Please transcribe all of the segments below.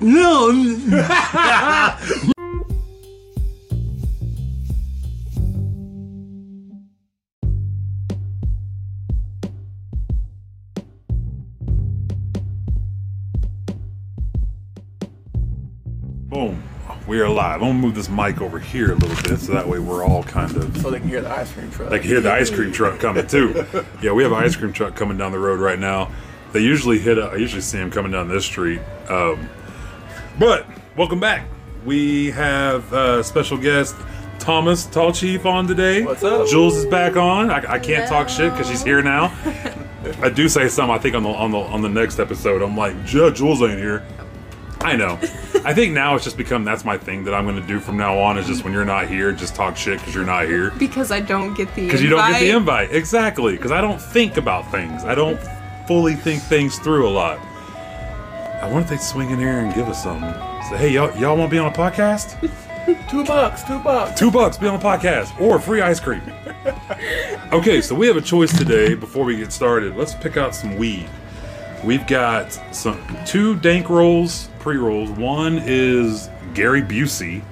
No. Boom. We are live. I'm gonna move this mic over here a little bit so that way we're all kind of so they can hear the ice cream truck. They can hear the ice cream truck coming too. Yeah, we have an ice cream truck coming down the road right now. They usually hit. A, I usually see them coming down this street. Um, but welcome back. We have uh, special guest Thomas Tallchief on today. What's up? Julz is back on. I, I can't talk shit because she's here now. I do say something. I think on the on the on the next episode, I'm like, Julz ain't here. I know. I think now it's just become that's my thing that I'm going to do from now on. Is just when you're not here, just talk shit because you're not here. Because I don't get the Because you don't get the invite. Exactly. Because I don't think about things. I don't fully think things through a lot. I wonder if they'd swing in here and give us something. Say, hey, y'all, y'all want to be on a podcast? two bucks, two bucks. Two bucks, be on a podcast, or free ice cream. okay, so we have a choice today before we get started. Let's pick out some weed. We've got some two dank rolls, pre rolls. One is Gary Busey.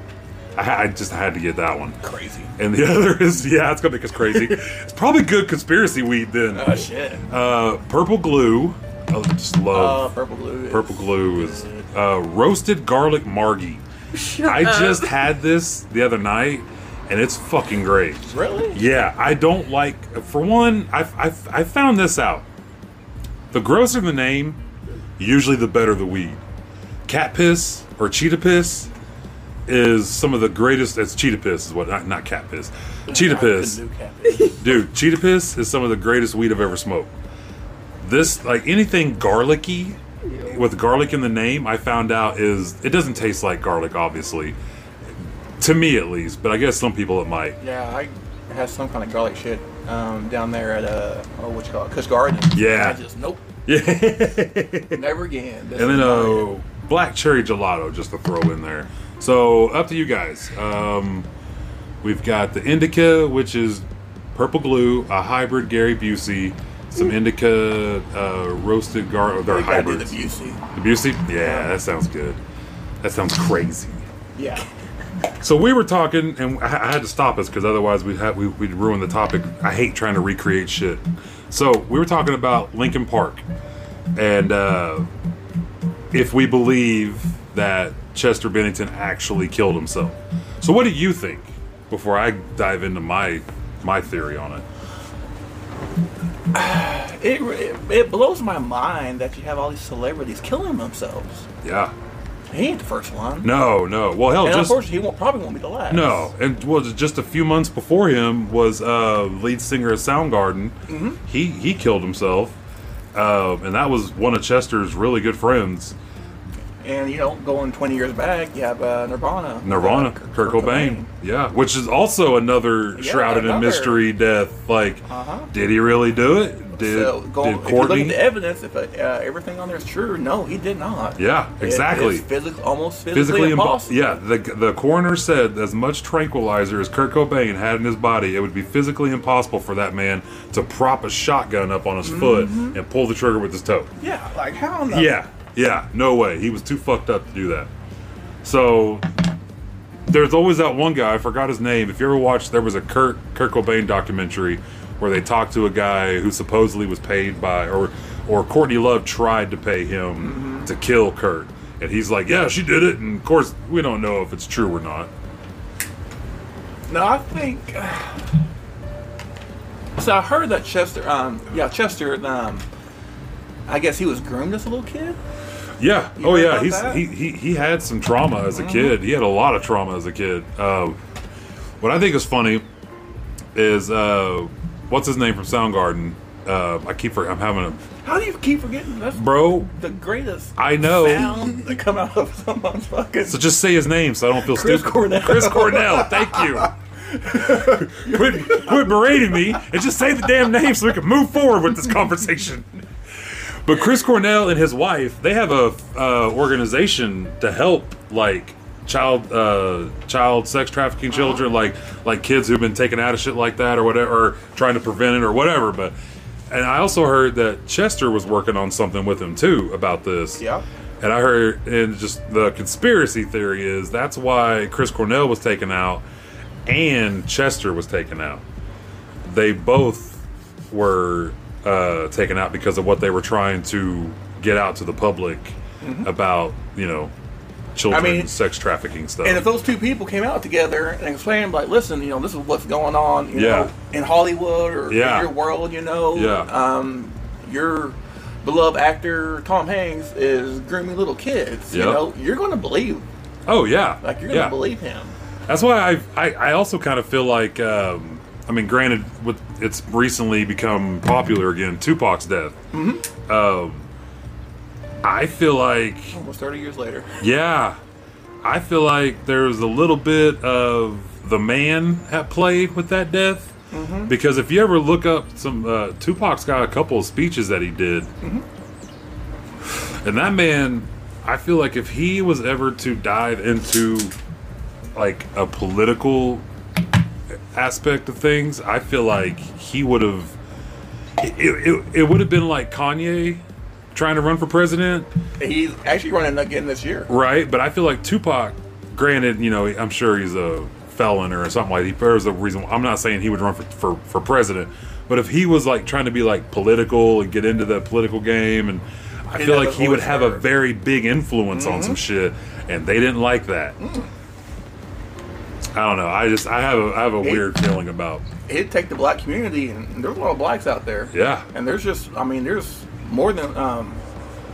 I, I just had to get that one. Crazy. And the other is, yeah, it's gonna make us crazy. it's probably good conspiracy weed then. Oh shit. Uh, purple glue. I just Uh, love purple glue. is- purple glue. Is uh, roasted garlic margie. Shut I up. just had this the other night, and it's fucking great. Really? Yeah, I don't like. For one, I I I found this out. The grosser the name, usually the better the weed. Cat piss or cheetah piss is some of the greatest. It's cheetah piss is what not, not cat piss. Cheetah piss, dude. Cheetah piss is some of the greatest weed I've ever smoked. This like anything garlicky with garlic in the name, I found out is it doesn't taste like garlic, obviously. To me, at least, but I guess some people it might. yeah, I had some kind of garlic shit um, down there at uh oh what you call it, Kush Garden. Yeah. I just nope, Yeah. never again. This and then not uh, black cherry gelato just to throw in there. So up to you guys. Um, we've got the indica, which is purple glue, a hybrid Gary Busey, some indica uh, roasted gar. They're They the. Busey. The Busey, yeah, that sounds good. That sounds crazy. Yeah. So we were talking, and I I had to stop us because otherwise we'd, have, we, we'd ruin the topic. I hate trying to recreate shit. So we were talking about Linkin Park, and uh, if we believe that Chester Bennington actually killed himself. So what do you think? Before I dive into my my theory on it. It, it it blows my mind that you have all these celebrities killing themselves. Yeah. He ain't the first one. No, no. Well, hell, And just unfortunately, he won't probably won't be the last. No, and was just a few months before him was uh, lead singer of Soundgarden. Mm-hmm. He he killed himself, uh, and that was one of Chester's really good friends, And you know, going 20 years back, you have uh, Nirvana. Nirvana, Uh, Kurt, Cobain. Yeah, which is also another Yeah, shrouded in mystery death. Like, Uh-huh. did he really do it? Did, so did if you look Courtney? at the evidence, if uh, everything on there is true, no, he did not. yeah, exactly. is physic- almost physically, Physically impo- impossible. Yeah, the the coroner said as much tranquilizer as Kurt Cobain had in his body, it would be physically impossible for that man to prop a shotgun up on his foot Mm-hmm. and pull the trigger with his toe. Yeah, like how in the Yeah, yeah, no way. He was too fucked up to do that. So there's always that one guy. I forgot his name. If you ever watched, there was a Kurt Kurt Cobain documentary where they talked to a guy who supposedly was paid by, or or Courtney Love tried to pay him to kill Kurt, and he's like, "Yeah, she did it." And of course, we don't know if it's true or not. No, I think. So I heard that Chester, um, yeah, Chester, um, I guess he was groomed as a little kid. Yeah. You oh yeah. He's that? he, he he had some trauma as a kid. He had a lot of trauma as a kid. Uh, what I think is funny is uh, what's his name from Soundgarden. Uh, I keep for, I'm having a How do you keep forgetting? That's bro. the greatest I know. sound that come out of someone's fucking. So just say his name so I don't feel Chris stupid. Cornell. Chris Cornell. Thank you. quit, quit berating me and just say the damn name so we can move forward with this conversation. But Chris Cornell and his wife, they have a uh, organization to help like child uh, child sex trafficking children, like like kids who've been taken out of shit like that or whatever, or trying to prevent it or whatever. But and I also heard that Chester was working on something with him too about this. Yeah. And I heard, and just the conspiracy theory is that's why Chris Cornell was taken out and Chester was taken out. They both were uh, taken out because of what they were trying to get out to the public about, you know, children Mm-hmm. I mean- sex trafficking stuff. And if those two people came out together and explained, like, listen, you know, this is what's going on, you Yeah. know, in Hollywood or Yeah. in your world, you know, Yeah. um, your beloved actor Tom Hanks is grooming little kids. You know, you're going to believe, oh yeah, like, you're going to yeah. believe him. That's why I, I I also kind of feel like um, I mean, granted, with it's recently become popular again. Tupac's death. Mm-hmm. Um, I feel like Almost 30 years later. yeah, I feel like there's a little bit of the man at play with that death. Because if you ever look up some, uh, Tupac's got a couple of speeches that he did, and that man, I feel like if he was ever to dive into like a political aspect of things, I feel like he would have. It, it, it would have been like Kanye trying to run for president, He's actually running again this year. right? But I feel like Tupac, granted, you know, I'm sure he's a felon or something like that. There's a reason. I'm not saying he would run for, for, for president, but if he was like trying to be like political and get into the political game, and I feel like he would have a very big influence on some mm-hmm. shit, and they didn't like that. Mm. I don't know. I just I have a I have a weird feeling about He'd take the black community, and there's a lot of blacks out there. yeah And there's just, I mean, there's more than um,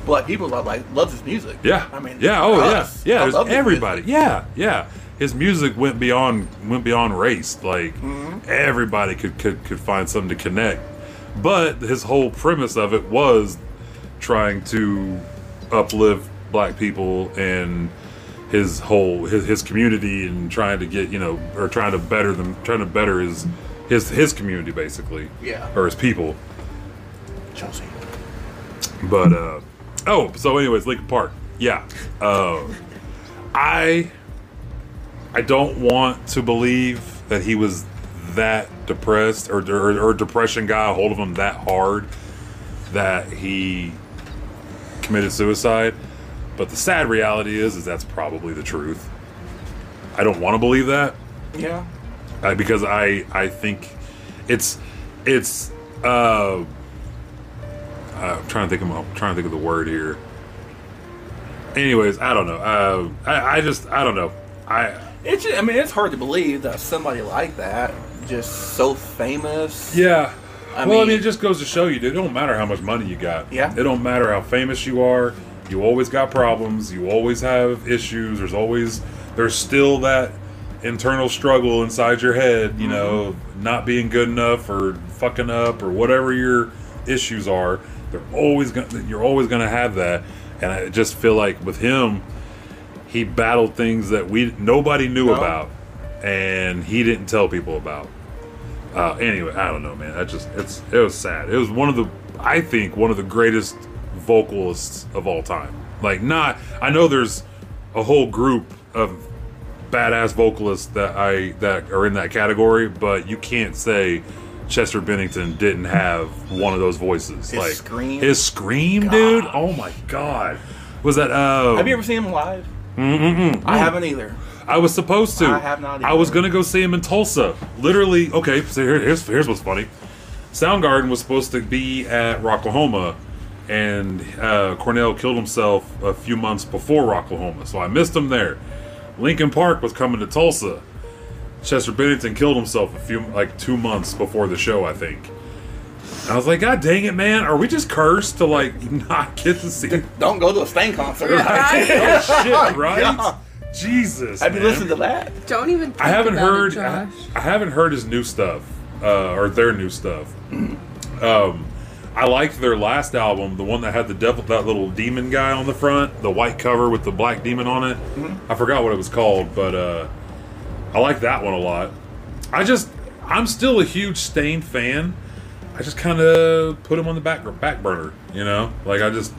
black people that like love his music. Yeah. I mean, yeah. Oh, us, yeah. Yeah. I There's everybody. Yeah. Yeah. His music went beyond went beyond race. Like Mm-hmm. everybody could, could could find something to connect. But his whole premise of it was trying to uplift black people and his whole his, his community and trying to get you know or trying to better them trying to better his his his community basically Yeah. or his people Chelsea. but uh oh, so anyways, Linkin Park. Yeah. Uh, I I don't want to believe that he was that depressed or, or or depression got a hold of him that hard that he committed suicide. But the sad reality is is that's probably the truth. I don't want to believe that Yeah. uh, because I I think it's it's uh I'm trying to think of I'm trying to think of the word here. Anyways, I don't know. Uh, I I just I don't know. I It's, I mean, it's hard to believe that somebody like that, just so famous. yeah. I well, I mean- mean, it just goes to show you, dude. It don't matter how much money you got. Yeah. It don't matter how famous you are. You always got problems. You always have issues. There's always there's still that internal struggle inside your head. You know, not being good enough or fucking up or whatever your issues are. They're always gonna. You're always gonna have that. And I just feel like with him, he battled things that we nobody knew No. about, and he didn't tell people about. Uh, anyway, I don't know, man. I just it's it was sad. It was one of the I think one of the greatest vocalists of all time. Like not I know there's a whole group of badass vocalists that I that are in that category, but you can't say Chester Bennington didn't have one of those voices. His like scream? his scream, dude. Oh my god. Was that uh Have you ever seen him live? Mm-mm-mm. I haven't either. I was supposed to. I have not I was gonna go see him in Tulsa. Literally, okay. So here, here's here's what's funny. Soundgarden was supposed to be at Rocklahoma, and uh, Cornell killed himself a few months before Rocklahoma, so I missed him there. Linkin Park was coming to Tulsa. Chester Bennington killed himself a few like two months before the show, I think. I was like, God dang it, man! Are we just cursed to like not get to see? Don't go to a Staind concert. oh shit! Right? Yeah. Jesus. Have you man. listened to that? Don't even. Think I haven't about heard. It, I, I haven't heard his new stuff uh, or their new stuff. Um, I liked their last album, the one that had the devil, that little demon guy on the front, the white cover with the black demon on it. I forgot what it was called, but uh, I like that one a lot. I just, I'm still a huge Staind fan. I just kind of put him on the back back burner, you know. Like I just,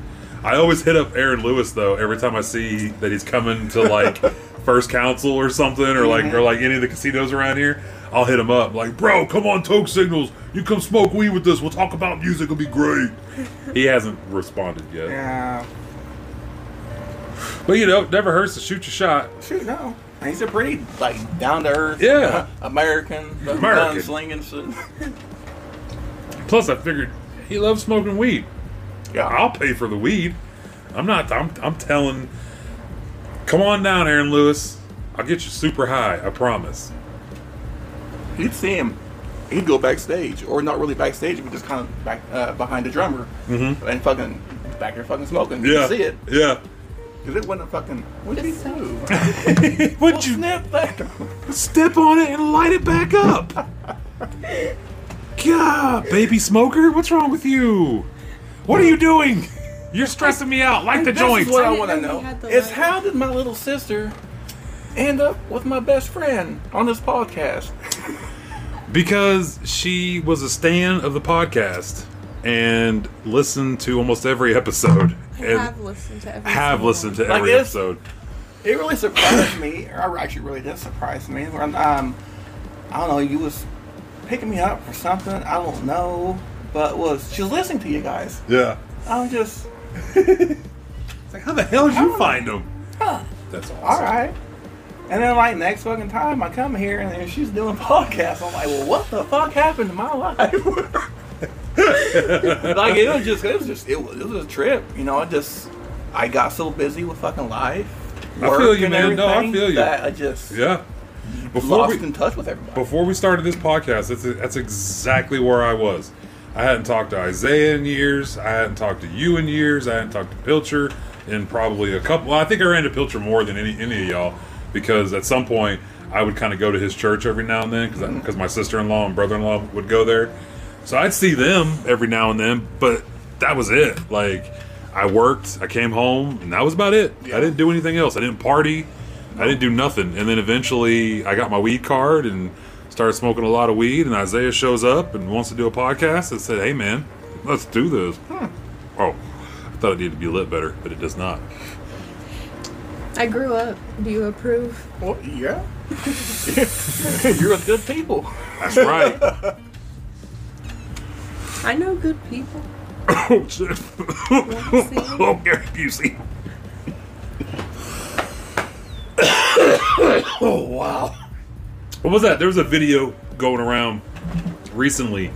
I always hit up Aaron Lewis though every time I see that he's coming to like First Council or something, or like or like any of the casinos around here. I'll hit him up like, bro, come on, Toke Signals, You come smoke weed with us. We'll talk about music. It'll be great. He hasn't responded yet. Yeah. But you know, it never hurts to shoot your shot. Shoot, no. He's a pretty like down to earth, Yeah. American, American. gunslinging shit. Plus, I figured he loves smoking weed. Yeah, I'll pay for the weed. I'm not. I'm. I'm telling. Come on down, Aaron Lewis. I'll get you super high. I promise. You'd see him. He'd go backstage, or not really backstage, but just kind of back uh, behind the drummer, Mhm. and fucking back there fucking smoking. Yeah. could see it Yeah. because it wasn't fucking. What did he Just do? Would Well, you snap that? step on it and light it back up? God, baby smoker, what's wrong with you? What are you doing? You're stressing me out. Light the This joint. is what I I want to know know. he had the Is light. how did my little sister end up with my best friend on this podcast? Because she was a stan of the podcast and listened to almost every episode. I and have listened to every have single listened to one. Like episode. It really surprised me, or actually really did surprise me. When um, I don't know, you was picking me up for something. I don't know, but was she was listening to you guys? Yeah. I was just, It's like, how the hell did you Huh. find them? huh, That's awesome. all right. And then like next fucking time I come here and she's doing podcasts, I'm like, well, what the fuck happened to my life? like it was just, it was just, it was, it was a trip. You know, I just, I got so busy with fucking life. I feel you, man. No, I feel you. That I just Yeah. Before lost we, in touch with everybody. before we started this podcast, that's, that's exactly where I was. I hadn't talked to Isaiah in years. I hadn't talked to you in years. I hadn't talked to Pilcher in probably a couple. Well, I think I ran to Pilcher more than any any of y'all because at some point I would kind of go to his church every now and then because my sister in law and brother in law would go there. So I'd see them every now and then, but that was it. Like I worked, I came home, and that was about it. Yeah. I didn't do anything else. I didn't party. I didn't do nothing. And then eventually I got my weed card and started smoking a lot of weed. And Isaiah shows up and wants to do a podcast and said, Hey, man, let's do this. Hmm. Oh, I thought it needed to be lit better, but it does not. I grew up. Do you approve? Well, yeah. You're a good people. That's right. I know good people. oh, shit. Wanna oh, Gary Busey. Oh wow. What was that? There was a video going around recently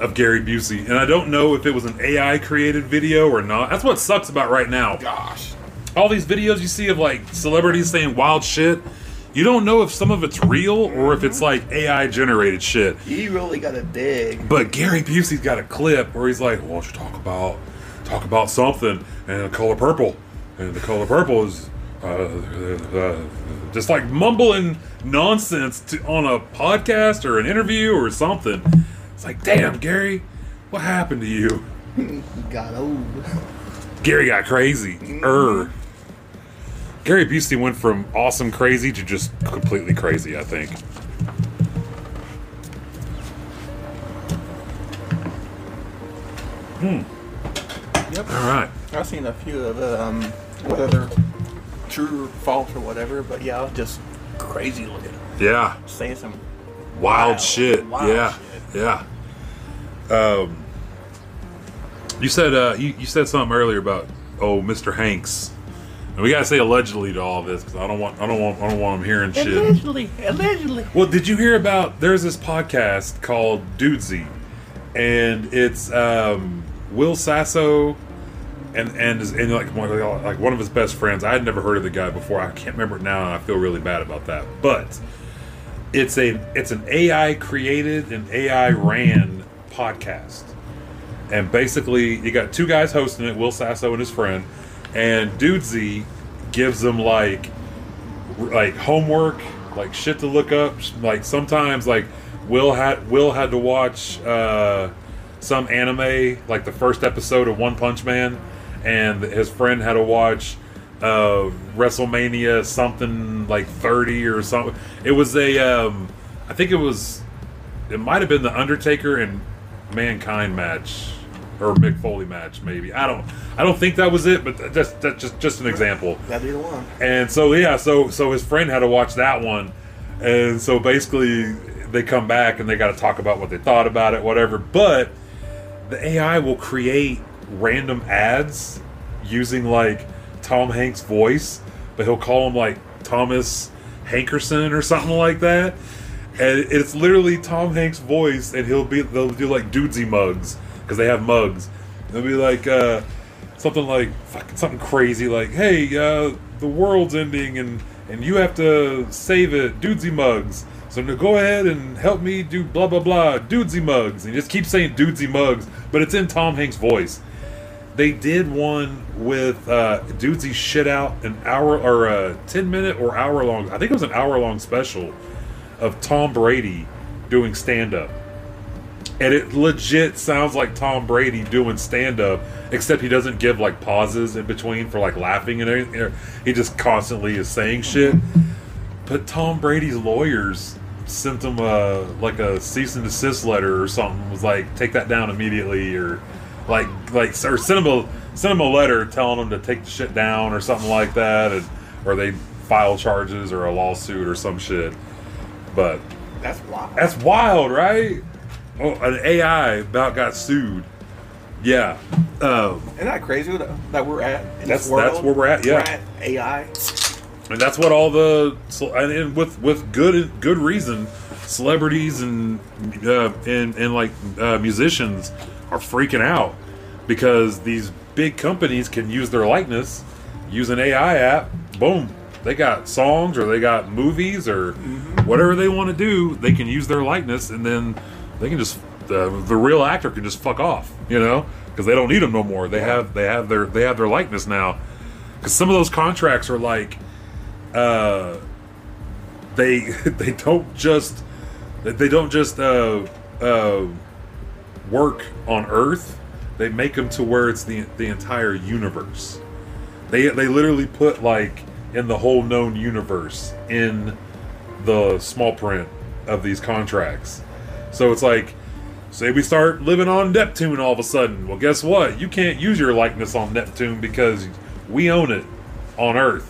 of Gary Busey, and I don't know if it was an AI created video or not. That's what sucks about right now. Gosh. All these videos you see of like celebrities saying wild shit, you don't know if some of it's real or if it's like AI generated shit. You really gotta dig. But Gary Busey's got a clip where he's like, "Why don't you talk about talk about something?" And the color purple, and the color purple is uh, uh, just like mumbling nonsense to, on a podcast or an interview or something. It's like, damn, Gary, what happened to you? Got old. Gary got crazy. Er. Gary Busey went from awesome crazy to just completely crazy, I think. Hmm. Yep. All right. I've seen a few of um whether true or false or whatever, but yeah, just crazy looking. Yeah. Saying some Wild, Wild, shit. wild yeah. shit. Yeah. Um You said uh you, you said something earlier about oh Mr. Hanks. And we gotta say allegedly to all this because I don't want I don't want I don't want them hearing shit. allegedly, allegedly. Well, did you hear about? There's this podcast called Dudesy, and it's um, Will Sasso, and and and like one like one of his best friends. I had never heard of the guy before. I can't remember it now, and I feel really bad about that. But it's a it's an AI created and AI ran podcast, and basically you got two guys hosting it, Will Sasso and his friend, and Dudesy gives them like like homework, like shit to look up. Like sometimes, like Will had Will had to watch uh, some anime, like the first episode of One Punch Man, and his friend had to watch uh, WrestleMania something like thirty or something. It was a, um, I think it was, it might have been the Undertaker and Mankind match. Or Mick Foley match, maybe. I don't. I don't think that was it, but that's that's just just an example. That'd be the one. And so yeah, so so his friend had to watch that one, and so basically they come back and they got to talk about what they thought about it, whatever. But the AI will create random ads using like Tom Hanks' voice, but he'll call him like Thomas Hankerson or something like that. And it's literally Tom Hanks' voice, and he'll be they'll do like dudesy mugs because they have mugs. They'll be like uh, something like fucking something crazy like, "Hey, uh, the world's ending, and and you have to save it, dudesy mugs." So now go ahead and help me do blah blah blah, dudesy mugs, and just keep saying dudesy mugs, but it's in Tom Hanks' voice. They did one with uh, dudesy shit out an hour or a ten minute or hour long. I think it was an hour long special of Tom Brady doing stand up. And it legit sounds like Tom Brady doing stand up, except he doesn't give like pauses in between for like laughing and everything. He just constantly is saying shit. But Tom Brady's lawyers sent him a like a cease and desist letter or something. Was like, take that down immediately, or like like or send him a send him a letter telling him to take the shit down or something like that, and or they file charges or a lawsuit or some shit. But That's wild. that's wild, right? Oh, an AI about got sued. Yeah. Um, Isn't that crazy that, that we're at? That's- that's where we're at, yeah. AI. and that's what all the and, and with with good good reason, celebrities and uh, and and like uh, musicians are freaking out because these big companies can use their likeness, use an AI app, boom, they got songs or they got movies or whatever they want to do. They can use their likeness and then they can just the the real actor can just fuck off, you know, because they don't need them no more. They have they have their they have their likeness now. Because some of those contracts are like uh, they they don't just they don't just uh, uh, work on Earth. They make them to where it's the the entire universe. They they literally put like in the whole known universe in the small print of these contracts. So it's like, say we start living on Neptune all of a sudden. Well, guess what? You can't use your likeness on Neptune because we own it on Earth.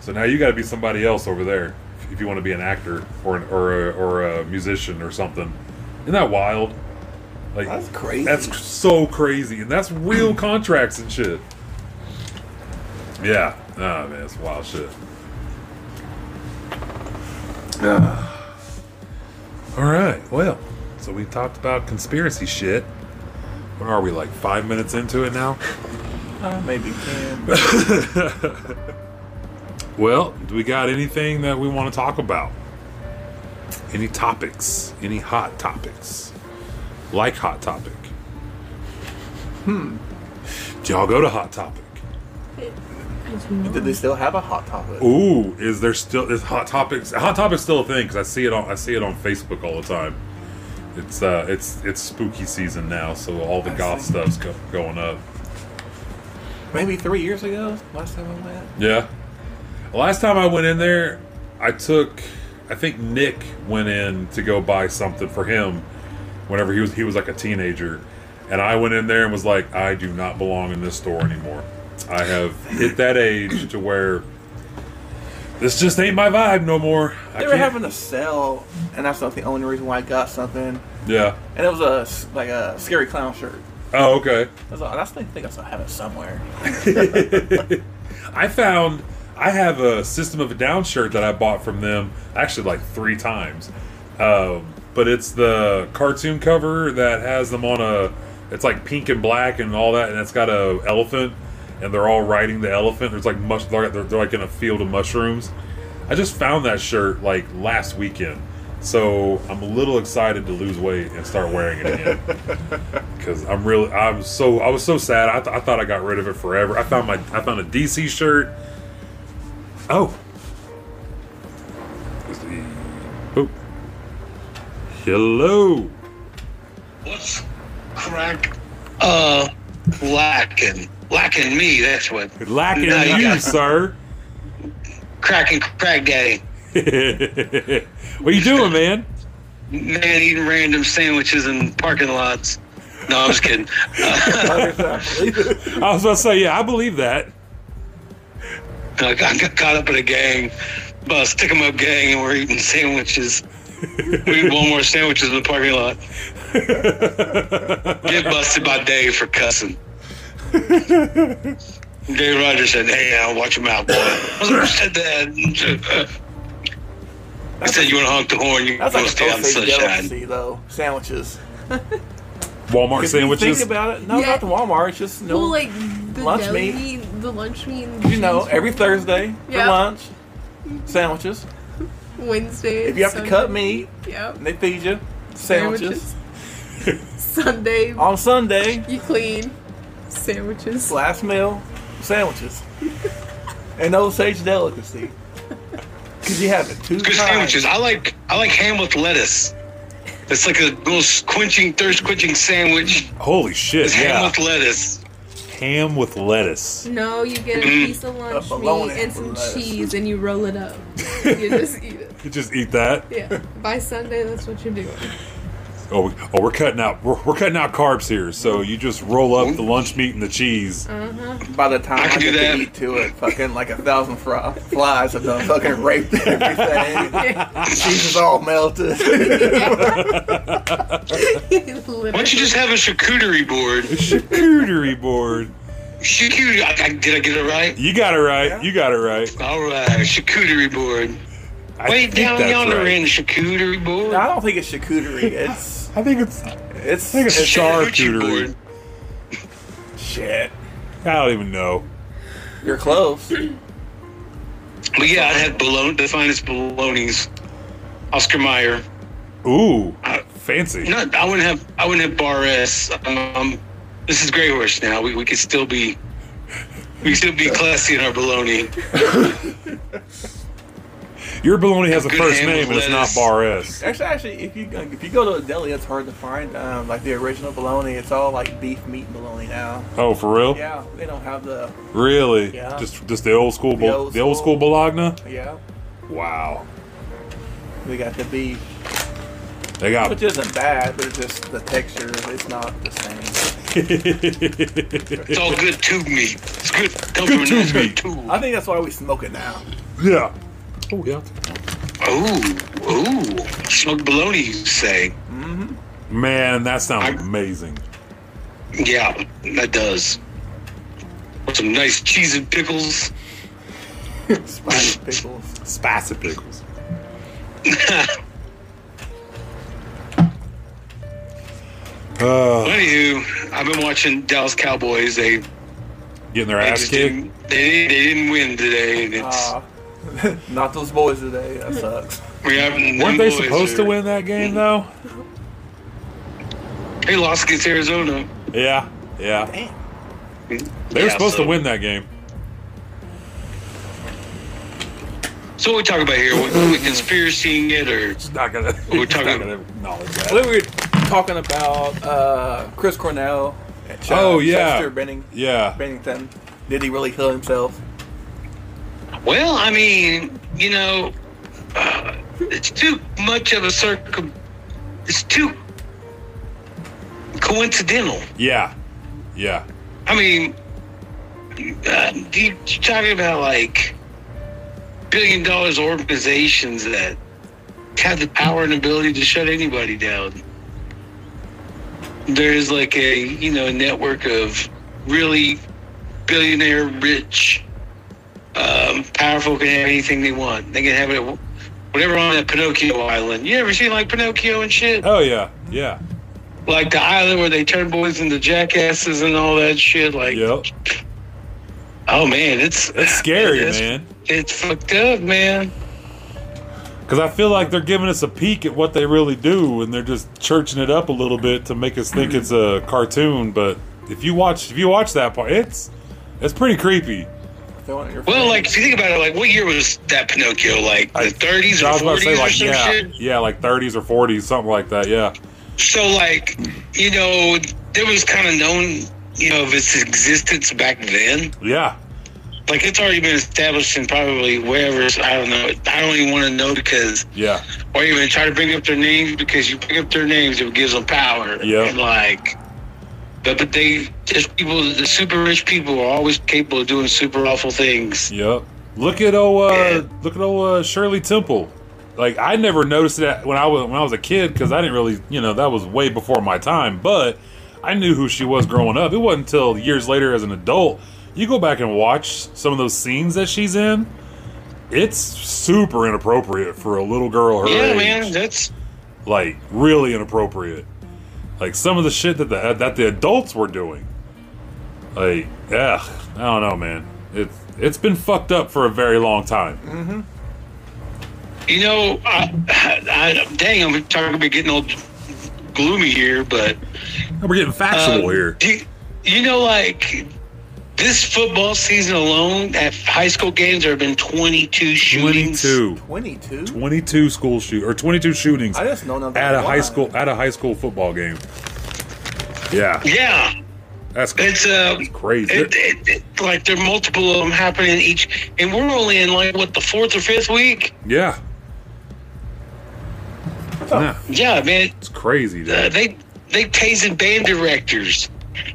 So now you got to be somebody else over there if you want to be an actor or an, or a, or a musician or something. Isn't that wild? Like That's crazy. That's so crazy, and that's real contracts and shit. Yeah, ah man, it's wild shit. All right, well, so we talked about conspiracy shit. What are we like five minutes into it now? Uh, maybe ten. Well, do we got anything that we want to talk about? Any topics? Any hot topics? Like Hot Topic? Hmm. Do y'all go to Hot Topic? Did they still have a hot topic? Ooh, is there still is Hot Topics? Hot Topic's still a thing because I see it on I see it on Facebook all the time. It's uh it's it's spooky season now, so all the I goth see. stuff's go, going up. Maybe three years ago. Last time I went. Yeah. Last time I went in there, I took I think Nick went in to go buy something for him whenever he was he was like a teenager. And I went in there and was like, I do not belong in this store anymore. I have hit that age to where this just ain't my vibe no more. I They were having a sale, and that's not the only reason why I got something. Yeah. And it was a like a scary clown shirt. Oh, okay. That's, all, that's I think I still have it somewhere. I found I have a System of a Down shirt that I bought from them actually like three times. Um, but it's the cartoon cover that has them on a it's like pink and black and all that and it's got a elephant and they're all riding the elephant. There's like mush they're, they're, they're like in a field of mushrooms. I just found that shirt like last weekend. So I'm a little excited to lose weight and start wearing it again because I'm really I'm so I was so sad I, th- I thought I got rid of it forever. I found my I found a DC shirt. Oh, oh, hello. What's crack? Uh, lacking. Lacking me, that's what. Lacking No, you you, sir. Cracking crack daddy. what are you doing, man? Man eating random sandwiches in parking lots. No, I'm just kidding. I was about to say, yeah, I believe that. I got caught up in a gang, about a stick 'em up gang, and we're eating sandwiches We eat one more sandwiches in the parking lot. Get busted by Dave for cussing. Dave Rogers said, "Hey, now watch your mouth, boy." I was like, "Who said that?" Uh, I said, "You want to honk the horn? You That's want like to a stay out in the sunshine." delicacy, though. Sandwiches. Walmart If you sandwiches. think about it, no, Yeah. not the Walmart. It's just you know, Well, like the lunch deli meat. the lunch meat. you know, every Thursday for lunch, sandwiches. Wednesday. If you have to cut meat, Yep. they feed you sandwiches. Sunday, On Sunday, you clean. Sandwiches. last meal, sandwiches. An Osage delicacy. Because you have it two Good times. sandwiches. I like I like ham with lettuce. It's like a little quenching, thirst quenching sandwich. Holy shit! It's ham with lettuce. ham with lettuce. No, you get a Mm. piece of lunch bologna meat and some with lettuce. cheese, and you roll it up. you just eat it. You just eat that. Yeah. By Sunday, that's what you're doing. Oh, we- oh, we're cutting out. We're, we're cutting out carbs here. So you just roll up the lunch meat and the cheese. Mm-hmm. By the time I I, do get that. to eat to it, fucking like a thousand fry, flies have done fucking raped everything. cheese is all melted. Why don't you just have a charcuterie board? a Charcuterie board. Charcuterie. I, I, did I get it right? You got it right. You got it right. All right, charcuterie board. I Way down yonder right. in charcuterie board. I don't think it's charcuterie. It's I think it's. it's, think it's it's charcuterie. shit. I don't even know. You're close. But yeah, I'd have bologna, the finest bolognas. Oscar Mayer. Ooh, Uh, fancy. Not, I wouldn't have. I wouldn't have Bar S. Um, this is Grey Horse now. We, we could still be. We could still be classy in our bologna. Your bologna has a first name with and it's not lettuce. Bar S. Actually, actually, if you if you go to a deli, it's hard to find um, like the original bologna. It's all like beef meat bologna now. Oh, for real? Yeah, they don't have the Really? Yeah. Just just the old school, The bol- old the old school. school bologna. yeah. Wow. They got the beef, They got. which isn't bad, but it's just the texture. It's not the same. It's all good tube meat. It's good. Good tube meat. tube. I think that's why we smoke it now. yeah. Oh yeah. Ooh, ooh. Smoked bologna, you say? Man, that sounds I- amazing. Yeah, that does. With some nice cheese and pickles. Spicy pickles. Spicy pickles. Uh, Anywho, I've been watching Dallas Cowboys. They, they getting their ass kicked. didn't, they, they didn't win today. And it's, Ah, not those boys today. That sucks. we haven't, Weren't they boys supposed to win that game though? They lost against Arizona. Yeah. Yeah. Damn. They were Yeah, supposed so- to win that game. So what we talk about here? We, we conspiracying it or Not gonna. We're it's not talking- gonna acknowledge I that. think we were talking about uh, Chris Cornell. At Ch- Oh, yeah. Chester Benning, Yeah. Bennington. Did he really kill himself? Well, I mean, you know, uh, it's too much of a circum. It's too coincidental. Yeah. Yeah. I mean, uh, you- you're talking about like billion dollars organizations that have the power and ability to shut anybody down. There's like a you know a network of really billionaire rich um, powerful can have anything they want. They can have it whatever on that Pinocchio island. You ever seen like Pinocchio and shit? Oh yeah. Yeah. Like the island where they turn boys into jackasses and all that shit. Like, Yep. oh man, it's It's scary, it's- man. It's fucked up, man. Because I feel like they're giving us a peek at what they really do, and they're just churching it up a little bit to make us think it's a cartoon. But if you watch, if you watch that part, it's it's pretty creepy. Throwing it your Well, like if you think about it, like what year was that Pinocchio? Like the 30s I or was about to 40s say or like some yeah, shit. yeah, like 30s or 40s, something like that. Yeah. So like, you know, there was kind of known, you know, of its existence back then. Yeah. Like it's already been established in probably wherever. I don't know. I don't even want to know because, Yeah. or even try to bring up their names because you bring up their names, it gives them power. Yeah. Like, but but they just people, the super rich people are always capable of doing super awful things. Yep. Look at oh, uh, Yeah. look at oh, uh, Shirley Temple. like I never noticed that when I was when I was a kid because I didn't really, you know, that was way before my time. But I knew who she was growing up. It wasn't until years later as an adult you go back and watch some of those scenes that she's in. It's super inappropriate for a little girl her Yeah, age. man, that's like really inappropriate. Like some of the shit that the that the adults were doing. Like, ugh, I don't know, man. It's it's been fucked up for a very long time. you know, I, I, dang, I'm talking about getting all gloomy here, but We're getting factual um, here. you, you know, like this football season alone at high school games, there have been 22 shootings. 22. 22? 22 school shoot or 22 shootings I just know nothing at a high school at a high school football game. Yeah, Yeah, that's it's uh, crazy. It, it, it, like there are multiple of them happening each, and we're only in like what the fourth or fifth week. yeah. Yeah, Yeah, man, it's crazy. uh, they they tasing band directors.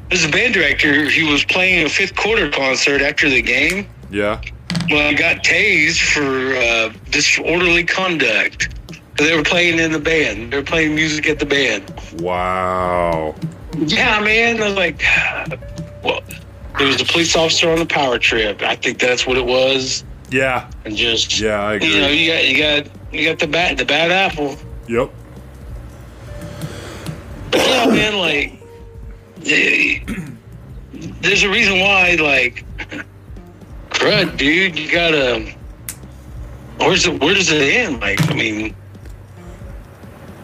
There's a band director. He was playing a fifth quarter concert after the game. Yeah, Well, he got tased for uh, disorderly conduct. They were playing in the band. They were playing music at the band. wow. Yeah, man. I was like, well, there was a police officer on the power trip. I think that's what it was. Yeah, And just yeah, I agree. you know, you got you got you got the bad the bad apple. yep. But yeah, man, like eh, there's a reason why, like, crud, dude, you gotta. Where's it? Where does it end? Like, I mean,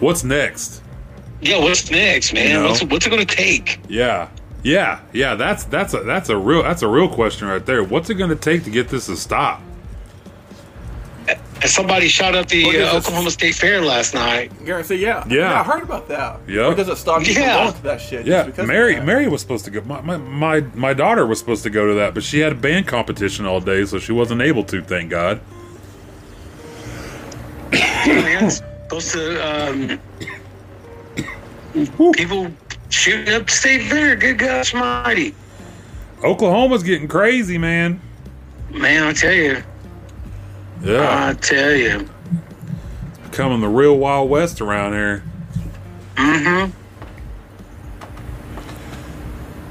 What's next? yeah, what's next, man? You know? What's what's it gonna take? Yeah, yeah, yeah. That's that's a that's a real that's a real question right there. What's it to take to get this to stop? And somebody shot up the uh. Oklahoma State Fair last night. Guarantee, yeah. Yeah. I heard about that. Yeah. Or does it stop you Yeah. from going to that shit? just Yeah, because of Mary that? Mary was supposed to go. My, my my my daughter was supposed to go to that, but she had a band competition all day, so she wasn't able to. Thank God. man, supposed to um, people shooting up State Fair. Good gosh, mighty Oklahoma's getting crazy, man. man! I tell you, Yeah, I tell you. becoming the real Wild West around here. Mm-hmm.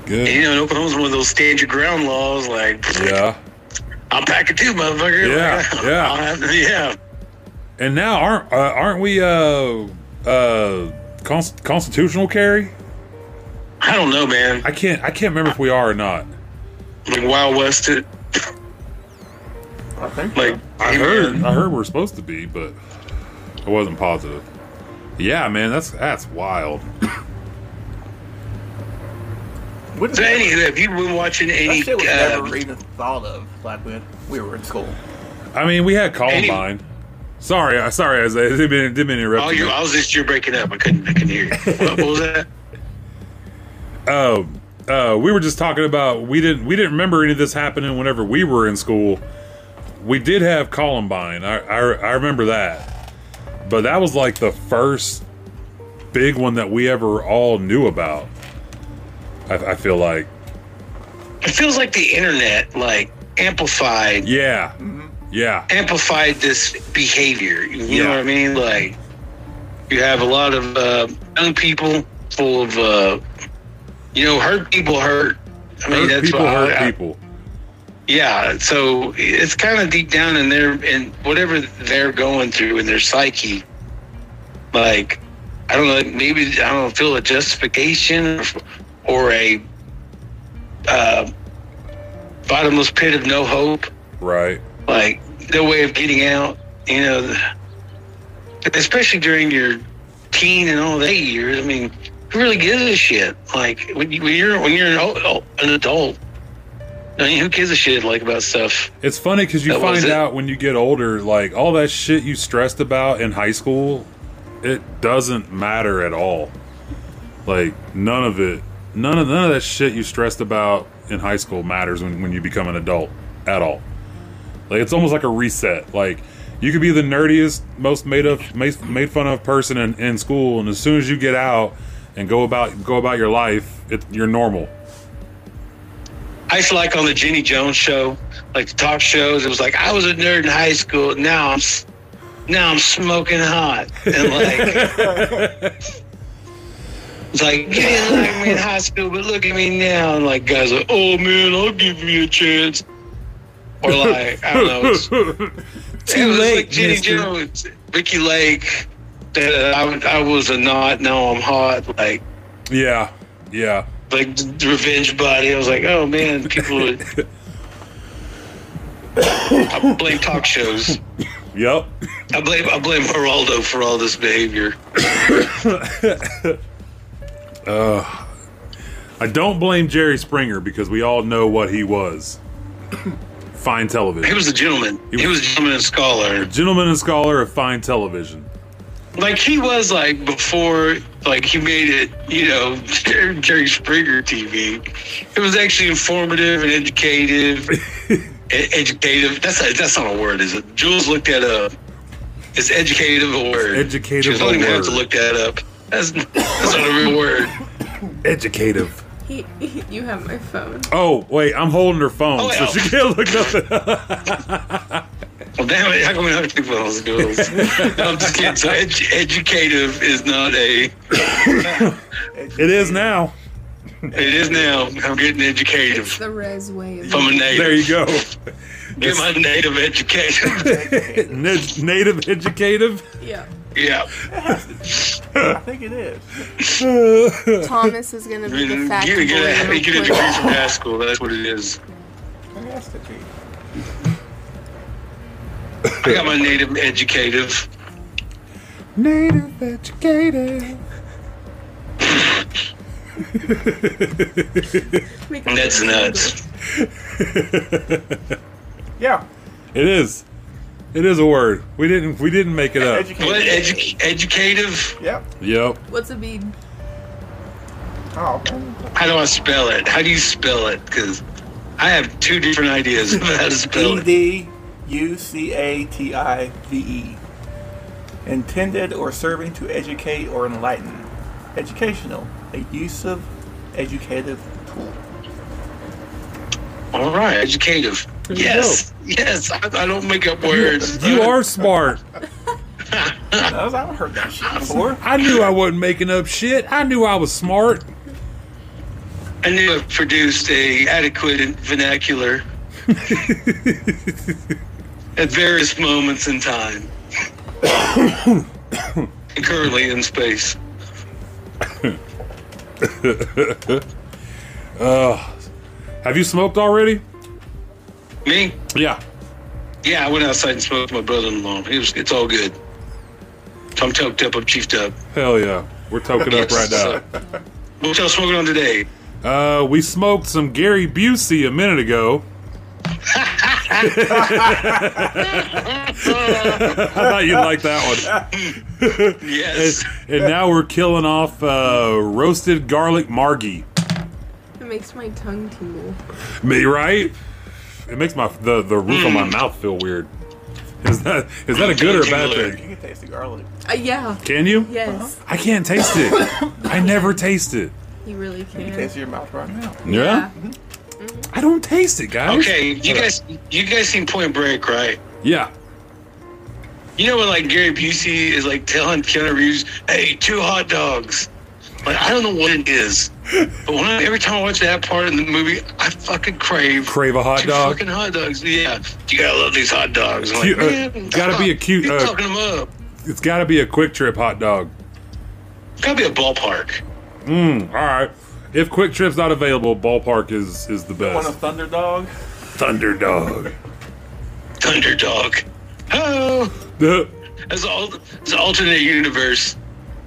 Good. You know, Oklahoma's one of those stand your ground laws. Like, Yeah. I'll pack it too, motherfucker. Yeah, Like, yeah. I'll yeah. And now aren't uh, aren't we uh uh const- constitutional carry? I don't know, man. I can't I can't remember if we are or not. Like Wild West, it, I think. like I heard. I heard we're supposed to be, but I wasn't positive. Yeah, man, that's that's wild. What is So, that? anywho, have you been watching any? That shit was uh, never even thought of like when we were in school. I mean, we had Columbine. Sorry, I sorry, Isaiah. Didn't mean, didn't mean to interrupt oh, you. you, I was just you're breaking up. I couldn't. I couldn't hear you. what, what was that? Oh, uh, we were just talking about we didn't we didn't remember any of this happening whenever we were in school. We did have Columbine. I I, I remember that, but that was like the first big one that we ever all knew about. I, I feel like, It feels like the internet like amplified yeah, yeah, amplified this behavior. You Yeah. know what I mean? Like you have a lot of uh, young people full of uh, you know hurt people hurt. I mean hurt that's people hurt I- people. Yeah, so it's kind of deep down in their in whatever they're going through in their psyche. Like, I don't know, maybe I don't feel a justification or, or a uh, bottomless pit of no hope. Right. Like no way of getting out. You know, especially during your teen and all that years. I mean, who really gives a shit? Like when, you, when you're when you're an, an adult. I mean, who gives a shit like about stuff? It's funny because you That find out when you get older, like all that shit you stressed about in high school, it doesn't matter at all. Like none of it, none of none of that shit you stressed about in high school matters when, when you become an adult at all. Like it's almost like a reset. Like you could be the nerdiest, most made of made, made fun of person in, in school, and as soon as you get out and go about go about your life, it, you're normal. I used to like on the Jenny Jones show, like the talk shows. It was like I was a nerd in high school. Now I'm now I'm smoking hot. And like, it's like, you didn't like me in high school, but look at me now. And like, guys are, oh man, I'll give you a chance. Or like, I don't know. It's, Too it was late, like Jenny mister. Jones, Ricki Lake. That I, I was a not, now I'm hot. Like, Yeah, yeah. Like the revenge body. I was like, oh man, people would. I blame talk shows. Yep. I blame I blame Geraldo for all this behavior. uh, I don't blame Jerry Springer because we all know what he was. Fine television. He was a gentleman. He was a gentleman and scholar. Gentleman and scholar of fine television. Like he was like before, like he made it. You know, Jerry Springer TV. It was actually informative and educative. E- educative. That's a, that's not a word, is it? Julz looked that up. Is educative a word? Educative She goes, I don't even have to look that up. That's that's not a real word. Educative. He, you have my phone. Oh, wait, I'm holding her phone, Oh, so she can't look nothing up. Well, damn it! How come we don't have two phones, girls? no, I'm just kidding. So, edu- educative is not a. It is now. It is now. I'm getting educative. It's the res way. Of I'm a native. There you go. Get my native education. Na- native educative. yeah. yeah. I think it is. Thomas is gonna be the Get, fact get, boy. get, a, real get a degree from high school. That's what it is. It has to be. I got my native educative. Native educative. Make a That's nuts. Yeah. It is. It is a word. We didn't. We didn't make it up. Educated. What edu- educative? Yep. Yep. What's a bead? Oh. How do I spell it? How do you spell it? Because I have two different ideas of how to spell E it. D U C A T I V E. Intended or serving to educate or enlighten. Educational. A use of educative tool. All right, educative. you Yes, yes. I, I don't make up words. You are smart. I haven't heard that shit before. I knew I wasn't making up shit. I knew I was smart. I knew I produced a adequate vernacular at various moments in time, currently in space. Have you smoked already? Me? Yeah. Yeah, I went outside and smoked with my brother-in-law. It was, it's all good. I'm toked up. I'm chiefed up. Hell yeah. We're toking up right now. What y'all smoking on today? Uh, we smoked some Gary Busey a minute ago. I thought you'd like that one. Yes. And now we're killing off uh, roasted garlic margie. It makes my tongue tingle. Me, right? It makes my the, the roof of my mouth feel weird. Is that is that a good or a bad You thing? can taste the garlic. Uh, yeah. Can you? Yes. I can't taste it. I never taste it. You really You can can. taste it in your mouth right now. Yeah? I don't taste it, guys. Okay, you guys, you guys seen Point Break, right? Yeah. You know when like Gary Busey is like telling Keanu Reeves, "Hey, two hot dogs." Like I don't know what it is, but when I, every time I watch that part in the movie, I fucking crave Crave a hot two dog. fucking hot dogs. Yeah, you gotta love these hot dogs. Like, uh, gotta be a cute, You're uh, talking them up. It's got to be a QuikTrip hot dog. It's Gotta be a ballpark. Mm, all right. If QuikTrip's not available, Ballpark is is the best. Want a best. thunder dog? Thunder Dog. Thunder Dog. Oh, The- it's all it's alternate universe.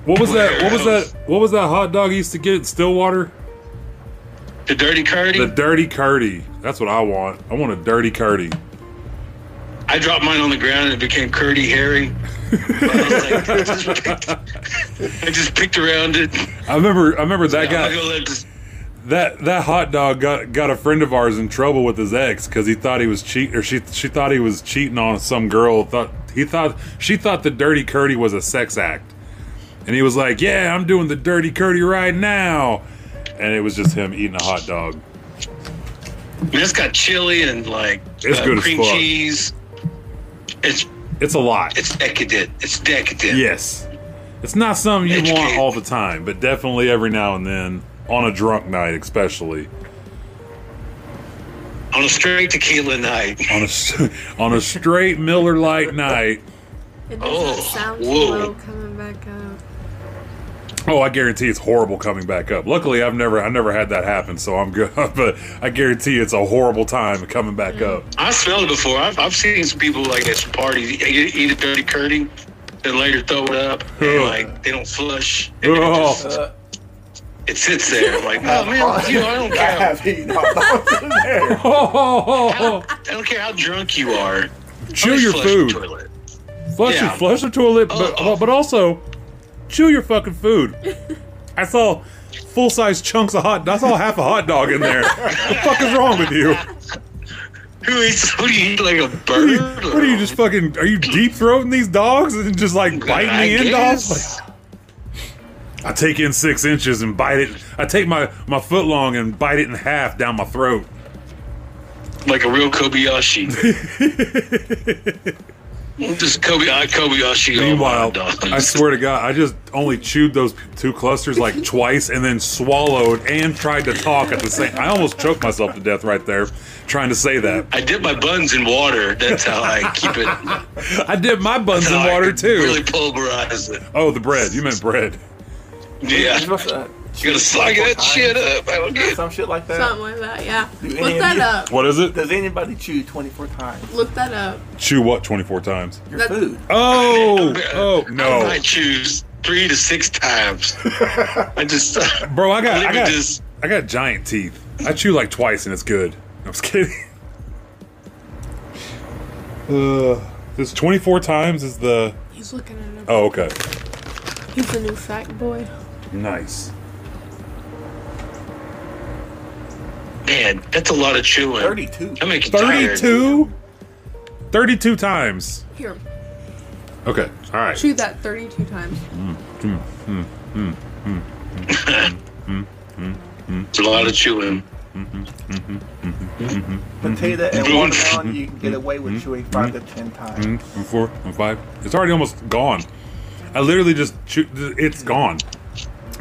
what was that? What was that? What was that hot dog used to get at Stillwater? The Dirty Curdy. The Dirty Curdy. That's what I want. I want a Dirty Curdy. I dropped mine on the ground and it became Curdy Harry. I, like, I, just picked, I just picked around it. I remember. I remember that guy. gonna let this- That that hot dog got got a friend of ours in trouble with his ex because he thought he was cheat or she she thought he was cheating on some girl. Thought he thought she thought the Dirty Curdy was a sex act, and he was like, "Yeah, I'm doing the Dirty Curdy right now," and it was just him eating a hot dog. I mean, it's got chili and like It's uh, good cream cheese. It's It's a lot. It's decadent. It's decadent. Yes. It's not something you want all the time, but definitely every now and then, on a drunk night especially. On a straight tequila night. On a s- on a straight Miller Lite night. It doesn't Oh, sound too whoa. well coming back up. Oh, I guarantee it's horrible coming back up. Luckily, I've never I never had that happen, so I'm good. But I guarantee it's a horrible time coming back up. I smelled it before. I've, I've seen some people like at some parties eat, eat a dirty curdy and later throw it up and like they don't flush. And it, Oh. just, Uh, it sits there. I'm like, oh man, you know, I don't I care. have eaten hot dogs in there. How, I don't care how drunk you are. Chew your flush the food. toilet. Flush Yeah. it, flush the toilet, but Oh, oh. but also chew your fucking food. I saw full size chunks of hot. I saw half a hot dog in there. what the fuck is wrong with you? Who eats? What do you eat like a What are you, bird? what are you just fucking? Are you deep throating these dogs and just like biting I the end guess. off? I take in six inches and bite it. I take my my foot long and bite it in half down my throat. like a real Kobayashi. Just Kobe, uh, Kobayashi. all Meanwhile. I swear to God, I just only chewed those two clusters like twice and then swallowed and tried to talk at the same. I almost choked myself to death right there trying to say that. I dip my buns in water. That's how I keep it. I dip my buns in how I water can too. Really pulverize it. Oh, the bread. You meant bread. Yeah, You're supposed to you gotta slug that shit up. I don't get. Some shit like that. Something like that, yeah. Do Look of that you- up. What is it? Does anybody chew 24 times Look that up. Chew what 24 times? your That- food? Oh, oh I no, might choose three to six times. I just, bro! I got, I got, just- I got giant teeth. I chew like twice and it's good. I was kidding. Uh, this 24 times is the. He's looking at it. Oh, okay. He's the new fact boy. Nice. Man, that's a lot of chewing. 32. I make you tired. 32? 32 times. Here, Okay, all right. chew that 32 times. It's a lot of chewing. Potato and Mhm. watermelon, you can get away with chewing 5 to 10 times. And four and five. It's already almost gone. I literally just chew, it's gone.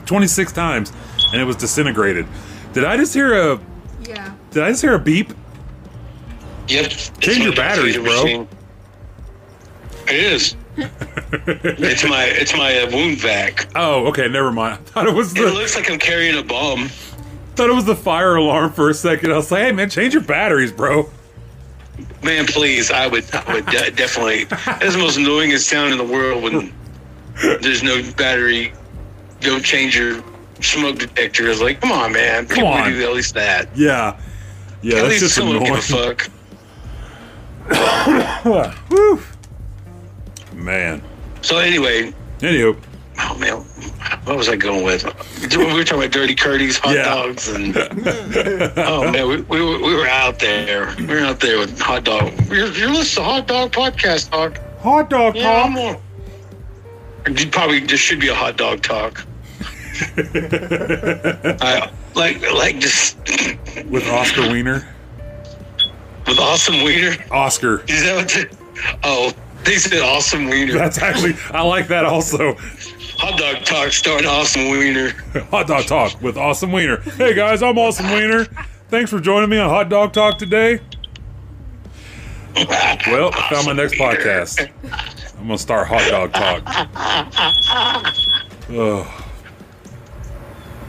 26 times and it was disintegrated. Did I just hear a Yeah. did I just hear a beep? Yep. Change your batteries, bro. machine. It is. it's my it's my uh, wound vac. Oh, okay, never mind. I thought it was The, It looks like I'm carrying a bomb. thought it was the fire alarm for a second. I was like, "Hey man, change your batteries, bro." Man, please, I would, I would de- definitely. That's the most annoyingest sound in the world when there's no battery. Don't change your smoke detector. It's like, come on, man. Come on. do at least that? Yeah. Yeah, at that's least just someone annoying. give a fuck. Whew. Man. So anyway, Anywho, oh man, what was I going with? We were talking about dirty curdies, hot Yeah. dogs, and oh man, we, we, were, we were out there. We were out there with hot dog. You're, you're listening to Hot Dog Podcast Talk. hot dog Yeah. You Probably there should be a hot dog talk. I, like like just with Oscar Wiener. with awesome wiener. Oscar. Is that what? They, oh, they said awesome wiener. That's actually I like that also. hot dog talk starring awesome wiener. Hot Dog Talk with Awesome Wiener. Hey guys, I'm Awesome Wiener. Thanks for joining me on Hot Dog Talk today. Well, I found my next podcast. I'm gonna start Hot Dog Talk. Ugh,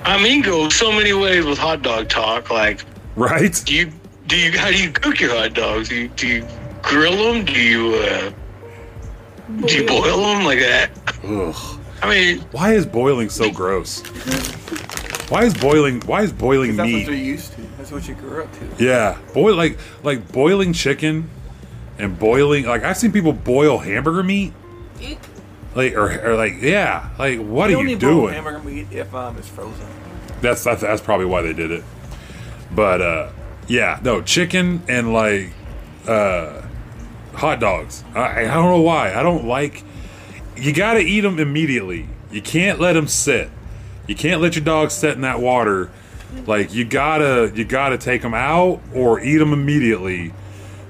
I mean, go so many ways with hot dog talk. Like, right? do you do you how do you cook your hot dogs? Do you, do you grill them? Do you uh, do you boil them like that? Ugh. I mean, Why is boiling so gross? Why is boiling? Why is boiling That's what meat? you're used to. That's what you grew up to. Yeah, boil like like boiling chicken and boiling like I've seen people boil hamburger meat. Eek. Like or, or like yeah, like what You are don't you doing? hamburger meat if um, it's frozen. That's, that's that's probably why they did it. But uh yeah, no, chicken and like uh hot dogs. I, I don't know why. I don't like you got to eat them immediately. You can't let them sit. You can't let your dog sit in that water. Like you got to you got to take them out or eat them immediately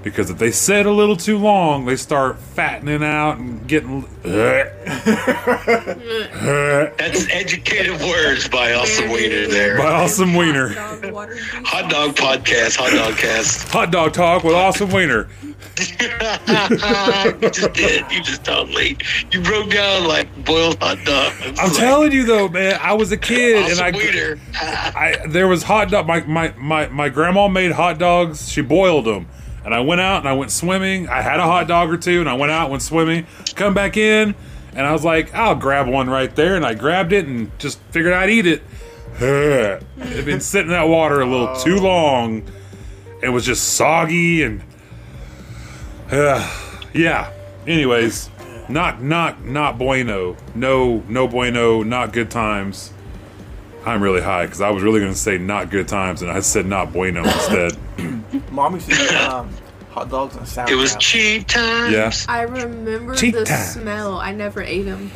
Because if they sit a little too long, they start fattening out and getting. That's educated words by Awesome Wiener there. By Awesome Wiener. Dog water. Hot dog podcast, hot dog cast. Hot dog talk with Awesome Wiener. you just did. You just totally. You broke down like boiled hot dog. I'm telling you though, man, I was a kid and I, Wiener. I there was hot dog. My, my my my grandma made hot dogs. She boiled them, and I went out and I went swimming. I had a hot dog or two, and I went out went swimming. Come back in, and I was like, I'll grab one right there, and I grabbed it and just figured I'd eat it. It'd been sitting in that water a little too oh. long. It was just soggy and yeah. Anyways, not not not bueno. No no bueno. Not good times. I'm really high because I was really going to say not good times, and I said not bueno instead. Mommy said um, hot dogs and sauerkraut. It was cheap times. Yeah. I remember Cheat the time. smell. I never ate them.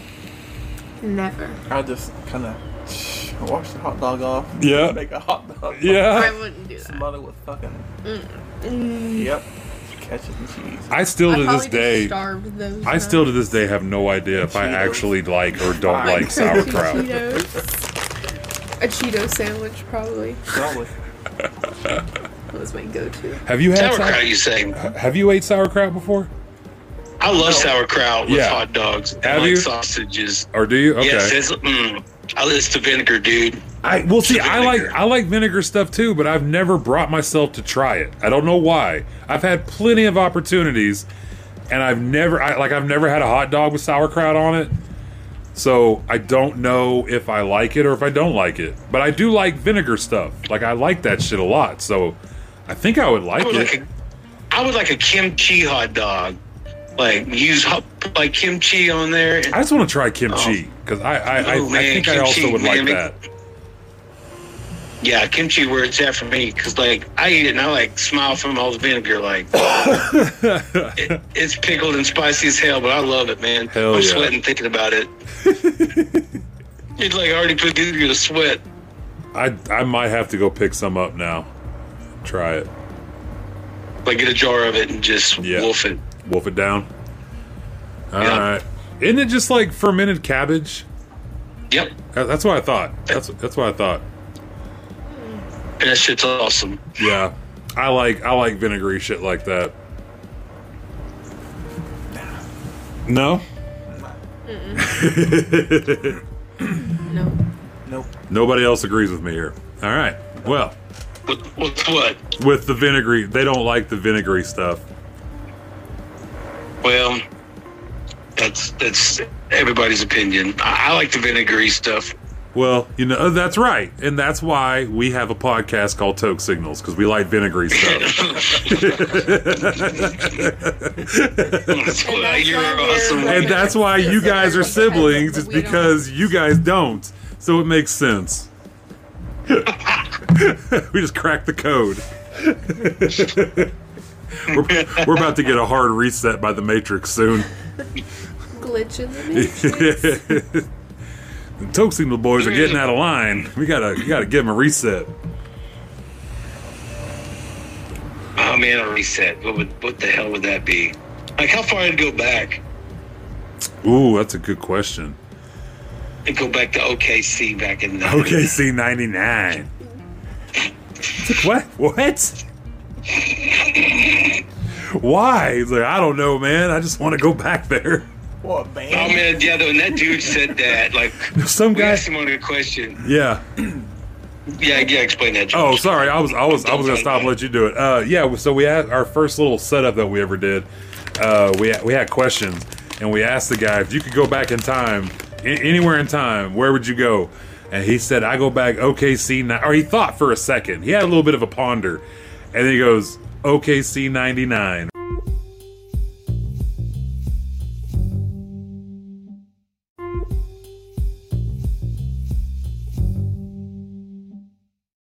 Never. I just kind of wash the hot dog off. Yeah. Make a hot dog. Yeah. I wouldn't do that. Smother with fucking. Mm. Yep. Ketchup and cheese. I still to probably this day, starved those. I still to this day have no idea if I Cheetos. actually like or don't Like like sauerkraut. Cheetos. A Cheeto sandwich, probably. Probably. That was my go-to. Have you had Sauerkraut, sau- you say? Have you ate sauerkraut before? I love sauerkraut with Yeah. hot dogs. and Have like you? sausages. Or do you? Okay. Yes, it's, mm, I it's the vinegar, dude. I well see I like Vinegar. I like vinegar stuff too, but I've never brought myself to try it. I don't know why. I've had plenty of opportunities and I've never I like I've never had a hot dog with sauerkraut on it. So I don't know if I like it or if I don't like it. But I do like vinegar stuff. Like I like that shit a lot. So I think I would I like would it. like a, I would like a kimchi hot dog. Like use like kimchi on there. I just want to try kimchi oh. because I I, I, Oh, I man, think I also kimchi, would like man, that. Yeah, kimchi where it's at for me because like I eat it and I like smile from all the vinegar. Like it, it's pickled and spicy as hell, but I love it, man. Hell I'm yeah. sweating thinking about it. it's like already put you to sweat. I I might have to go pick some up now. Try it. Like get a jar of it and just Yeah. wolf it. Wolf it down. All right. Yeah. Isn't it just like fermented cabbage? Yep, That's what I thought. That's that's what I thought. And that shit's awesome. Yeah. I like I like vinegary shit like that. No? No. Nope. Nobody else agrees with me here. All right. Well, With, with what? with the vinegary, they don't like the vinegary stuff. Well, that's that's everybody's opinion. I, I like the vinegary stuff. Well, you know, uh, that's right. And that's why we have a podcast called Toke Signals because we like vinegary stuff. That's why you're awesome. and that's why you guys are siblings is because you guys don't so it makes sense we just cracked the code we're, we're about to get a hard reset by the matrix soon Glitch in the matrix. The toke signal boys are getting out of line. We gotta we gotta give them a reset. Oh man, a reset. What would what the hell would that be? Like how far I'd go back? Ooh that's a good question. And go back to OKC back in the okc 99 what? What? Why? He's like i don't know man. I just want to go back there What Oh band? man, yeah, when that dude said that, like some guy asked him on a question. yeah Yeah, yeah, explain that. Oh, sorry. I was I was I was gonna stop and let you do it. Uh, yeah. So we had our first little setup that we ever did. Uh, we had, we had questions, and we asked the guy if you could go back in time, a- anywhere in time, where would you go? And he said, "I go back OKC." ni-" Or he thought for a second. He had a little bit of a ponder, and then he goes, "OKC '99."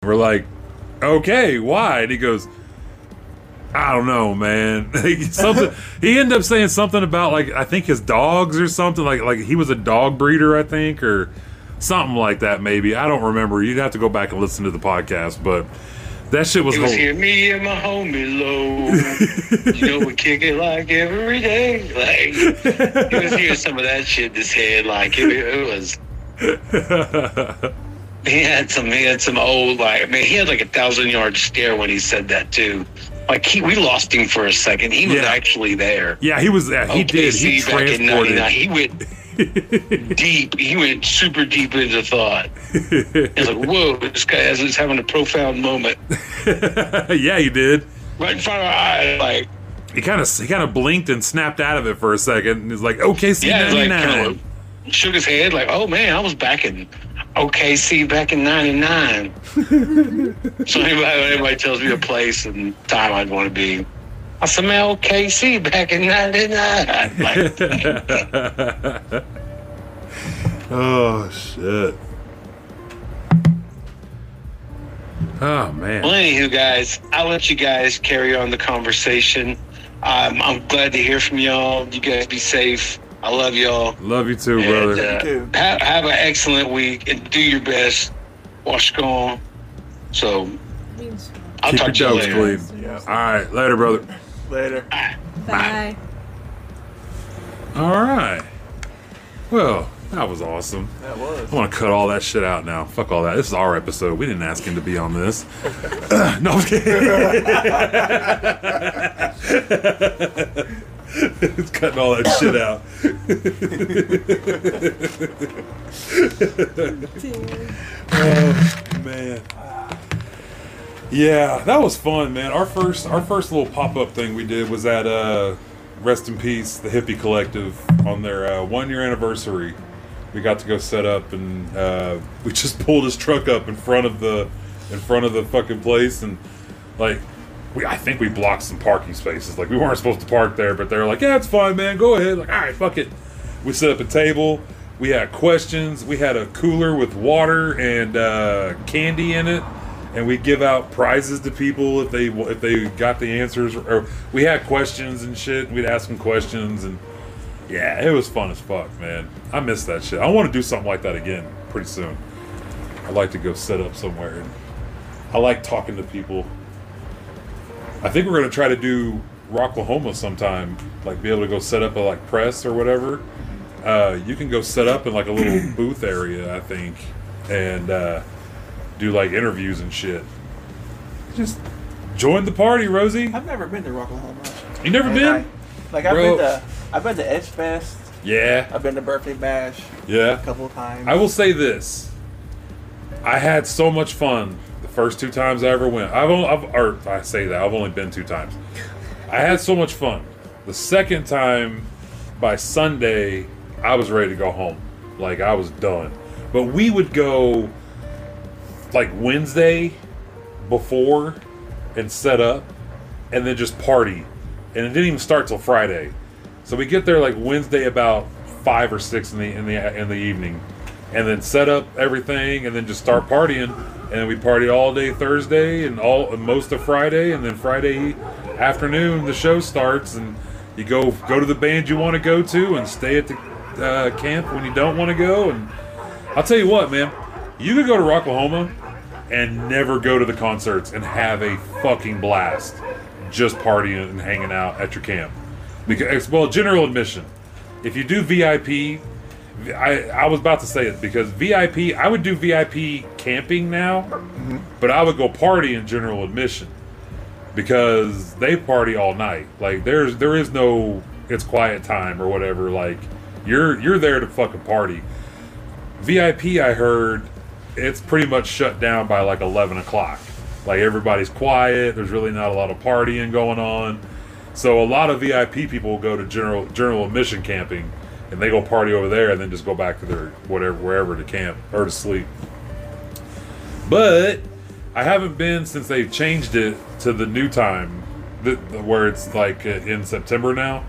We're like, okay, why? And he goes, I don't know, man. something. he ended up saying something about like I think his dogs or something like like he was a dog breeder, I think, or something like that. Maybe I don't remember. You'd have to go back and listen to the podcast, but That shit was, It was me and my homie low. you know, we kick it like every day. Like, you was hearing some of that shit in his head. Like, it, it was. He had some. He had some old. Like, I mean, he had like a thousand yard stare when he said that too. Like, he, we lost him for a second. He was Yeah. actually there. yeah, he was. He did. He back in '99. He went deep. He went super deep into thought. It's like, whoa, this guy is having a profound moment yeah, he did. right in front of our eyes. Like, He kind of he kind of blinked and snapped out of it for a second, and he's like, "OKC yeah, it's like ninety kind of shook his head. Like, oh man, I was back in OKC back in '99. so anybody, anybody tells me a place and time I'd want to be. I said, man, OKC back in '99. Like, Oh shit. Oh man. Well, anywho, guys, I'll let you guys carry on the conversation. Um, I'm glad to hear from y'all. You guys be safe. I love y'all. Love you too, And, brother. uh, too. have, have an excellent week and do your best. Wash gone. So I'll Keep talk to you your dogs later. clean. Yeah. All right, later, brother. Later. Bye. All right. Well, that was awesome. That was. I want to cut all that shit out now. Fuck all that. This is our episode. We didn't ask him to be on this. no, I'm kidding. It's cutting all that shit out. Oh man. Yeah, that was fun, man. Our first our first little pop up thing we did was at uh Rest in Peace, the Hippie Collective, on their uh, one year anniversary. We got to go set up, and uh, we just pulled his truck up in front of the in front of the fucking place, and like we I think we blocked some parking spaces. Like we weren't supposed to park there, but they're like, "Yeah, it's fine, man. Go ahead." Like, all right, fuck it. We set up a table. We had questions. We had a cooler with water and uh, candy in it, and we give out prizes to people if they if they got the answers. Or we had questions and shit. We'd ask them questions, and yeah, it was fun as fuck, man. I miss that shit. I want to do something like that again pretty soon. I'd like to go set up somewhere. I like talking to people. I think we're gonna try to do Rocklahoma sometime. Like be able to go set up a like press or whatever. Uh, you can go set up in like a little booth area, I think, and uh, do like interviews and shit. Just join the party, Rosie. I've never been to Rocklahoma. You never And been? I- like I've Bro. been to I've been to Edge Fest. Yeah, I've been to Birthday Bash Yeah. a couple of times. I will say this: I had so much fun the first two times I ever went. I've only, I've, or I say that I've only been two times. I had so much fun. The second time, by Sunday, I was ready to go home. Like I was done. But we would go like Wednesday before and set up, and then just party. And it didn't even start till Friday. So we get there like Wednesday about five or six in the in the in the evening, and then set up everything, and then just start partying. And then we party all day Thursday and all and most of Friday, and then Friday afternoon the show starts, and you go go to the band you want to go to, and stay at the uh, camp when you don't want to go. And I'll tell you what, man, you could go to Rocklahoma and never go to the concerts and have a fucking blast just partying and hanging out at your camp. Because well, general admission. If you do VIP, I I was about to say it because VIP, I would do VIP camping now, but I would go party in general admission because they party all night. Like there's there is no it's quiet time or whatever. Like you're you're there to fucking party. VIP, I heard, it's pretty much shut down by like 11 o'clock. Like everybody's quiet. There's really not a lot of partying going on. So a lot of VIP people go to general general admission camping, and they go party over there, and then just go back to their whatever wherever to camp or to sleep. But I haven't been since they've changed it to the new time, the, the- where it's like uh, in September now.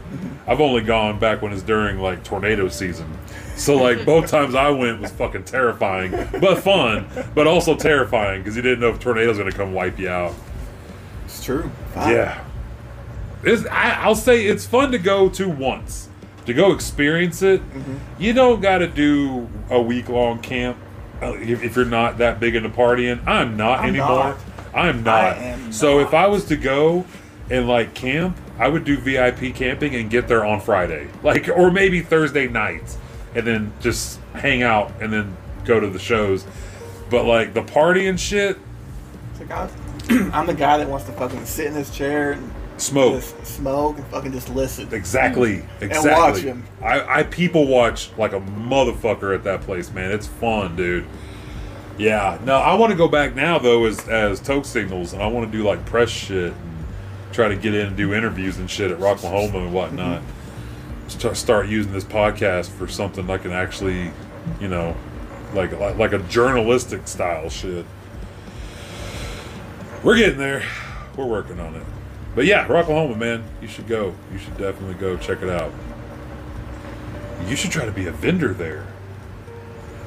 I've only gone back when it's during like tornado season. So like both times I went was fucking terrifying, but fun, but also terrifying because you didn't know if tornadoes gonna come wipe you out. It's true. Wow. Yeah. It's, I, I'll say it's fun to go to once. To go experience it. You don't got to do a week long camp uh, if, if you're not that big into partying. I'm not I'm anymore. not. I'm not. I am so not. if I was to go and like camp, I would do VIP camping and get there on Friday, like or maybe Thursday nights, and then just hang out and then go to the shows. But like the party and shit, It's like, I was- I'm the guy that wants to fucking sit in his chair and smoke. just smoke and fucking just listen. Exactly. Hmm. Exactly. watch him. I, I people watch like a motherfucker at that place, man. It's fun, dude. Yeah. No, I want to go back now though as as Toke Signals, and I want to do like press shit and try to get in and do interviews and shit at Rocklahoma and whatnot. Mm-hmm. St- Start using this podcast for something I can actually, you know, like like, like a journalistic style shit. We're getting there. We're working on it. But yeah, Rocklahoma, man, you should go. You should definitely go check it out. You should try to be a vendor there.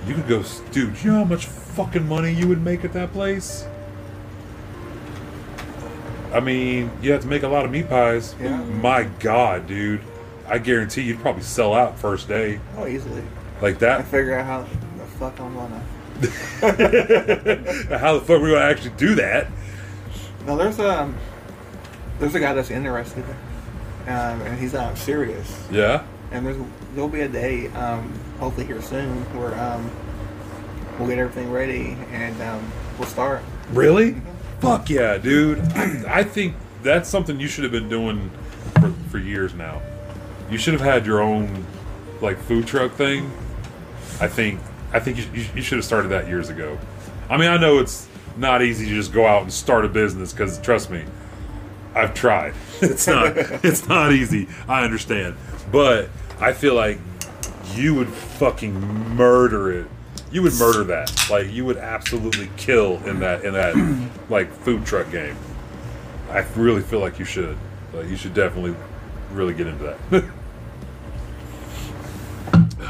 You could go, dude. You know how much fucking money you would make at that place? I mean, you have to make a lot of meat pies. Yeah. My God, dude. I guarantee you'd probably sell out first day. Oh, easily. Like that? I figure out how the fuck I'm gonna. how the fuck are we gonna actually do that? Now, there's um, there's a guy that's interested, um, and he's um serious. Yeah. And there's there'll be a day, um, hopefully here soon, where um, we'll get everything ready and um, we'll start. Really? Fuck yeah, dude. I, think that's something you should have been doing for, for years now. You should have had your own like food truck thing. I think I think you, you, you should have started that years ago. I mean, I know it's not easy to just go out and start a business because trust me, I've tried. It's not it's not easy. I understand, but I feel like you would fucking murder it. You would murder that. Like you would absolutely kill in that in that like food truck game. I really feel like you should. Like you should definitely really get into that.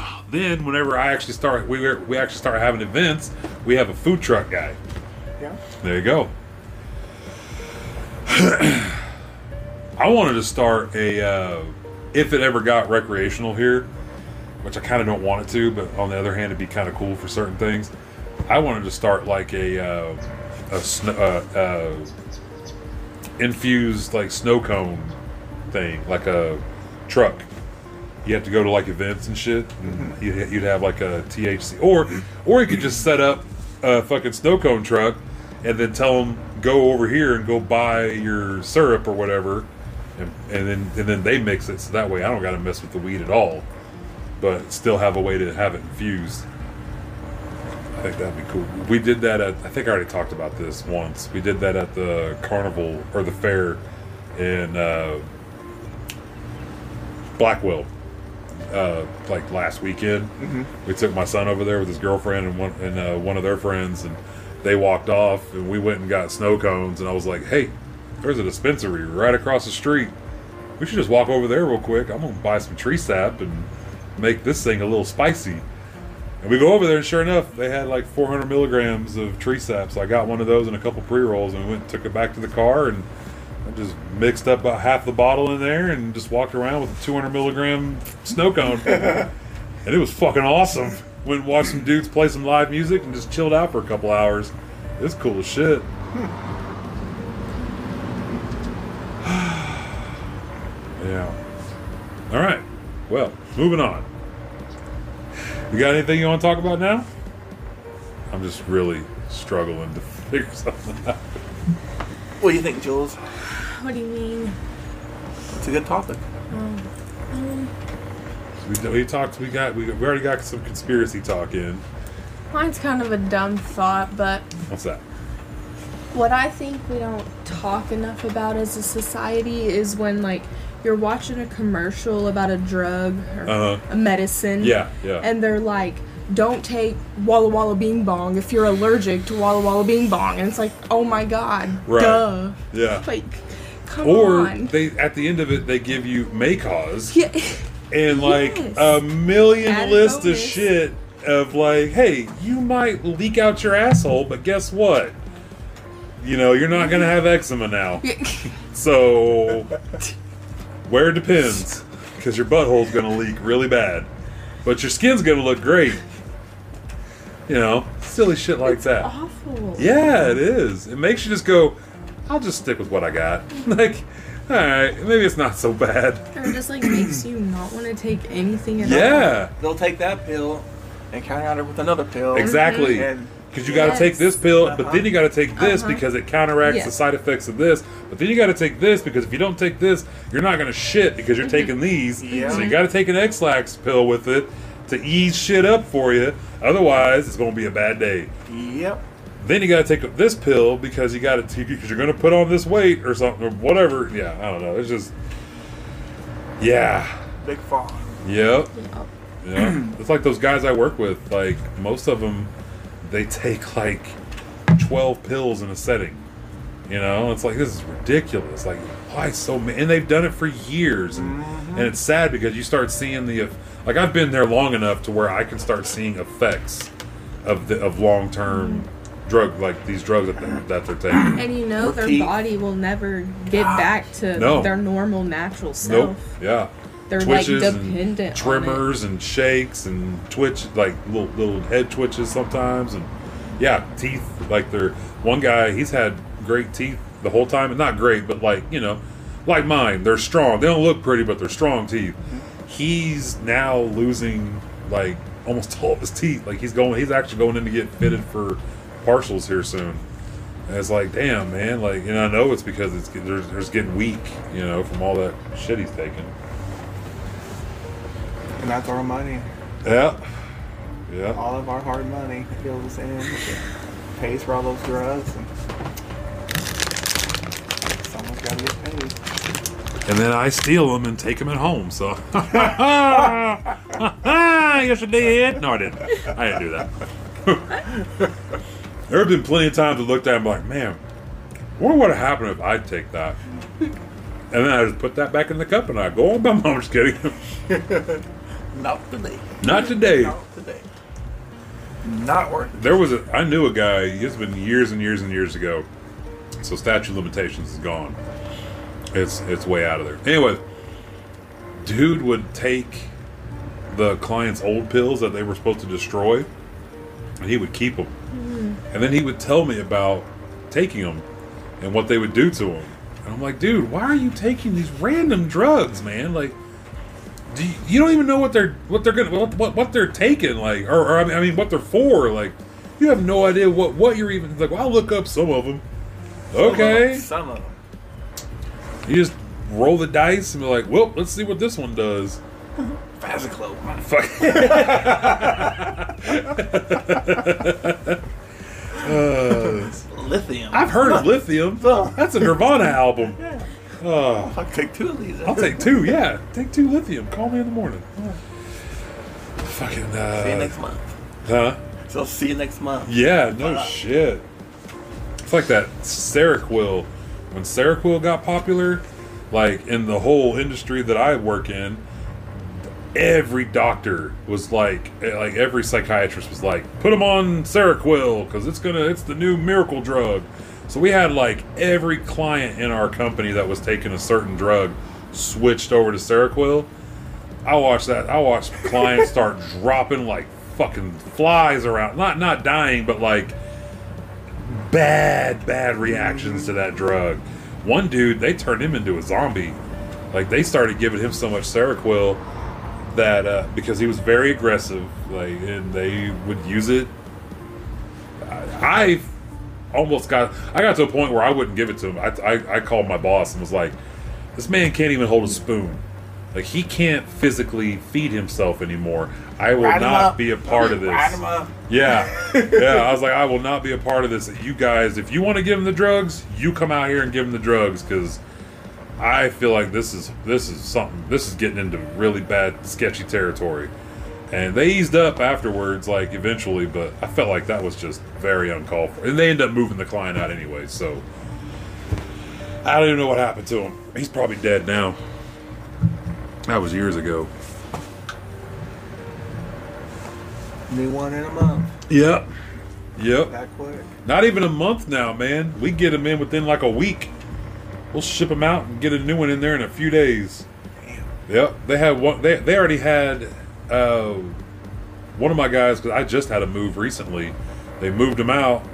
then whenever I actually start we we actually start having events, we have a food truck guy. Yeah. There you go. I wanted to start a, uh, if it ever got recreational here, which I kind of don't want it to, but on the other hand, it'd be kind of cool for certain things. I wanted to start like a, uh, a sn- uh, uh, infused like snow cone thing, like a truck. You have to go to like events and shit. And you'd, you'd have like a THC, or or you could just set up a fucking snow cone truck and then tell them go over here and go buy your syrup or whatever, and, and then and then they mix it so that way I don't got to mess with the weed at all, but still have a way to have it infused. I think that'd be cool. We did that at I think I already talked about this once. We did that at the carnival or the fair in uh, Blackwell uh, like last weekend. We took my son over there with his girlfriend and one and uh, one of their friends, and they walked off, and we went and got snow cones. And I was like, "Hey, there's a dispensary right across the street. We should just walk over there real quick. I'm gonna buy some tree sap and make this thing a little spicy." And we go over there, and sure enough, they had like 400 milligrams of tree sap. So I got one of those and a couple pre rolls, and we went and took it back to the car and. I just mixed up about half the bottle in there and just walked around with a 200 milligram snow cone. and it was fucking awesome. Went and watched some dudes play some live music and just chilled out for a couple hours. It's cool as shit. yeah. All right. Well, moving on. You got anything you want to talk about now? I'm just really struggling to figure something out. What do you think, Julz? What do you mean? It's a good topic. Um, We, we talked. We got. We, we already got some conspiracy talk in. Mine's kind of a dumb thought, but What's that? what I think we don't talk enough about as a society is when like you're watching a commercial about a drug or Uh-huh. a medicine. Yeah, yeah. And they're like, don't take Walla Walla Bing Bong if you're allergic to Walla Walla Bing Bong. And it's like, oh my god. Right. Duh. Yeah. Like, come Or on. they at the end of it they give you may cause yeah. and like Yes. a million Added list of shit of like, hey, you might leak out your asshole, but guess what? You know, you're not gonna have eczema now. So where it depends, because your butthole's gonna leak really bad, but your skin's gonna look great. You know, silly shit like It's that. awful. Yeah, it is. It makes you just go, I'll just stick with what I got. like, all right, maybe it's not so bad. Or it just like makes you not want to take anything at all. Yeah, They'll take that pill and counter it with another pill. exactly. And Because you got to take this pill, but Uh-huh. then you got to take this Uh-huh. because it counteracts the side effects of this. But then you got to take this because if you don't take this, you're not going to shit because you're taking these. Yeah. So you got to take an Ex-Lax pill with it to ease shit up for you. Otherwise, it's going to be a bad day. yep. Then you got to take this pill because you got to because you're going to put on this weight or something or whatever. Yeah, I don't know. It's just yeah, Big fall. yep. Yeah. Yeah, it's like those guys I work with. Like most of them, they take like twelve pills in a setting. You know, it's like this is ridiculous. Like why so many? And they've done it for years, and, mm-hmm. and it's sad because you start seeing the like I've been there long enough to where I can start seeing effects of the of long term mm-hmm. Drug like these drugs that they're, that they're taking. And you know their body will never get back to No. their normal natural self. Nope. Yeah. They're Twitches like and dependent on it. tremors and shakes and twitch like little little head twitches sometimes and yeah teeth like they're one guy he's had great teeth the whole time and not great but like you know like mine they're strong they don't look pretty but they're strong teeth he's now losing like almost all of his teeth like he's going he's actually going in to get fitted for partials here soon and it's like damn man like and i know it's because it's there's, there's getting weak you know from all that shit he's taking And that's our money. Yeah. Yeah. All of our hard money goes in, pays for all those drugs, and someone's got to get paid. And then I steal them and take them at home. So, yes, I did. No, I didn't. I didn't do that. There have been plenty of times I looked at them like, man, I wonder what would happen if I'd take that. And then I just put that back in the cup and I go on by my just kidding. Not today. Not today. Not today. Not worth it. There was a I knew a guy, it's been years and years and years ago. So statute of limitations is gone. It's it's way out of there. Anyway, dude would take the client's old pills that they were supposed to destroy and he would keep them. And then he would tell me about taking them and what they would do to him. And I'm like, dude, why are you taking these random drugs, man? Like, do you, you don't even know what they're what they're gonna what what, what they're taking, like, or, or I, mean, I mean, what they're for. Like, you have no idea what what you're even like. Well, I'll look up some of them. Okay, Some of them. you just roll the dice and be like, well, let's see what this one does. FazaClo. Fuck. Uh, Lithium. I've heard of Lithium. That's a Nirvana album. Oh, I'll take two of these. I'll take two. Yeah, take two Lithium. Call me in the morning. Fucking. Uh, See you next month. Huh? So see you next month. Yeah. No shit. It's like that Seroquel. When Seroquel got popular, like in the whole industry that I work in, every doctor was like, like every psychiatrist was like, put them on Seroquel because it's gonna, it's the new miracle drug. So we had like every client in our company that was taking a certain drug switched over to Seroquel. I watched that. I watched clients start dropping like fucking flies around. Not not dying, but like bad bad reactions to that drug. One dude, they turned him into a zombie. Like they started giving him so much Seroquel that uh, because he was very aggressive, like, and they would use it. I, I almost got. I got to a point where I wouldn't give it to him. I, I, I called my boss and was like, "This man can't even hold a spoon. Like he can't physically feed himself anymore. I will not up. be a part of this." Rat him up. Yeah, yeah. I was like, I will not be a part of this. You guys, if you want to give him the drugs, you come out here and give him the drugs because I feel like this is this is something. This is getting into really bad, sketchy territory. And they eased up afterwards, like eventually, but I felt like that was just very uncalled for. And they end up moving the client out anyway, so I don't even know what happened to him. He's probably dead now. That was years ago. New one in a month. Yep. Yep. That quick. Not even a month now, man. We get them in within like a week. We'll ship them out and get a new one in there in a few days. Damn. Yep, they had one. They they already had uh, one of my guys because I just had a move recently They moved him out,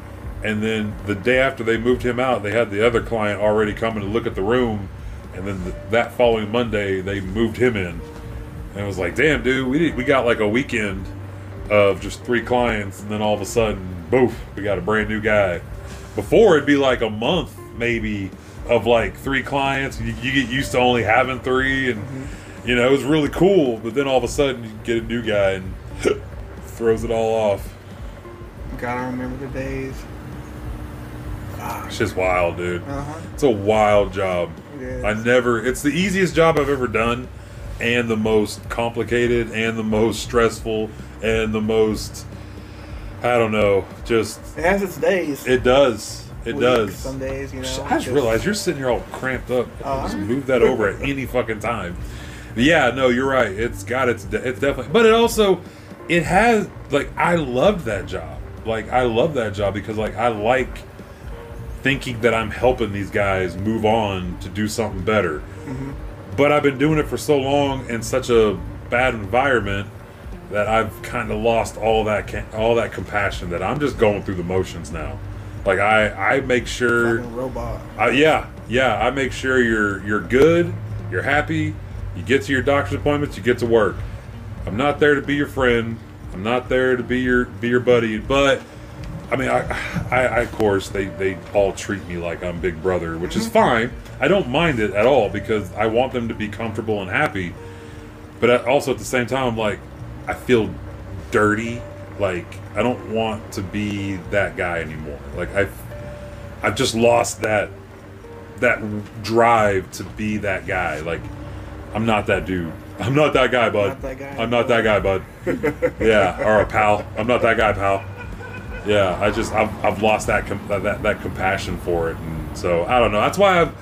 and then the day after they moved him out, they had the other client already coming to look at the room, and then the, that following Monday they moved him in, and it was like, damn, dude, we did, we got like a weekend of just three clients, and then all of a sudden, boof, we got a brand new guy. Before it'd be like a month maybe of like three clients. You, you get used to only having three, and you know it was really cool. But then all of a sudden you get a new guy and throws it all off. Gotta remember the days. It's just wild, dude. Uh-huh. It's a wild job. It is. I never. It's the easiest job I've ever done, and the most complicated, and the most stressful, and the most. I don't know. Just It has its days. it does. It Weeks, does. Some days, you know. I just realized you're sitting here all cramped up. Oh, just move that over at any fucking time. But yeah, no, you're right. It's got its. It's definitely. But it also, it has like I loved that job. Like I love that job because like I like thinking that I'm helping these guys move on to do something better. Mm-hmm. But I've been doing it for so long in such a bad environment that I've kind of lost all that all that compassion that I'm just going through the motions now. Like I I make sure Fucking robot. uh, yeah, yeah. I make sure you're you're good, you're happy, you get to your doctor's appointments, you get to work. I'm not there to be your friend. I'm not there to be your be your buddy. But I mean, I, I, I of course they they all treat me like I'm Big Brother, which is fine. I don't mind it at all because I want them to be comfortable and happy. But also at the same time, I'm like, I feel dirty. Like I don't want to be that guy anymore. Like I've I've just lost that that drive to be that guy. Like I'm not that dude. I'm not that guy, bud. Not that guy. I'm not that guy, bud. yeah, or a pal. I'm not that guy, pal. Yeah, I just I've, I've lost that, com- that that that compassion for it, and so I don't know. That's why I've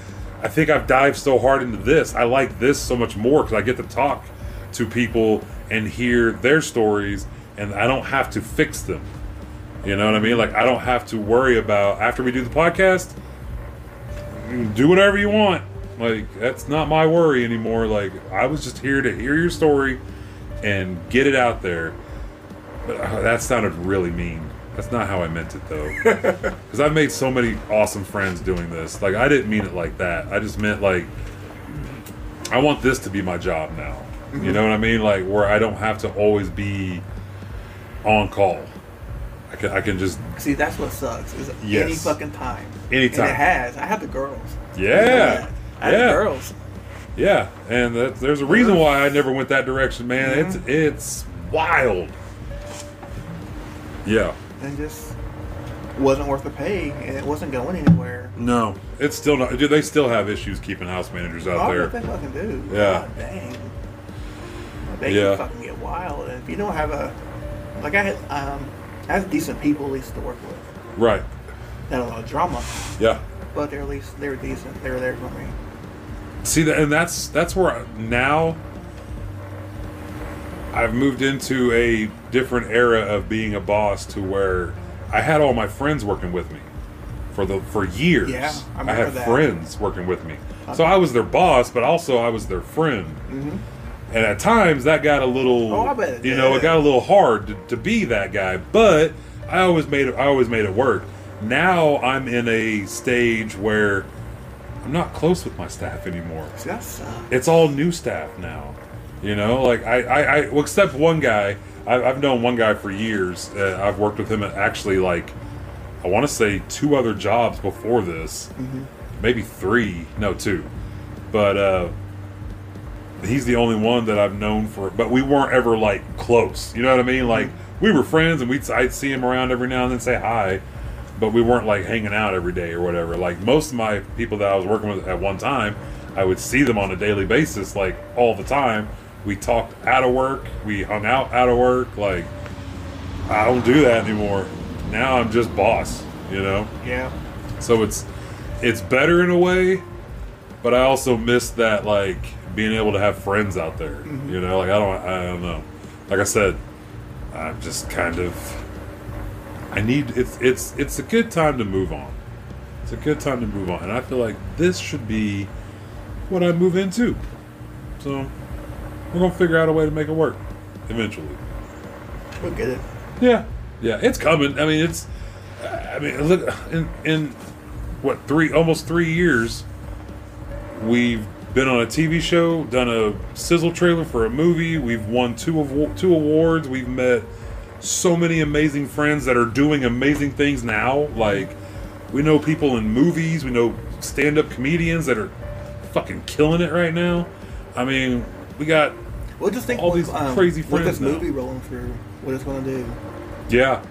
I think I've dived so hard into this. I like this so much more because I get to talk to people and hear their stories, and I don't have to fix them. You know what I mean? Like I don't have to worry about after we do the podcast. Do whatever you want. Like that's not my worry anymore. Like I was just here to hear your story and get it out there. But uh, that sounded really mean. That's not how I meant it though. Because I've made so many awesome friends doing this. Like I didn't mean it like that. I just meant like I want this to be my job now. You know what I mean? Like where I don't have to always be on call. I can I can just See, that's what sucks. Is Yes. any fucking time. Anytime. And it has. I have the girls. yeah I have yeah the girls. yeah. And that, there's a reason why I never went that direction, man. It's mm-hmm. it's wild. Yeah. And just wasn't worth the pay, and it wasn't going anywhere. No, it's still not. Dude, they still have issues keeping house managers out Oh, there. they fucking do. Yeah. God dang. They Yeah. can fucking get wild. And if you don't have a. Like, I had, um, I had decent people at least to work with. Right. Not a lot of drama, Yeah. but they're at least, they were decent. They were there for me. See that, and that's that's where I, now I've moved into a different era of being a boss to where I had all my friends working with me for the for years. Yeah, I I, had that. friends working with me, so I was their boss, but also I was their friend. And at times that got a little, Mm-hmm. Oh, it you know, it got a little hard to, to be that guy. But I always made it. I always made it work. Now I'm in a stage where I'm not close with my staff anymore See, that sucks. it's all new staff now. You know, like I, I, I well, except one guy. I, I've known one guy for years. Uh, I've worked with him at actually like, I want to say two other jobs before this, maybe three, no two, but uh, he's the only one that I've known for. But we weren't ever like close. You know what I mean? Mm-hmm. Like we were friends, and we'd I'd see him around every now and then, say hi, but we weren't like hanging out every day or whatever. Like most of my people that I was working with at one time, I would see them on a daily basis, like all the time. We talked out of work, we hung out out of work. Like I don't do that anymore. Now I'm just boss, you know. Yeah. So it's it's better in a way, but I also miss that like being able to have friends out there. Mm-hmm. You know, like I don't I don't know. Like I said, I'm just kind of I need it's it's it's a good time to move on. It's a good time to move on, and I feel like this should be what I move into. So we're gonna figure out a way to make it work eventually. We'll get it. Yeah, Yeah, it's coming. I mean, it's. I mean, look in in what three almost three years. We've been on a TV show, done a sizzle trailer for a movie. We've won two of two awards. We've met so many amazing friends that are doing amazing things now. Like we know people in movies. We know stand-up comedians that are fucking killing it right now. I mean, we got Well, just think All what, these um, crazy what friends this now. movie rolling through, what it's going to do. yeah,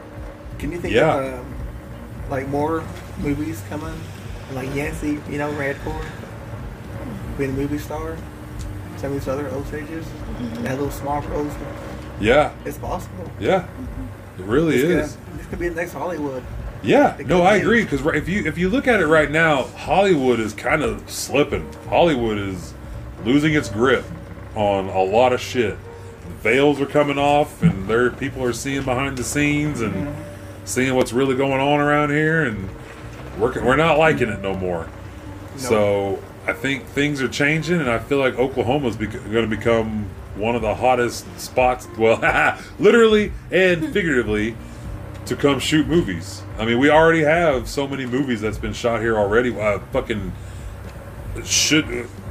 Can you think Yeah. of um, like more movies coming? Like Yancey, you know, Red Corn, being a movie star. Some of these other Osages, that little small roles. yeah, It's possible. yeah. It really This is. Could, this could be the next Hollywood. Yeah, It no, I be. agree because if you if you look at it right now, Hollywood is kind of slipping. Hollywood is losing its grip on a lot of shit. Veils are coming off, and there people are seeing behind the scenes and Mm-hmm. seeing what's really going on around here, and we're we're not liking it no more. So I think things are changing, and I feel like Oklahoma's bec- going to become one of the hottest spots. Well, literally and figuratively to come shoot movies. I mean, we already have so many movies that's been shot here already. Uh, fucking should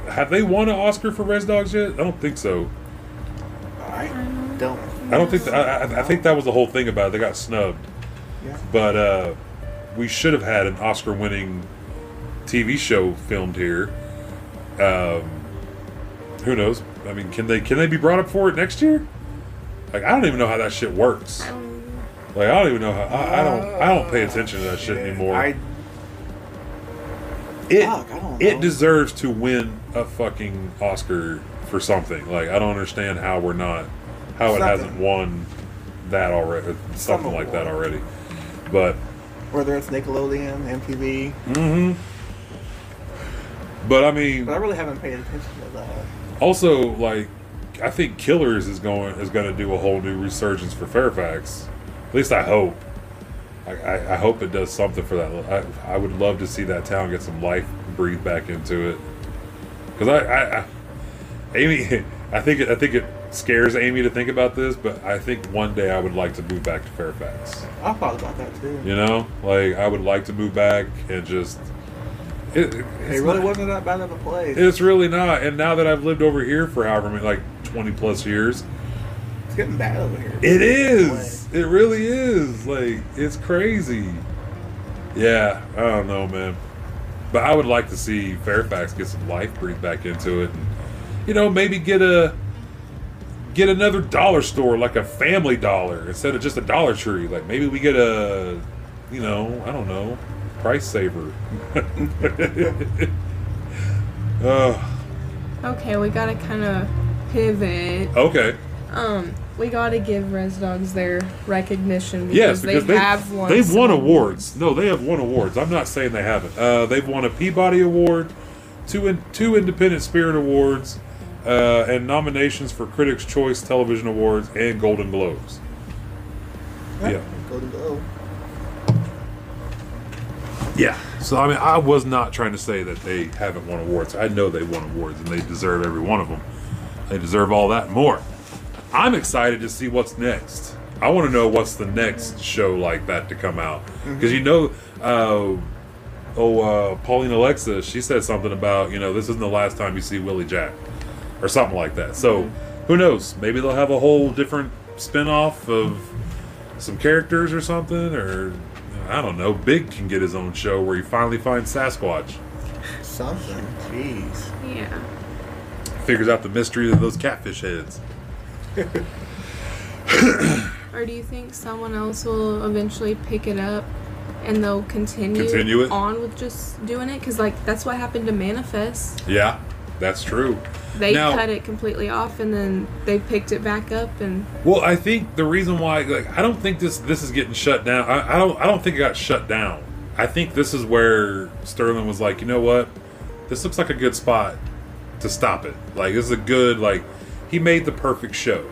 have they won an Oscar for Res Dogs yet? I don't think so. I don't. I don't think that, I, I- I think that was the whole thing about it. They got snubbed, Yeah. but uh, we should have had an Oscar-winning TV show filmed here. Um, who knows? I mean, can they can they be brought up for it next year? Like, I don't even know how that shit works. Like, I don't even know how. I, I don't. I don't pay attention to that shit anymore. I, it Fuck, it deserves to win a fucking Oscar for something. Like I don't understand how we're not how it Something. hasn't won that already, something like that already. But whether it's Nickelodeon, MTV, hmm but I mean, but I really haven't paid attention to that. also like I think Killers is going is going to do a whole new resurgence for Fairfax. At least I hope. I, I, I hope it does something for that. I, I would love to see that town get some life breathed back into it. Because I, I, I, Amy, I think it, I think it scares Amy to think about this, but I think one day I would like to move back to Fairfax. I thought about that too. You know, like I would like to move back and just. It, it- really not- wasn't that bad of a place. It's really not. And now that I've lived over here for however many, like twenty plus years, It's getting bad over here. it is. It really is. Like it's crazy. Yeah, I don't know, man. But I would like to see Fairfax get some life breathed back into it, and you know maybe get a get another dollar store like a Family Dollar instead of just a Dollar Tree. Like maybe we get a, you know, I don't know, price saver. oh, Okay, we gotta kind of pivot. okay. Um, we gotta give Res Dogs their recognition because, Yes, because they, they have won. They've some won awards. No, they have won awards. I'm not saying they haven't. Uh, they've won a Peabody Award, two in, two Independent Spirit Awards, uh, and nominations for Critics' Choice Television Awards and Golden Globes. Yeah. Golden Globe. Yeah. So I mean, I was not trying to say that they haven't won awards. I know they won awards, and they deserve every one of them. They deserve all that more. I'm excited to see what's next. I want to know what's the next show like that to come out because you know, uh, oh, uh, Paulina Alexis, she said something about you know this isn't the last time you see Willie Jack or something like that. So who knows? Maybe they'll have a whole different spin-off of some characters or something, or I don't know. Big can get his own show where he finally finds Sasquatch, Something. Jeez. Yeah. figures out the mystery of those catfish heads. Or do you think someone else will eventually pick it up and they'll continue, Continue it? on with just doing it? Because, like, that's what happened to Manifest. Yeah, that's true. They Now- cut it completely off and then they picked it back up and Well, I think the reason why, like, I don't think this this is getting shut down. I, I don't. I don't think it got shut down. I think this is where Sterling was like, you know what, this looks like a good spot to stop it. Like, this is a good like. He made the perfect show,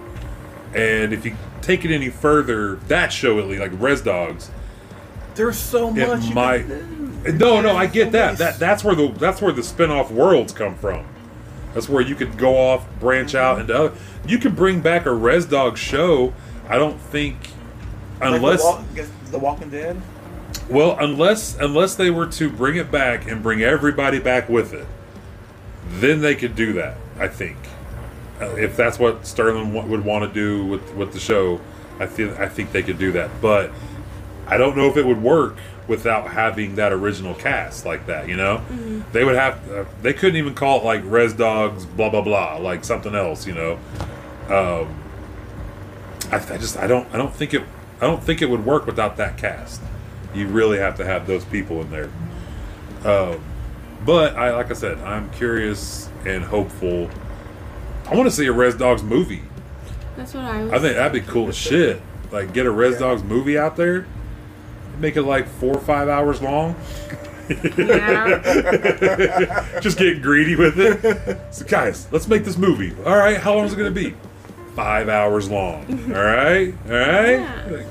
and if you take it any further, that show at least, like Res Dogs, There's so much. you might. No, no, I get so that. much- That that's where the that's where the spin-off worlds come from. That's where you could go off, branch out into other. You could bring back a Res Dog show. I don't think. unless like the, walk, the Walking Dead. well, unless unless they were to bring it back and bring everybody back with it, then they could do that. I think uh, if that's what Sterling would want to do with with the show, I feel I think they could do that. But I don't know if it would work without having that original cast like that. You know, they would have uh, they couldn't even call it like Res Dogs blah blah blah like something else. You know, um, I, I just I don't I don't think it I don't think it would work without that cast. You really have to have those people in there. Um, but I like I said, I'm curious and hopeful. I want to see a Res Dogs movie. That's what I was. I think that'd be cool as shit. Like get a Res Yeah. Dogs movie out there, make it like four or five hours long. Yeah. Just get greedy with it. So guys, let's make this movie. All right, how long is it gonna be? Five hours long. All right, all right. Yeah.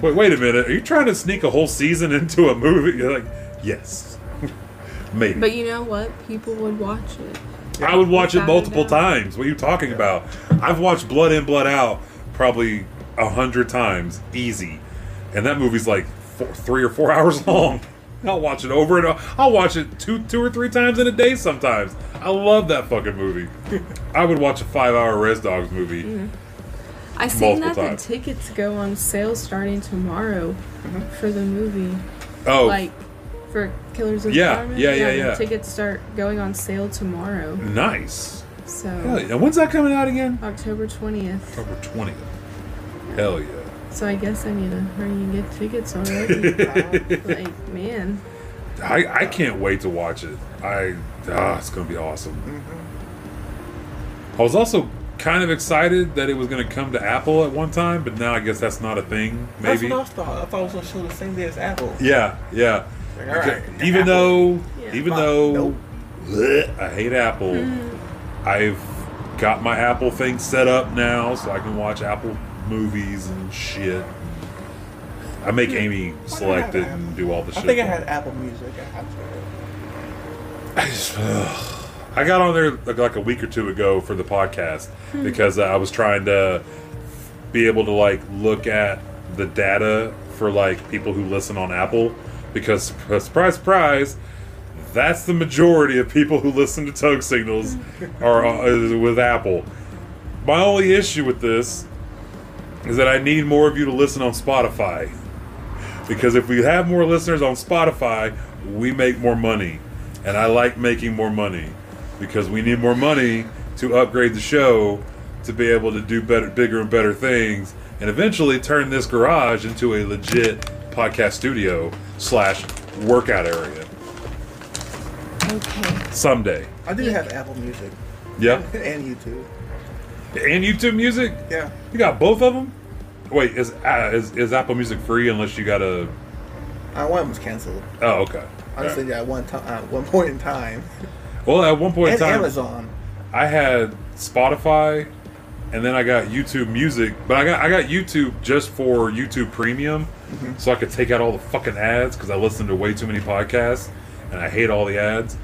Wait, wait a minute. Are you trying to sneak a whole season into a movie? You're like, yes, maybe. But you know what? People would watch it. I would watch it Without multiple times. What are you talking about? I've watched Blood In, Blood Out probably a hundred times, easy. And that movie's like four, three or four hours long. I'll watch it over and over. I'll watch it two, two or three times in a day sometimes. I love that fucking movie. I would watch a five-hour Res Dogs movie. Mm-hmm. I seen that times. the tickets go on sale starting tomorrow for the movie. Oh, Like for Killers of the Yeah, Flower Moon. yeah, yeah, yeah. Tickets start going on sale tomorrow. nice. So Hell yeah. When's that coming out again? October twentieth. October twentieth. Hell yeah. So I guess I need to hurry and get tickets already. like man, I, I can't wait to watch it. I ah, it's gonna be awesome. I was also kind of excited that it was gonna come to Apple at one time, but now I guess that's not a thing. That's Maybe. what I thought. I thought it was gonna show the same day as Apple. Yeah, yeah. Like, all right, even Apple. though, Yeah. even Fuck, though nope. bleh, I hate Apple, I've got my Apple thing set up now, so I can watch Apple movies and shit. I make Amy select it and do all the shit. I think I had Apple Music. I have to. I just. I got on there like, like a week or two ago for the podcast because uh, I was trying to be able to like look at the data for like people who listen on Apple because surprise surprise that's the majority of people who listen to Toke Signals are uh, with Apple. My only issue with this is that I need more of you to listen on Spotify. Because if we have more listeners on Spotify, we make more money. And I like making more money because we need more money to upgrade the show to be able to do better, bigger and better things, and eventually turn this garage into a legit podcast studio slash workout area okay. someday. I do have Apple Music Yeah, and YouTube. And YouTube Music. Yeah. You got both of them. Wait, is uh, is, is Apple Music free unless you got a? Uh, one was canceled. Oh, okay. I just said yeah, at one time, uh, one point in time. Well, at one point in time, Amazon. I had Spotify, and then I got YouTube Music, but I got I got YouTube just for YouTube Premium, so I could take out all the fucking ads because I listened to way too many podcasts, and I hate all the ads.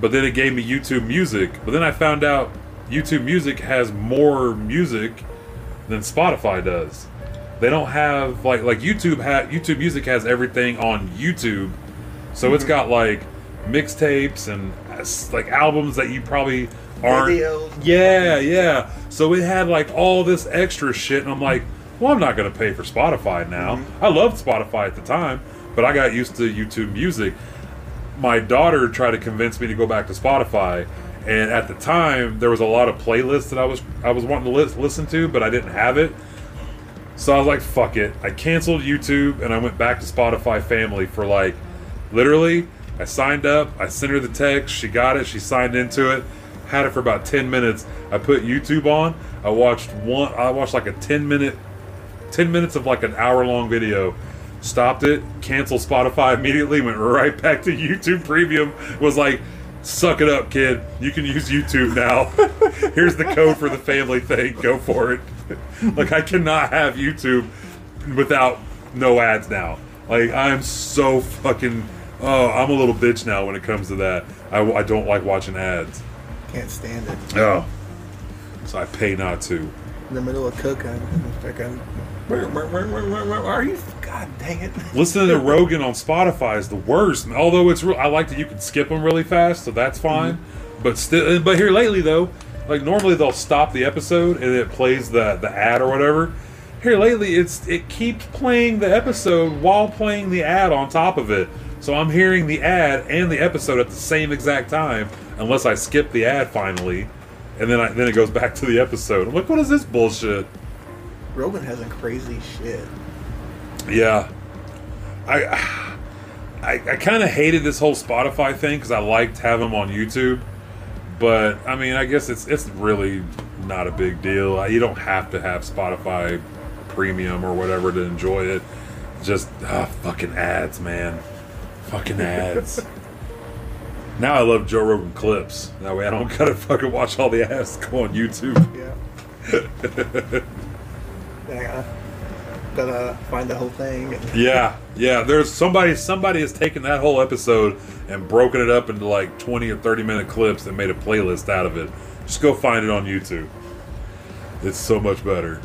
But then it gave me YouTube Music, but then I found out YouTube Music has more music than Spotify does. They don't have like like YouTube ha- YouTube Music has everything on YouTube, so it's mhm. got like mixtapes and like albums that you probably aren't. Videos. Yeah, yeah. So it had like all this extra shit, and I'm like, well, I'm not gonna pay for Spotify now. Mhm. I loved Spotify at the time, but I got used to YouTube Music. My daughter tried to convince me to go back to Spotify, and at the time there was a lot of playlists that I was I was wanting to lis- listen to, but I didn't have it. So I was like, fuck it. I canceled YouTube and I went back to Spotify family for like literally I signed up, I sent her the text, she got it, she signed into it, had it for about 10 minutes. I put YouTube on. I watched one I watched like a 10 minute 10 minutes of like an hour long video. Stopped it, canceled Spotify immediately, went right back to YouTube Premium. Was like, suck it up, kid. You can use YouTube now. Here's the code for the family thing. Go for it. like, I cannot have YouTube without no ads now. Like, I'm so fucking. Oh, I'm a little bitch now when it comes to that. I, I don't like watching ads. Can't stand it. Oh. So I pay not to. in the middle of cooking. And it's are you? God dang it. Listening to Rogan on Spotify is the worst. Although it's real, I like that you can skip them really fast, so that's mm-hmm. fine. But still, but here lately though, like normally they'll stop the episode and it plays the the ad or whatever. Here lately, it's it keeps playing the episode while playing the ad on top of it. So I'm hearing the ad and the episode at the same exact time, unless I skip the ad finally, and then I, then it goes back to the episode. I'm like, what is this bullshit? Rogan has some crazy shit. Yeah, I I, I kind of hated this whole Spotify thing because I liked having them on YouTube, but I mean, I guess it's it's really not a big deal. You don't have to have Spotify Premium or whatever to enjoy it. Just ah, fucking ads, man, fucking ads. now I love Joe Rogan clips. That way I don't gotta fucking watch all the ads go on YouTube. Yeah. I gotta, gotta find the whole thing. Yeah, yeah. There's somebody. Somebody has taken that whole episode and broken it up into like 20 or 30 minute clips and made a playlist out of it. Just go find it on YouTube. It's so much better.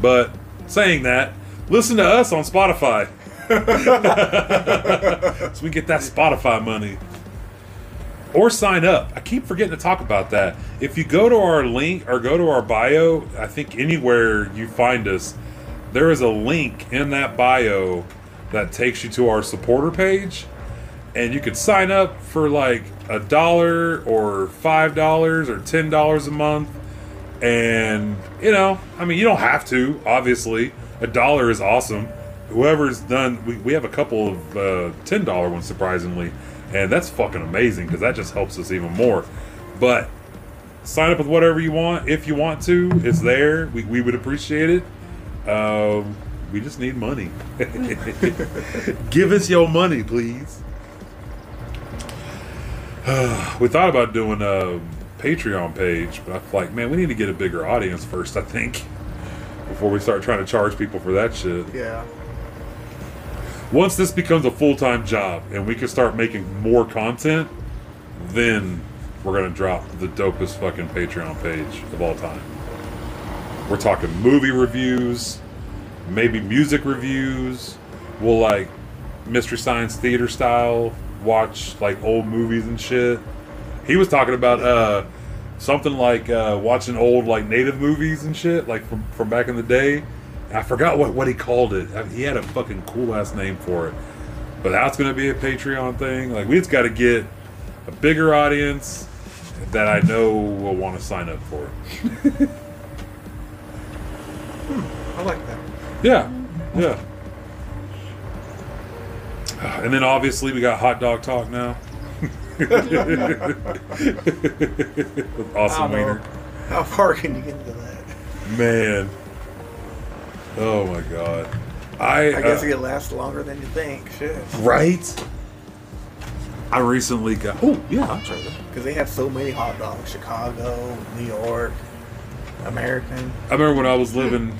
But saying that, listen to us on Spotify. so we get that Spotify money. Or sign up. I keep forgetting to talk about that. If you go to our link or go to our bio, I think anywhere you find us, there is a link in that bio that takes you to our supporter page and you could sign up for like a dollar or five dollars or ten dollars a month and you know i mean you don't have to obviously a dollar is awesome whoever's done we, we have a couple of uh, ten dollar ones surprisingly and that's fucking amazing because that just helps us even more. But sign up with whatever you want if you want to. It's there. We, we would appreciate it. Um, we just need money. Give us your money please. We thought about doing a patreon page but i feel like man we need to get a bigger audience first i think before we start trying to charge people for that shit. Yeah. Once this becomes a full-time job and we can start making more content then we're gonna drop the dopest fucking patreon page of all time. We're talking movie reviews maybe music reviews. We'll like mystery science theater style watch like old movies and shit. He was talking about uh something like uh watching old like native movies and shit like from from back in the day I forgot what, what he called it. I mean, he had a fucking cool ass name for it. But that's going to be a Patreon thing. Like, we just got to get a bigger audience that I know will want to sign up for it. I like that. Yeah. Yeah. Ah, and then obviously we got hot dog talk now. Awesome wiener. How far can you get into that? Man. Oh my god. I, I guess uh, it could last longer than you think. Shit. right. I recently got. Oh yeah, I'll try that. Because they have so many hot dogs. Chicago, New York, American. I remember when I was living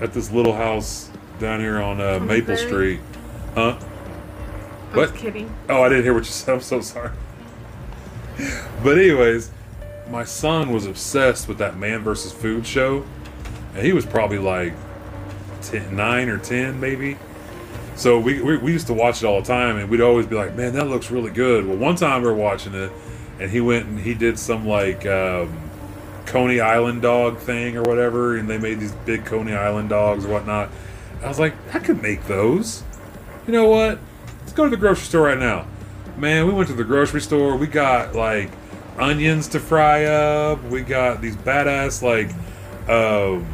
at this little house down here on uh, Maple Humphrey? Street. Huh? I was What? kidding. Oh, I didn't hear what you said. I'm so sorry. But anyways, my son was obsessed with that Man versus Food show, and he was probably like 10, nine or ten, maybe. So we, we we used to watch it all the time, and we'd always be like, "Man, that looks really good." Well, one time we were watching it, and he went and he did some like um, Coney Island dog thing or whatever, and they made these big Coney Island dogs or whatnot. I was like, I could make those. You know what? Let's go to the grocery store right now. Man, we went to the grocery store. We got like onions to fry up. We got these badass like um,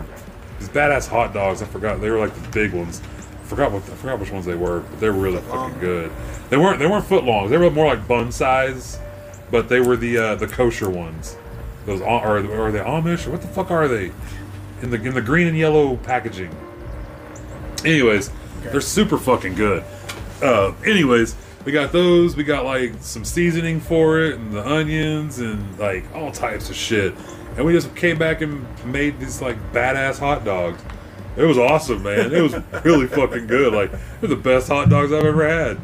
these badass hot dogs. I forgot they were like the big ones. I forgot what I forgot which ones they were, but they were really fucking good. They weren't they weren't foot longs. They were more like bun size, but they were the uh, the kosher ones. Those or are they Amish or what the fuck are they? In the in the green and yellow packaging. Anyways, they're super fucking good. Uh, anyways, we got those. We got like some seasoning for it, and the onions, and like all types of shit. And we just came back and made these like badass hot dogs. It was awesome, man. It was really fucking good. Like they're the best hot dogs I've ever had.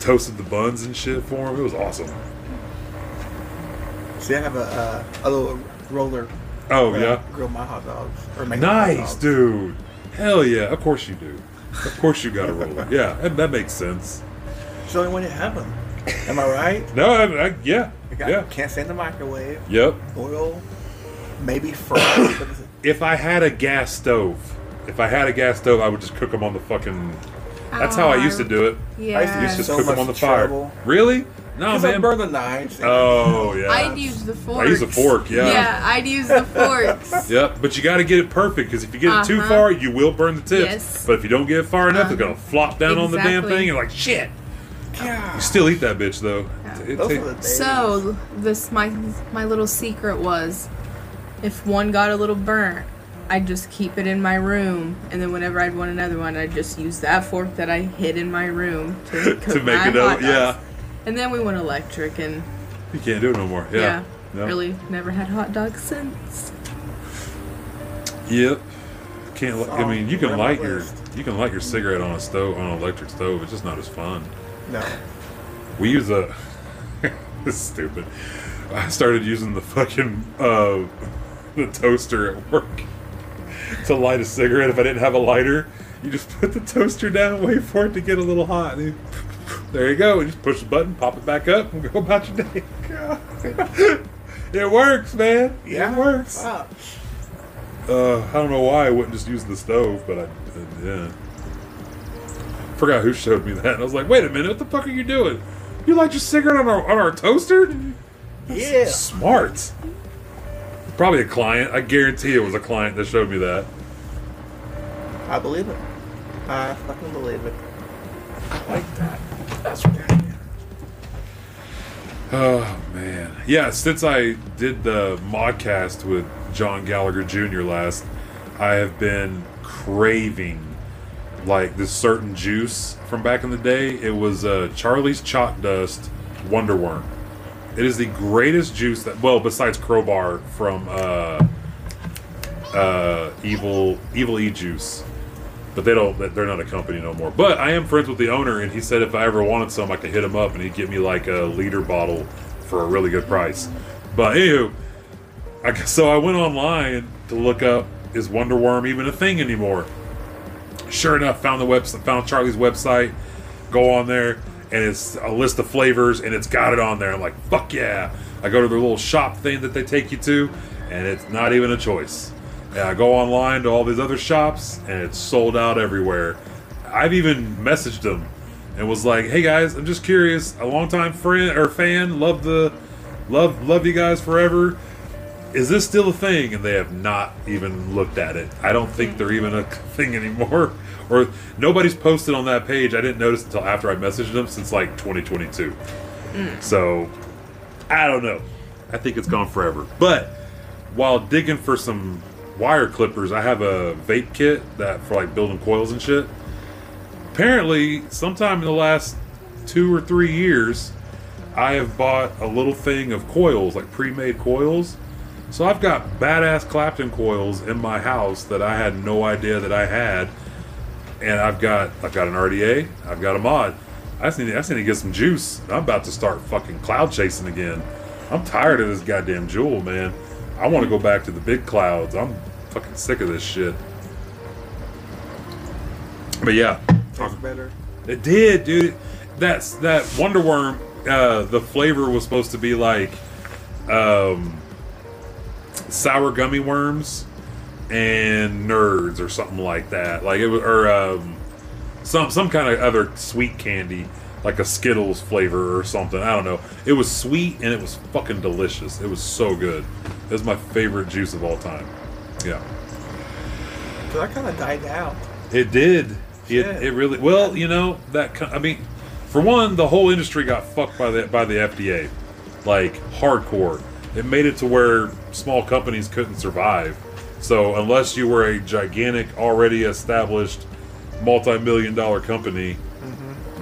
Toasted the buns and shit for them. It was awesome. See, I have a, uh, a little roller Oh yeah. Grill my hot dogs. Or make Nice, dogs. dude. Hell yeah. Of course you do. Of course you got a roller. Yeah, that, that makes sense. It's the only to have them. Am I right? No, I, I, yeah, You got, yeah, Can't stand the microwave. yep. Oil. Maybe fry. If I had a gas stove, if I had a gas stove, I would just cook them on the fucking. That's how I used to do it. Yeah. I used to You use just so cook them on the fire. Really? No, Because I man. burn the knives. Oh yeah. I'd use the forks. I use a fork, yeah. Yeah, I'd use the forks. Yep, but you got to get it perfect because if you get it too Uh-huh. far, you will burn the tips. Yes. But if you don't get it far enough, it's Uh-huh. gonna flop down on the damn Exactly. thing. And like shit, God. you still eat that bitch though. Yeah. It Those ta- the. So this my my little secret was, if one got a little burnt, I'd just keep it in my room, and then whenever I'd want another one, I'd just use that fork that I hid in my room to, cook to make my it hot out. dogs. Yeah, And then we went electric, and you can't do it no more. yeah, Yeah. No. really never had hot dogs since. Yep. Can't. li- I mean, you can light your you can light your cigarette on a stove on an electric stove. It's just not as fun. No. We use a. this is stupid. I started using the fucking uh, the toaster at work to light a cigarette. If I didn't have a lighter, you just put the toaster down, wait for it to get a little hot. and you- there you go. You just push the button, pop it back up, and go about your day. it works, man. Yeah. It works. Wow. Uh, I don't know why I wouldn't just use the stove, but I, yeah. Forgot who showed me that. And I was like, wait a minute, what the fuck are you doing? You light your cigarette on our on our toaster? Yeah. Smart. Probably a client. I guarantee it was a client that showed me that. I believe it. I fucking believe it. I like that. That's what Oh man, yeah. Since I did the modcast with John Gallagher Jr. last, I have been craving like this certain juice from back in the day. It was uh, Charlie's Chalk Dust Wonder Worm. It is the greatest juice that well, besides Crowbar from uh, uh, Evil Evil E Juice. But they don't. They're not a company no more. But I am friends with the owner, and he said if I ever wanted some, I could hit him up, and he'd give me like a liter bottle for a really good price. But anywho, I, so I went online to look up is Wonder Worm even a thing anymore? Sure enough, found the website, found Charlie's website. Go on there, and it's a list of flavors, and it's got it on there. I'm like, fuck yeah! I go to their little shop thing that they take you to, and it's not even a choice. And I go online to all these other shops, and it's sold out everywhere. I've even messaged them and was like, "Hey guys, I'm just curious. A longtime friend or fan, love the, love love you guys forever. Is this still a thing?" And they have not even looked at it. I don't think they're even a thing anymore, or nobody's posted on that page. I didn't notice until after I messaged them since like 2022. So I don't know. I think it's gone forever. But while digging for some wire clippers, I have a vape kit that for like building coils and shit. Apparently, sometime in the last two or three years, I have bought a little thing of coils, like pre-made coils. So I've got badass Clapton coils in my house that I had no idea that I had, and I've got I've got an RDA, I've got a mod. I just need I just need to get some juice. I'm about to start fucking cloud chasing again. I'm tired of this goddamn Juul, man. I want to go back to the big clouds. I'm fucking sick of this shit. But yeah, Tastes better. it did, dude. That's that Wonder Worm. Uh, the flavor was supposed to be like um, sour gummy worms and nerds or something like that. Like it was, or um, some some kind of other sweet candy, like a Skittles flavor or something. I don't know. It was sweet and it was fucking delicious. It was so good. It was my favorite juice of all time. Yeah. So that kind of died out. It did. It, Shit. it really well, you know that. I mean, for one, the whole industry got fucked by the by the FDA, like hardcore. It made it to where small companies couldn't survive. So unless you were a gigantic, already established, multi-million dollar company,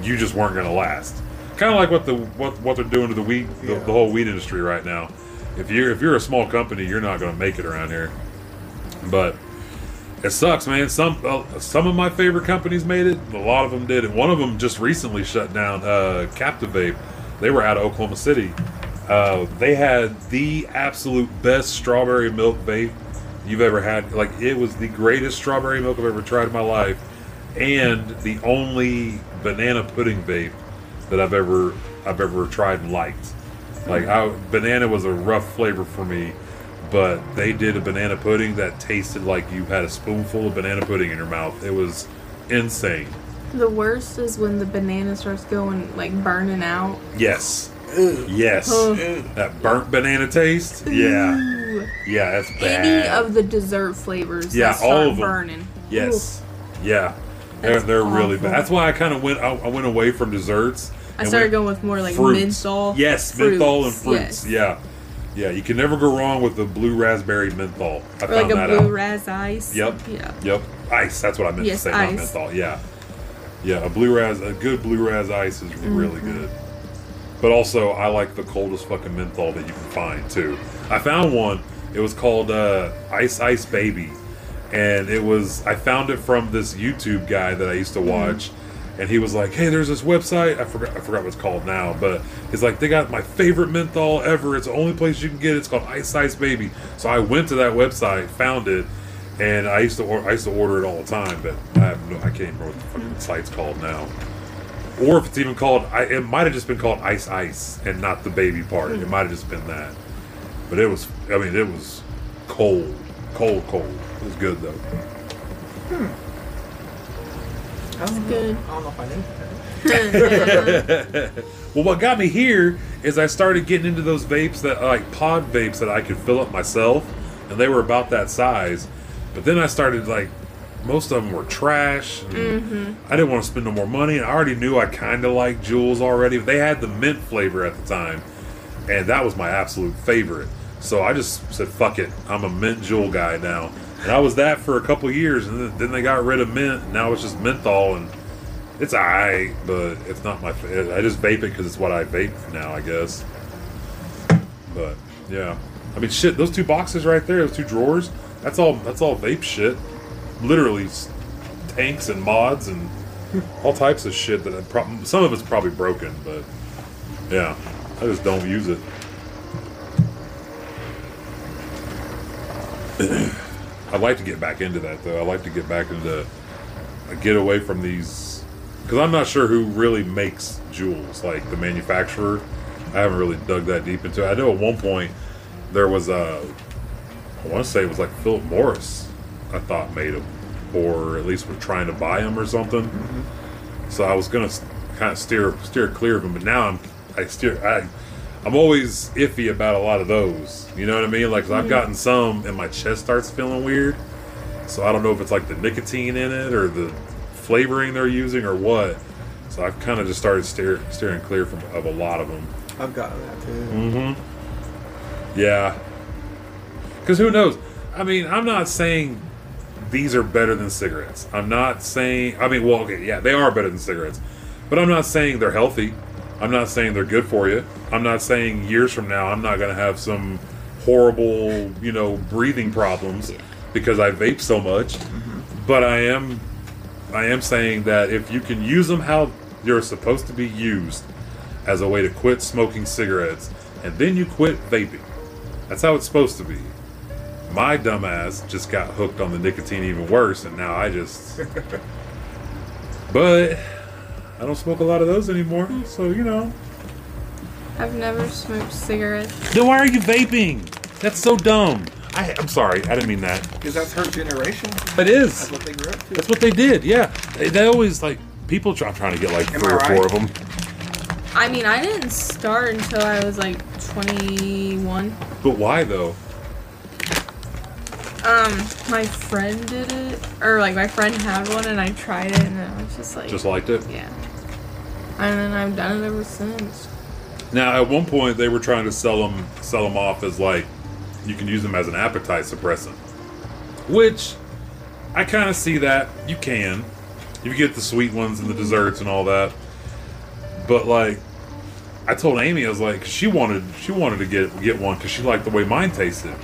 you just weren't going to last. Kind of like what the what what they're doing to the weed, the, Yeah. the whole weed industry right now. If you're if you're a small company, you're not going to make it around here. But it sucks, man. Some uh, some of my favorite companies made it. A lot of them did, and one of them just recently shut down. Uh, Captivate. They were out of Oklahoma City. Uh, they had the absolute best strawberry milk vape you've ever had. Like it was the greatest strawberry milk I've ever tried in my life, and the only banana pudding vape that I've ever I've ever tried and liked. Like I, banana was a rough flavor for me, but they did a banana pudding that tasted like you had a spoonful of banana pudding in your mouth. It was insane. The worst is when the banana starts going like burning out. Yes. Yes. That burnt banana taste. Yeah. Ooh. Yeah, that's bad. Any of the dessert flavors Yeah, that start all of them. burning. Yes. Yeah. They're, That's they're really awful. bad. That's why I kind of went. I, I went away from desserts. I and started went going with more like fruits. menthol. Yes, fruits, menthol and fruits. yes. Yeah, yeah. You can never go wrong with the blue raspberry menthol. I Or found like a that blue out. ras ice. Yep. Yeah. Yep. Ice. That's what I meant Yes, to say. Not ice. menthol. Yeah. Yeah. A blue ras. A good blue ras ice is really Mm-hmm. good. But also, I like the coldest fucking menthol that you can find too. I found one. It was called uh, Ice Ice Baby, and it was I found it from this YouTube guy that I used to watch, and he was like, "Hey, there's this website. I forgot I forgot what it's called now, but he's like, they got my favorite menthol ever. It's the only place you can get. it. It's called Ice Ice Baby." So I went to that website, found it, and I used to or- I used to order it all the time, but I have no I can't remember what the fucking site's called now or if it's even called I, it might have just been called ice ice and not the baby part. It hmm. might have just been that. But it was i mean it was cold. Cold cold. It was good though. Hmm. I don't know. good. I don't know if I knew that. well what got me here is i started getting into those vapes that like pod vapes that i could fill up myself and they were about that size. But then i started like most of them were trash and mm-hmm. i didn't want to spend no more money and i already knew i kind of liked Juuls already they had the mint flavor at the time and that was my absolute favorite. So I just said, "Fuck it, I'm a mint Juul guy now." And I was that for a couple years, and then, then they got rid of mint. And now it's just menthol, and it's alright, but it's not my. fa- I just vape it because it's what I vape now, I guess. But yeah, I mean, shit. Those two boxes right there, those two drawers. That's all. That's all vape shit. Literally, tanks and mods and all types of shit that I prob- some of it's probably broken, but yeah, I just don't use it. I'd like to get back into that though. I'd like to get back into uh, get away from these because I'm not sure who really makes Juuls, like the manufacturer. I haven't really dug that deep into it. I know at one point there was a, I want to say it was like Philip Morris, I thought made them, or at least were trying to buy them or something. So I was gonna kind of steer steer clear of them, but now I'm I steer I I'm always iffy about a lot of those. You know what I mean? Like 'cause I've gotten some, and my chest starts feeling weird. So I don't know if it's like the nicotine in it or the flavoring they're using or what. So I've kind of just started steer, steering clear from of a lot of them. I've gotten that too. Mm-hmm. Yeah. Because who knows? I mean, I'm not saying these are better than cigarettes. I'm not saying. I mean, well, okay, yeah, they are better than cigarettes, but I'm not saying they're healthy. I'm not saying they're good for you. I'm not saying years from now I'm not going to have some horrible, you know, breathing problems because I vape so much. Mm-hmm. But I am, I am saying that if you can use them how they're supposed to be used, as a way to quit smoking cigarettes, and then you quit vaping. That's how it's supposed to be. My dumbass just got hooked on the nicotine even worse, and now I just. but I don't smoke a lot of those anymore, so you know. I've never smoked cigarettes. Then why are you vaping? That's so dumb. I, I'm sorry, I didn't mean that. Because that's her generation. It is. That's what they grew up to. That's what they did. Yeah, they, they always like people. Try, I'm trying to get like Am three I or four right? of them. I mean, I didn't start until I was like 21. But why though? Um, my friend did it, or like my friend had one, and I tried it, and I was just like, Just liked it. yeah. And then I've done it ever since. Now, at one point, they were trying to sell them sell them off as like you can use them as an appetite suppressant, which I kind of see that you can. You get the sweet ones and the desserts and all that, but like I told Amy, I was like she wanted she wanted to get get one because she liked the way mine tasted,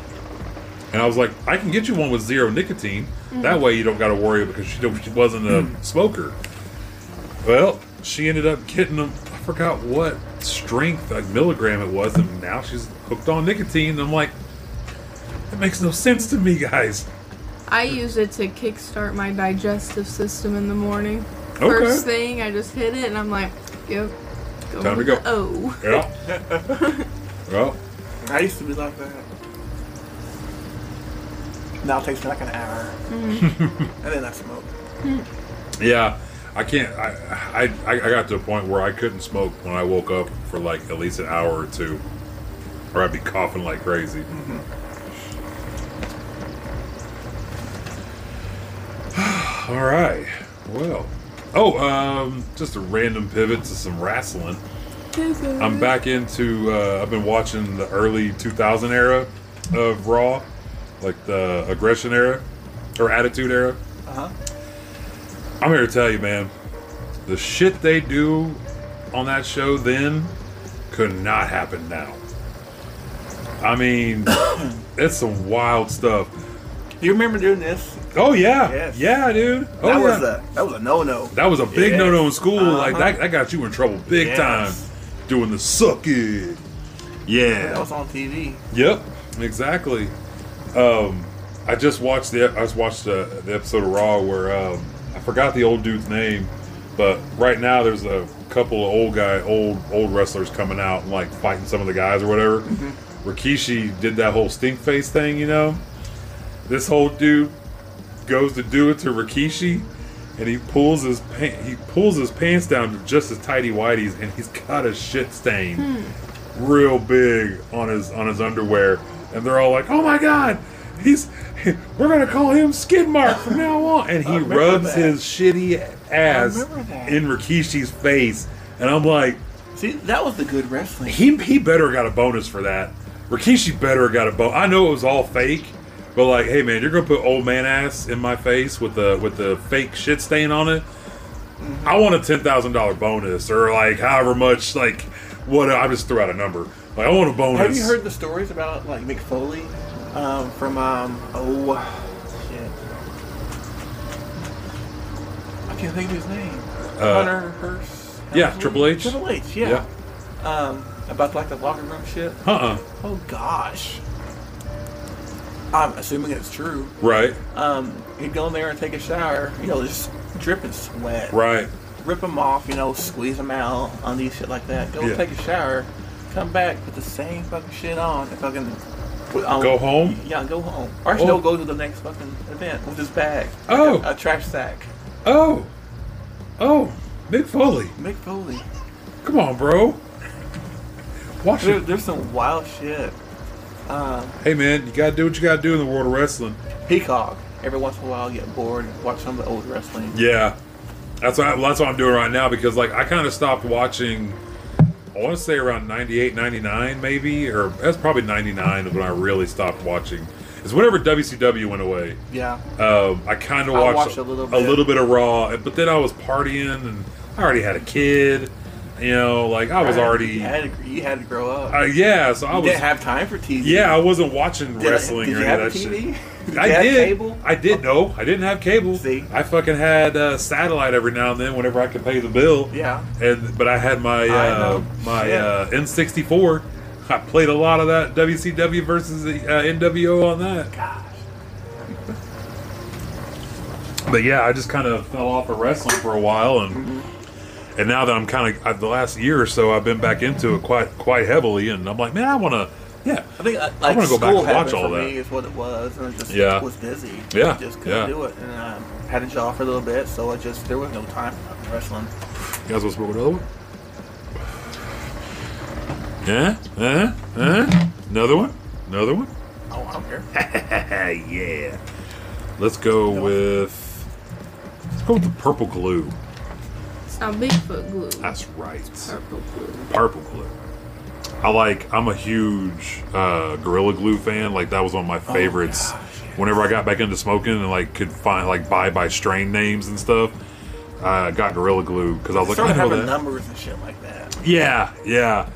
and I was like, I can get you one with zero nicotine. Mm-hmm. That way, you don't got to worry because she she wasn't a mm-hmm. smoker. Well, she ended up getting them. I forgot what strength, like milligram it was, and now she's hooked on nicotine. And I'm like, that makes no sense to me, guys. I use it to kickstart my digestive system in the morning. Okay. First thing, I just hit it and I'm like, yep. Time to go. Oh. Yeah. well, I used to be like that. Now it takes me like an hour, Mm-hmm. and then I smoke. yeah. I can't. I, I I got to a point where I couldn't smoke when I woke up for like at least an hour or two, or I'd be coughing like crazy. All right. Well. Oh, um, just a random pivot to some wrestling. I'm back into. Uh, I've been watching the early 2000 era of Raw, like the aggression era or attitude era. Uh huh. I'm here to tell you, man, the shit they do on that show then could not happen now. I mean, it's some wild stuff. Do you remember doing this? Oh yeah, Yes. yeah, dude. Oh that yeah. was a that was a no no. that was a big Yes. no-no in school. Like Uh-huh. that, that got you in trouble big Yes. time. Doing the suck it. Yeah. That was on TV. Yep, exactly. Um, I just watched the I just watched the, the episode of Raw where um, I forgot the old dude's name, but right now there's a couple of old guy old old wrestlers coming out and like fighting some of the guys or whatever. Rikishi did that whole stink face thing, you know. This whole dude goes to do it to Rikishi, and he pulls his pa- he pulls his pants down to just his tidy whities, and he's got a shit stain real big on his on his underwear, and they're all like, "Oh my god, he's we're gonna call him Skid Mark from now on," and he rubs that. his shitty ass in Rikishi's face, and I'm like, See, that was the good wrestling. he he better got a bonus for that. Rikishi better got a bonus. I know it was all fake. But like, hey man, you're gonna put old man ass in my face with the with the fake shit stain on it. Mm-hmm. I want a ten thousand dollar bonus or like however much like what I just threw out a number. Like I want a bonus. Have you heard the stories about like Mick Foley um, from um oh shit I can't think of his name. Uh, Hunter Hearst. yeah? Triple H? Triple H. Yeah. Um, about like the locker room shit. Uh uh Oh gosh. I'm assuming it's true. Right. Um, he'd go in there and take a shower, you know, just dripping sweat. Right. Rip them off, you know, squeeze them out on these shit like that. Go Yeah. take a shower, come back, put the same fucking shit on, and fucking put on, Go home? Yeah, go home. Or Oh. no, go to the next fucking event with his bag. Like Oh. a, a trash sack. Oh. Oh. Mick Foley. Mick Foley. Come on, bro. Watch There, it. there's some wild shit. Um, Hey man, you gotta do what you gotta do in the world of wrestling. Peacock. Every once in a while, get bored and watch some of the old wrestling. Yeah, that's what I, that's what I'm doing right now because like I kind of stopped watching. I want to say around 98, 99 maybe, or that's probably 99 when I really stopped watching. Is whenever WCW went away. Yeah. Um, I kind of watched, watched a, a little a bit. little bit of Raw, but then I was partying and I already had a kid. You know, like I was already. You had to, you had to grow up. Uh, yeah, so I you was. didn't have time for TV. yeah, I wasn't watching Did, wrestling did or you any have of a that TV? shit. I did. cable? I did. No, I didn't have cable. See? I fucking had uh, satellite every now and then whenever I could pay the bill. Yeah. And but I had my I uh, my uh, N64. I played a lot of that WCW versus the uh, NWO on that. Gosh. But yeah, I just kind of fell off of wrestling for a while, and Mm-hmm. and now that I'm kind of the last year or so, I've been back into it quite quite heavily, and I'm like, man, I want to. Yeah, I think uh, like wanna go school back and watch happened all for that. me is what it was, and I just Yeah. was busy. Yeah, I just couldn't yeah. do it, and I had a job for a little bit, so I just there was no time for wrestling. you guys want to smoke another one? Yeah, uh, uh, another one, another one. Oh, I don't care. yeah. Let's go with let's go with the purple glue. It's not Bigfoot glue. That's right. Purple glue. Purple glue. I like. I'm a huge uh, Gorilla Glue fan. Like that was one of my favorites. gosh, yes. Whenever I got back into smoking and like could find like buy by strain names and stuff, I got Gorilla Glue because I was like, Started I know having that. numbers and shit like that. Yeah, yeah.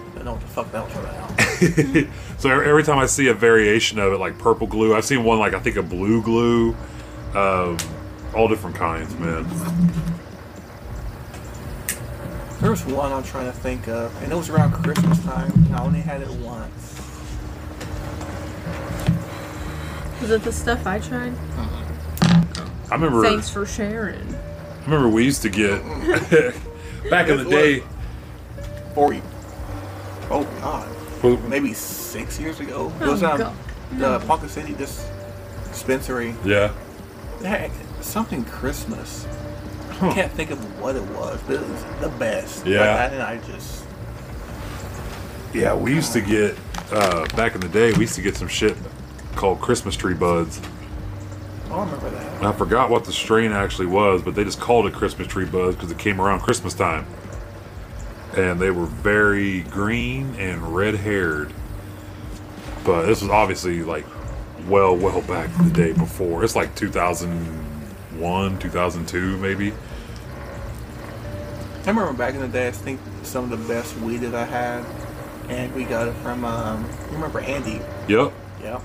I don't know what the fuck that was about. so every every time I see a variation of it, like purple glue, I've seen one like I think a blue glue, um, all different kinds, man. There was one I'm trying to think of, and it was around Christmas time. and I only had it once. Was it the stuff I tried? I remember. Thanks for sharing. I remember we used to get back in the day. Forty. Oh God. well, Maybe six years ago. It Oh, was um, God. the Ponca City dispensary. Yeah. They had something Christmas. Huh. I can't think of what it was, but it was the best. Yeah. Like, and I just Yeah, we used to get uh, back in the day. We used to get some shit called Christmas tree buds. I remember that. I forgot what the strain actually was, but they just called it Christmas tree buds because it came around Christmas time, and they were very green and red haired. But this was obviously like well, well back in the day before. It's like 2001, 2002, maybe. I remember back in the day. I think some of the best weed that I had, and we got it from. Um, you remember Andy? Yep. Yeah.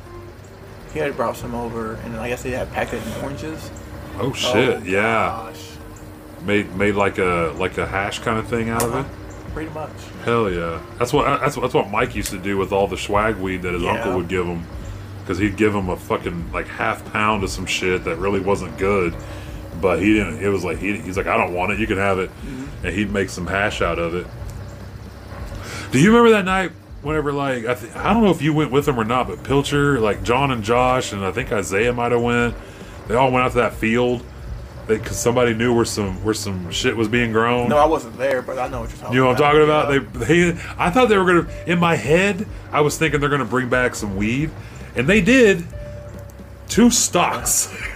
He had brought some over, and I guess they had packed it in oranges. Oh shit! Oh, yeah, Gosh. made made like a like a hash kind of thing out of it. Pretty much. Hell yeah! That's what that's what that's what Mike used to do with all the swag weed that his Yeah. uncle would give him, because he'd give him a fucking like half pound of some shit that really wasn't good, but he didn't. It was like he, he's like I don't want it. You can have it, mm-hmm. and he'd make some hash out of it. Do you remember that night? Whenever like I th- I don't know if you went with him or not, but Pilcher, like John and Josh, and I think Isaiah might have went. They all went out to that field because somebody knew where some where some shit was being grown. No, I wasn't there, but I know what you're talking You know what I'm talking about? Yeah. They, they, I thought they were gonna. In my head, I was thinking they're gonna bring back some weed, and they did. Two stocks,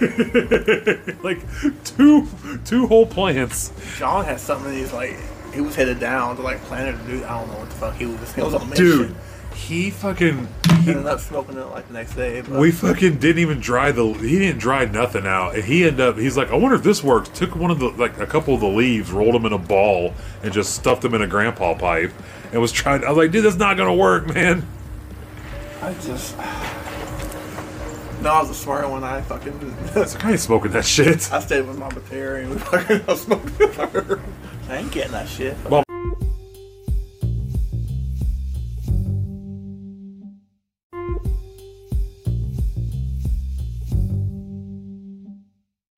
like two two whole plants. John had something. He's like, he was headed down to like Planet to do. I don't know what the fuck he was. He was on a mission. Dude, he fucking. He ended up smoking it like the next day. But We fucking didn't even dry the. He didn't dry nothing out, and he ended up. He's like, I wonder if this works. Took one of the like a couple of the leaves, rolled them in a ball, and just stuffed them in a grandpa pipe, and was trying. I was like, dude, that's not gonna work, man. I just. No, I was a smart one. I fucking. It's like, I ain't smoking that shit. I stayed with Mama Terry and we fucking I smoked with her. I ain't getting that shit. Well-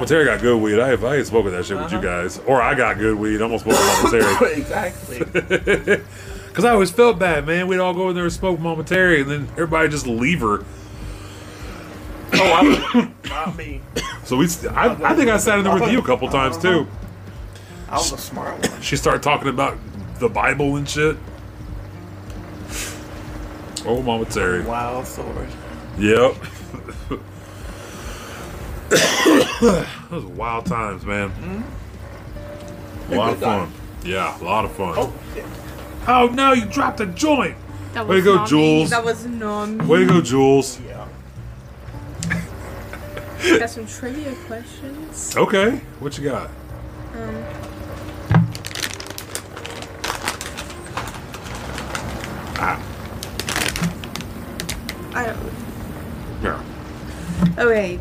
Terry got good weed. I, I ain't smoking that shit with you Uh-huh. guys. Or I got good weed. I'm gonna smoke exactly. Because I always felt bad, man. We'd all go in there and smoke Terry, and then everybody just leave her. Oh, I not me. So we, I, I think I sat in there with you a couple times too. I was a smart one. She started talking about the Bible and shit. Oh, Mama Terry. Wild sword. Yep. Those were wild times, man. Hmm? A lot of good time. fun. Yeah, a lot of fun. Oh, shit. Oh, no, you dropped a joint. That Way to go, not me. Julz. That was not me. Way to go, Julz. Yeah. Got some trivia questions. Okay, what you got? Um, Ah, I don't. yeah. Okay.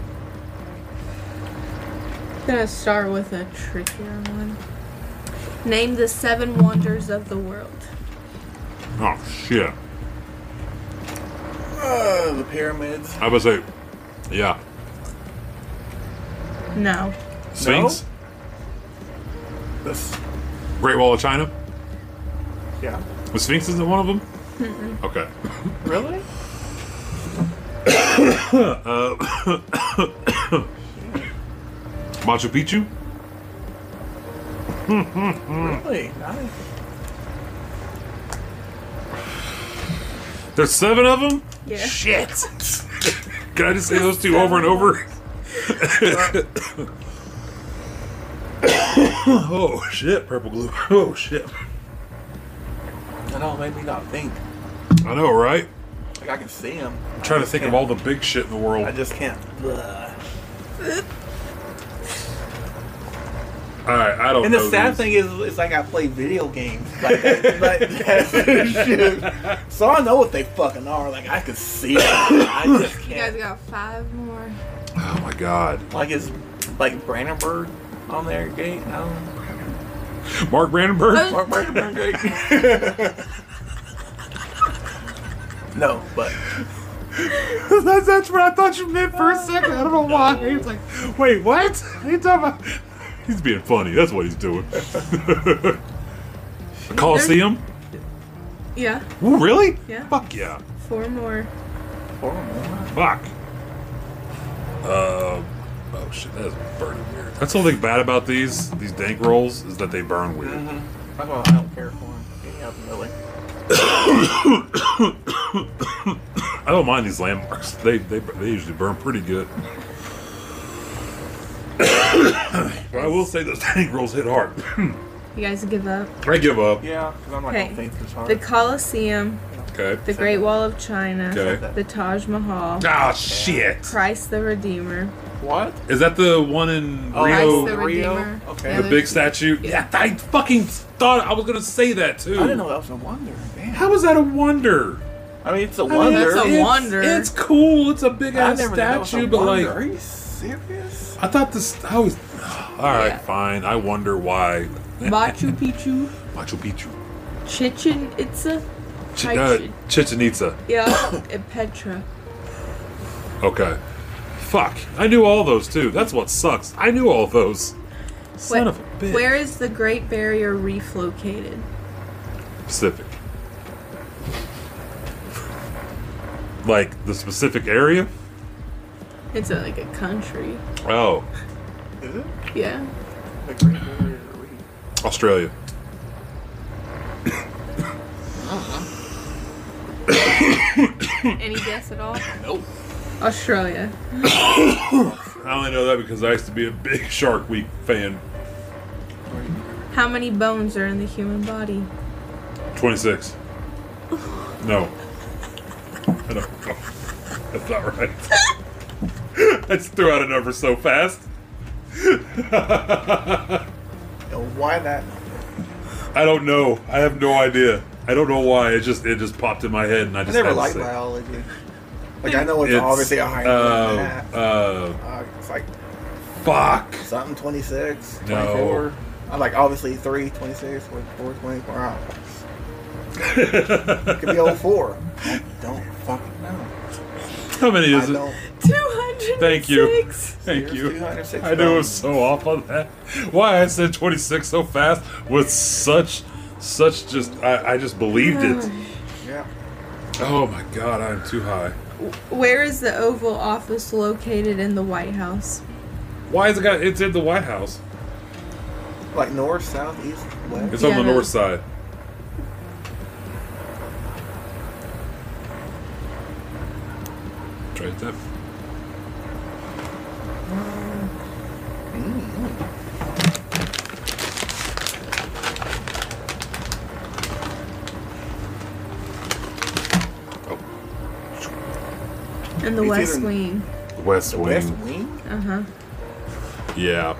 Gonna start with a trickier one. Name the seven wonders of the world. Oh shit. Uh, the pyramids. I was say, yeah. No. Sphinx, This. Great Wall of China. Yeah. The Sphinx isn't one of them. Okay. Really? Machu Picchu. Really? Nice. There's seven of them. Yeah. Shit. Can I just say those two over and over? oh shit, purple glue. Oh shit. I know. It made me not think. I know, right? Like I can see them. I'm trying to think of all the big shit in the world. I just can't. All right, I don't And know. the sad these. thing is, it's like I play video games. Like, like shit. So I know what they fucking are. Like I can see it. I just You guys got five more. Oh my god. Like is like Brandenburg on their gate? I don't know. Mark Brandenburg. Oh. Mark Brandenburg. gate. no, but that's, that's what I thought you meant for a second. I don't know why. He's like, wait, what? What are you talking about? He's being funny. That's what he's doing. Coliseum? Yeah, Ooh, really? Yeah. Fuck yeah. four more. four more. Fuck. Uh, oh shit, that is burning weird. That's the only thing bad about these these dank rolls is that they burn weird. That's why I don't care for them. Any of them really. I don't mind these landmarks. They they they usually burn pretty good. but I will say those dank rolls hit hard. You guys give up. I give up. Yeah, because I'm not Okay. gonna think this hard. The Colosseum, Okay. the Great Wall of China, Okay. the Taj Mahal, Ah shit. Christ the Redeemer, what? Is that the one in Oh, Rio? Christ the Rio? Redeemer. Okay. Yeah, the big statue? Yeah, I fucking thought I was gonna say that too. I didn't know that was a wonder. Man. How was that a wonder? I mean, it's a I mean, wonder. That's a it's, wonder. It's cool. It's a big I ass never knew that was a statue, but wonder. like, are you serious? I thought this. I was. All right, Yeah. fine. I wonder why. Machu Picchu, Machu Picchu. Chichen Itza, Ch- uh, Chichen Itza. yeah, and Petra. Okay. Fuck. I knew all those too. That's what sucks. I knew all those. Son Wait, of a bitch. Where is the Great Barrier Reef located? Pacific. Like the specific area? It's a, like a country. Oh, Is it? Yeah. The Great Barrier Reef. Australia. Any guess at all? Nope. Australia. I only know that because I used to be a big Shark Week fan. How many bones are in the human body? 26. No. I don't know. That's not right. I just threw out a number so fast. Yo, why that? I don't know. I have no idea. I don't know why. It just it just popped in my head and I I just never had to liked say biology. Like I know it's, It's, obviously a higher than that. uh, uh, Uh, it's like fuck. something 26, No. 24. I like obviously 3, 26, 4, 24 hours. Could be all 04. I don't fucking know. How many I is it? don't. 206. Thank you. Thank you. 206 I knew it was so off on that. Why I said 26 so fast with such, such just, I, I just believed it. Ah. Yeah. Oh my god, I'm too high. Where is the Oval Office located in the White House? Why is it got, it's in the White House. Like north, south, east, west. It's on Yeah, the the- north side. Try that. In the West Wing. West Wing. west wing? Uh huh. Yeah.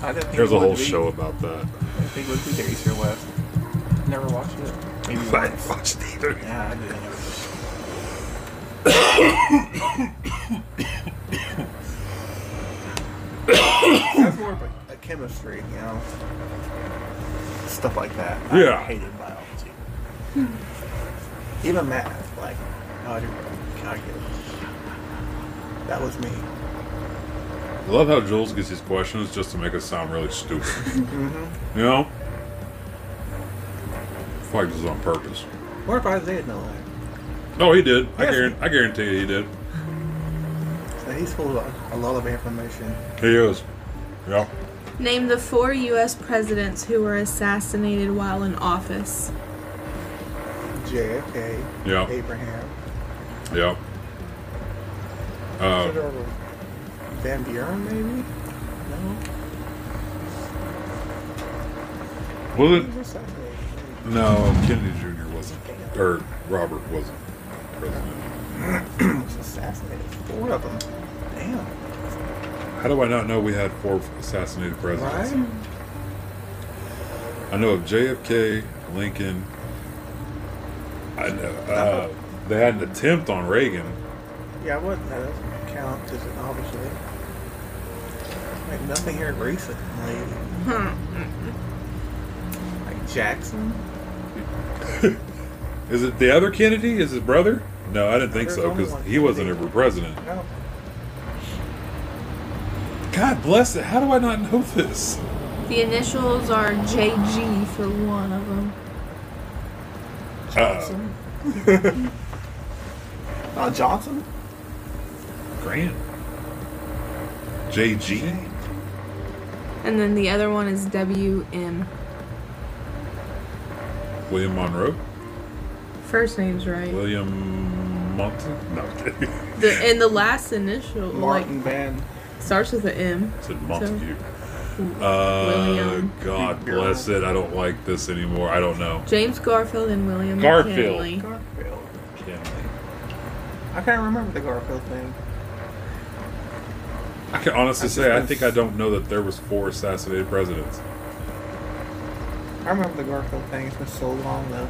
I didn't think There's a whole show about that. I think it would be east or west. Never watched it. Maybe I once. watched either. Yeah, I didn't. That's more of a, a chemistry, you know, stuff like that. Yeah. I hated biology. Even math, like, algebra, calculus. That was me. I love how Julz gets these questions just to make us sound really stupid. Mm-hmm. You know? I feel like this is on purpose. What if Isaiah did know that? No, he did. I, Yes. guarantee, I guarantee you he did. So he's full of a lot of information. He is. Yeah. Name the four U.S. presidents who were assassinated while in office. JFK, Yeah. Abraham, Yeah. Uh, Van Buren, maybe? No? was it? No, Kennedy Jr. wasn't. Or Robert wasn't president. Was assassinated. Four of them. Damn. How do I not know we had four assassinated presidents? Right? I know of JFK, Lincoln. I know. Uh, they had an attempt on Reagan. Yeah, what? That doesn't count because it obviously. Like nothing here recently. Like Jackson. Is it the other Kennedy? Is his brother? No, I didn't think There's so only because one he wasn't Kennedy. ever president. No. God bless it. How do I not know this? The initials are JG for one of them. Uh, Uh, Johnson. Grant. JG. And then the other one is WM. William Monroe. First name's right. William Monson. No, I'm kidding. The and the last initial Martin like Van. starts with an M. I said Montague. So, Uh, God bless it. I don't like this anymore. I don't know. James Garfield and William Garfield. McKinley. Garfield. I can't remember the Garfield thing. I can honestly I say I think I don't know that there was four assassinated presidents. I remember the Garfield thing. It's been so long though.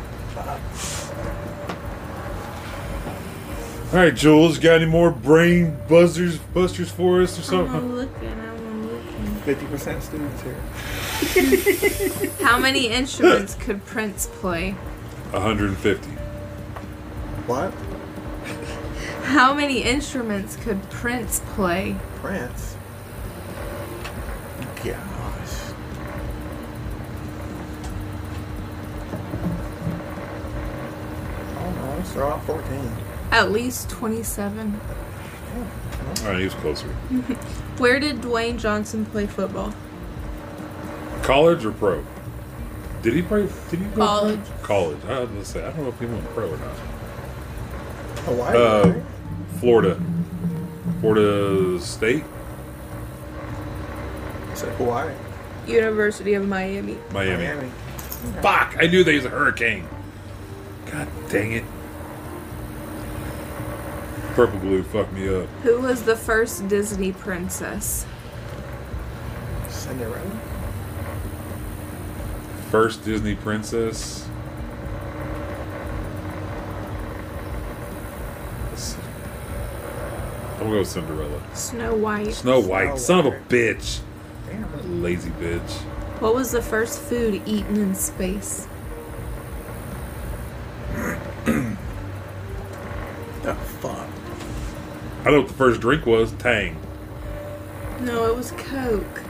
All right, Julz, got any more brain buzzers, busters for us or something? I'm looking. I'm looking. Fifty percent students here. How many instruments could Prince play? 150. What? How many instruments could Prince play? Prince. Gosh. I don't know. Let's throw out 14. At least 27. All right, he was closer. Where did Dwayne Johnson play football? College or pro? Did he play? Did he go pro? College. College. I was gonna say I don't know if he went pro or not. Hawaii, Uh, right? Florida. Florida State, Said Hawaii. University of Miami. Miami. Miami. Fuck! I knew there was a hurricane. God dang it. Purple blue fucked me up. Who was the first Disney princess? Cinderella. First Disney princess. Let's see. I'm gonna go Cinderella. Snow White. Snow White. Son of a bitch. Damn. Lazy bitch. What was the first food eaten in space? The fuck? I know what the first drink was. Tang. No, it was Coke.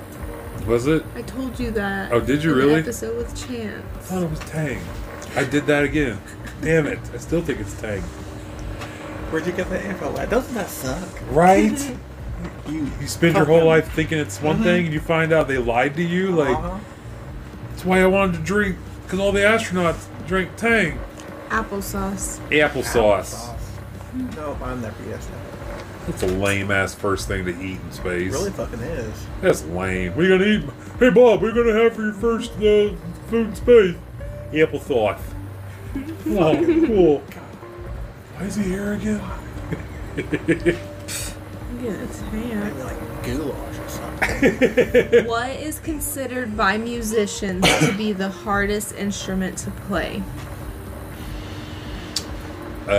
Was it? I told you that. Oh, did you in the really? episode with I Chance. thought it was Tang. I did that again. Damn it. I still think it's Tang. Where'd you get that info at? Doesn't that suck? Right? You, You spend your whole fucking- life thinking it's one thing and you find out they lied to you. Like, Uh-huh. that's why I wanted to drink, because all the astronauts drink Tang. Applesauce. Applesauce. No, I'm never yes. That's a lame ass first thing to eat in space. Really fucking is. That's lame. What are you gonna eat? Hey Bob, what are you gonna have for your first uh, food in space? Applesauce. Oh, cool. Why is he here again? Yeah, it's ham. Maybe like goulash or something. what is considered by musicians to be the hardest instrument to play? Uh,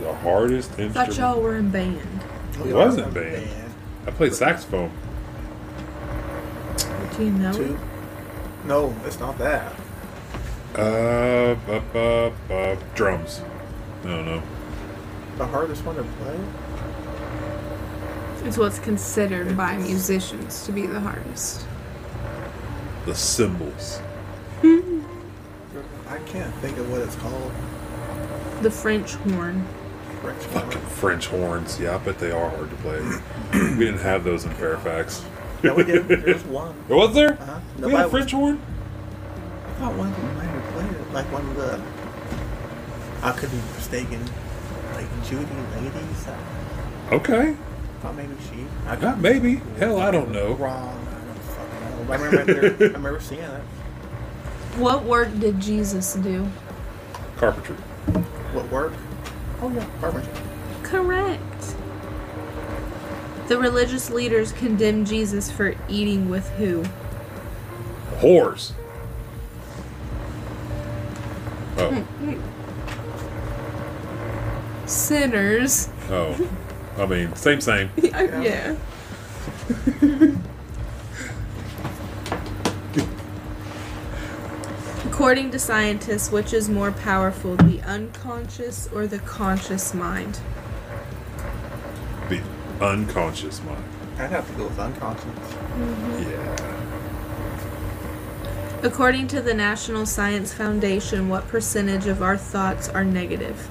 the hardest I instrument. thought y'all were in band. It wasn't band. I played saxophone. Do you know? Two. No, it's not that. Uh, uh, uh, uh, drums. I don't know. The hardest one to play? It's what's considered by musicians to be the hardest. The cymbals. I can't think of what it's called. The French horn. French Fucking horn. French horns. Yeah, I bet they are hard to play. we didn't have those in Fairfax. No, we did. There's one. Was there? Uh-huh. We Nobody had a was- French horn? I thought one of them might have played it. Like one of the. I could be mistaken. Like Judy Ladies. I Okay. thought maybe she. I Not maybe. Hell, I don't know. Wrong. I don't fucking know. But I remember, there, I remember seeing it. What work did Jesus do? Carpentry. What work? Oh yeah, carpentry. Correct. The religious leaders condemned Jesus for eating with who? Whores. Oh. Sinners. Oh. I mean, same, same. yeah. According to scientists, which is more powerful, the unconscious or the conscious mind? The unconscious mind. I'd have to go with unconscious. Yeah. According to the National Science Foundation, what percentage of our thoughts are negative?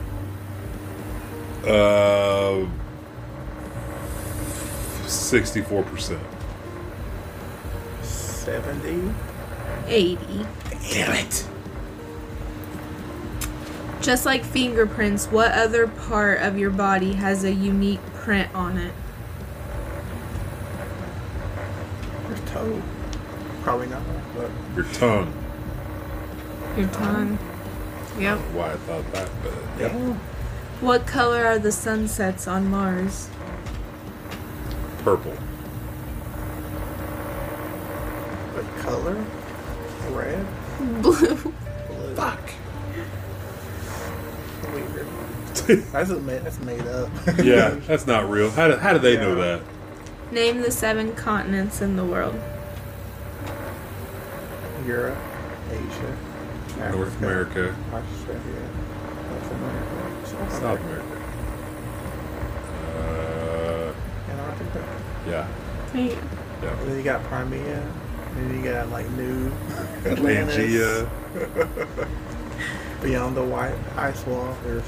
Uh, sixty-four percent. 70. 80. Damn it. Just like fingerprints, what other part of your body has a unique print on it? Your toe. Probably not, but Your tongue. Your tongue. Yep. Why I thought that, but yeah. What color are the sunsets on Mars? purple. The color? Red? Blue. Blue. Fuck. Weird. That's, a made, that's made up. Yeah, that's not real. How do, how do they know that? Name the seven continents in the world. Europe, Asia, North America, Australia, North America, South, South America, America. Uh, Antarctica. yeah, Hey, And yeah. then you got Crimea. And then you got like New Atlantis. Beyond the white ice wall, there's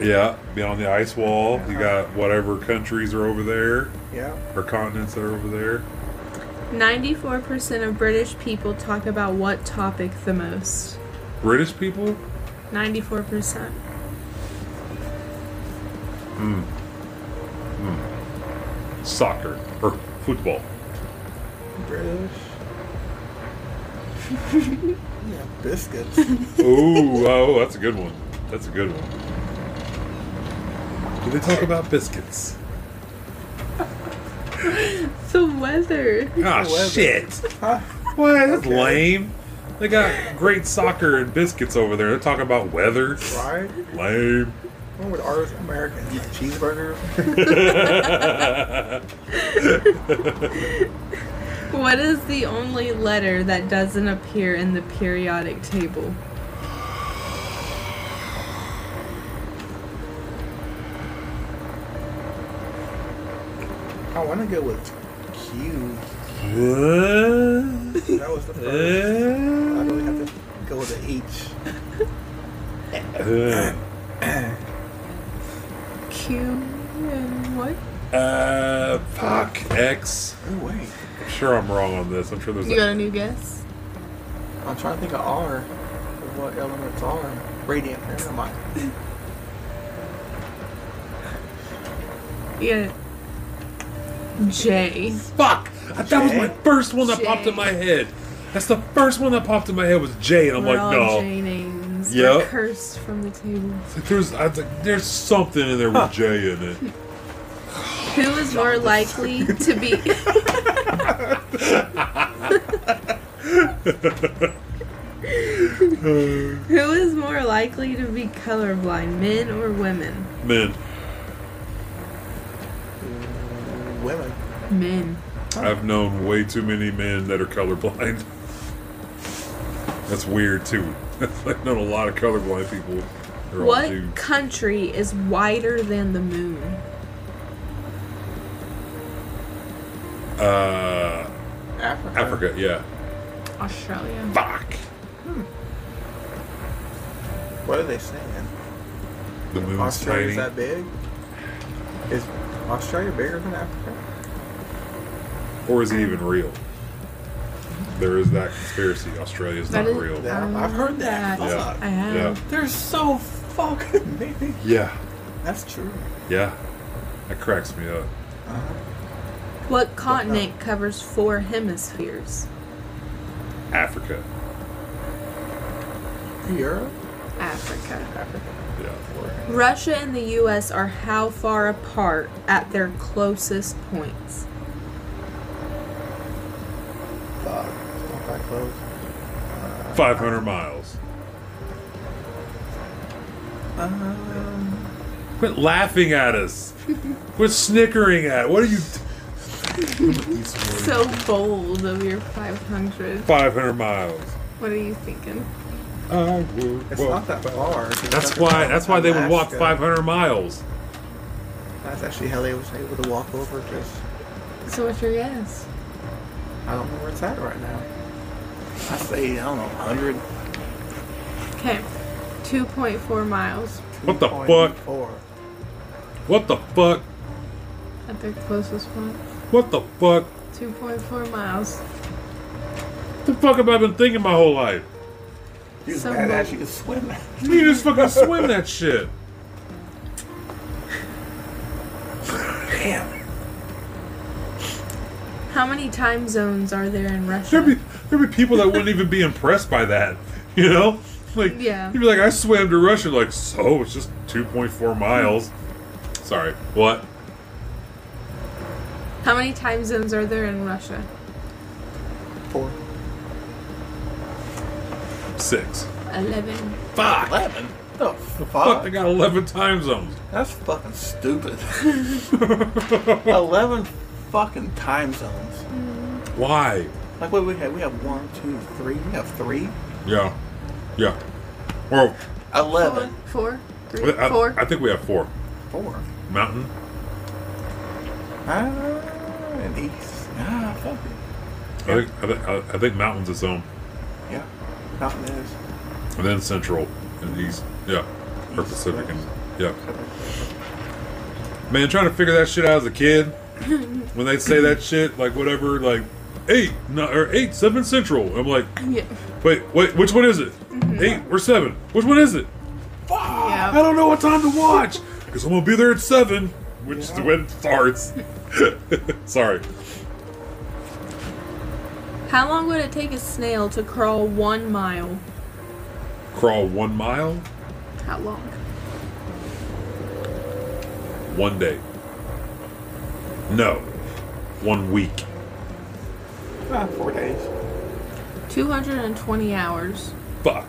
Yeah, beyond the ice wall, you got whatever countries are over there yeah. or continents that are over there. 94% of British people talk about what topic the most? British people? 94%. Hmm. Hmm. Soccer or football. British. yeah, biscuits. Ooh, oh, that's a good one. That's a good one. Do they talk about biscuits? The weather. Ah, weather. shit. huh? What? That's Okay. lame. They got great soccer and biscuits over there. They're talking about weather. Right? Lame. What would ours American cheeseburgers? What is the only letter that doesn't appear in the periodic table? I want to go with Q. What? That was the first. I really have to go with the H. Q and what? Uh, fuck X. Oh wait, I'm sure I'm wrong on this. I'm sure there's You got a, a new guess? I'm trying to think of R. What elements are radiant? Never mind. Yeah. J. fuck. That was my first one that J. popped in my head. That's the first one that popped in my head was J, and I'm We're like, all no. J names. Yep. We're cursed from the table. It's like, There's, I was like, there's something in there with J in it. Who is more likely to be? Who is more likely to be colorblind, men or women? Men, Women. Men. I've known way too many men that are colorblind. That's weird too. I've known a lot of colorblind people. They're What country is wider than the moon? Uh, Africa. Africa, yeah. Australia. Fuck. What are they saying? The moon's Australia's tiny. that big? Is Australia bigger than Africa? Or is it even real? There is that conspiracy. Australia is not is- real. Yeah, I've heard that. Yeah. I have. Yeah. They're so fucking big. Yeah. That's true. Yeah. That cracks me up. Uh-huh. What uh, continent covers four hemispheres? Africa. Europe? Africa. Africa. Yeah. Russia and the US are how far apart at their closest points? Fuck. Not that close. 500 miles. Um, Quit laughing at us. Quit snickering at. What are you? So bold of your 500. 500 miles. What are you thinking? I would It's walk not that far. It's That's why. That's why they would walk Alaska. 500 miles. That's actually how they was able to walk over. Just So what's your guess? I don't know where it's at right now. I say I don't know, hundred. Okay. 2.4 miles What the fuck? Four. What the fuck? at their closest point. What the fuck? 2.4 miles. The fuck have I been thinking my whole life? You So badass. bold. You can swim that. You just fucking swim that shit. Damn. How many time zones are there in Russia? There'd be there'd be people that wouldn't even be impressed by that. You know? Like Yeah. you'd be like, I swam to Russia, like, so it's just two point four miles. Sorry. What? How many time zones are there in Russia? Four. Six. 11. Fuck. Eleven. The Fuck, fuck? they got eleven time zones. That's fucking stupid. Eleven fucking time zones. Why? Like what we have? We have one, two, three. We have three. Yeah. Yeah. Well, Eleven. Four? Three? I, Four? I think we have four. Four. Mountain. Ah, and east. Ah, fuck it. I think I, think I, I think mountain's its own, Yeah. Mountain is. and then central and east. Yeah. Or East, Pacific and yeah. Man, trying to figure that shit out as a kid, when they say that shit, like whatever, like eight, no, or eight, seven central. I'm like, Yeah. wait, wait, which one is it? Mm-hmm. Eight or seven? Which one is it? I Yeah. don't know what time to watch because I'm gonna be there at seven, which is when it starts. Sorry, How long would it take a snail to crawl one mile? crawl one mile, How long? one day. No, one week. Ah, four days. 220 hours. Fuck,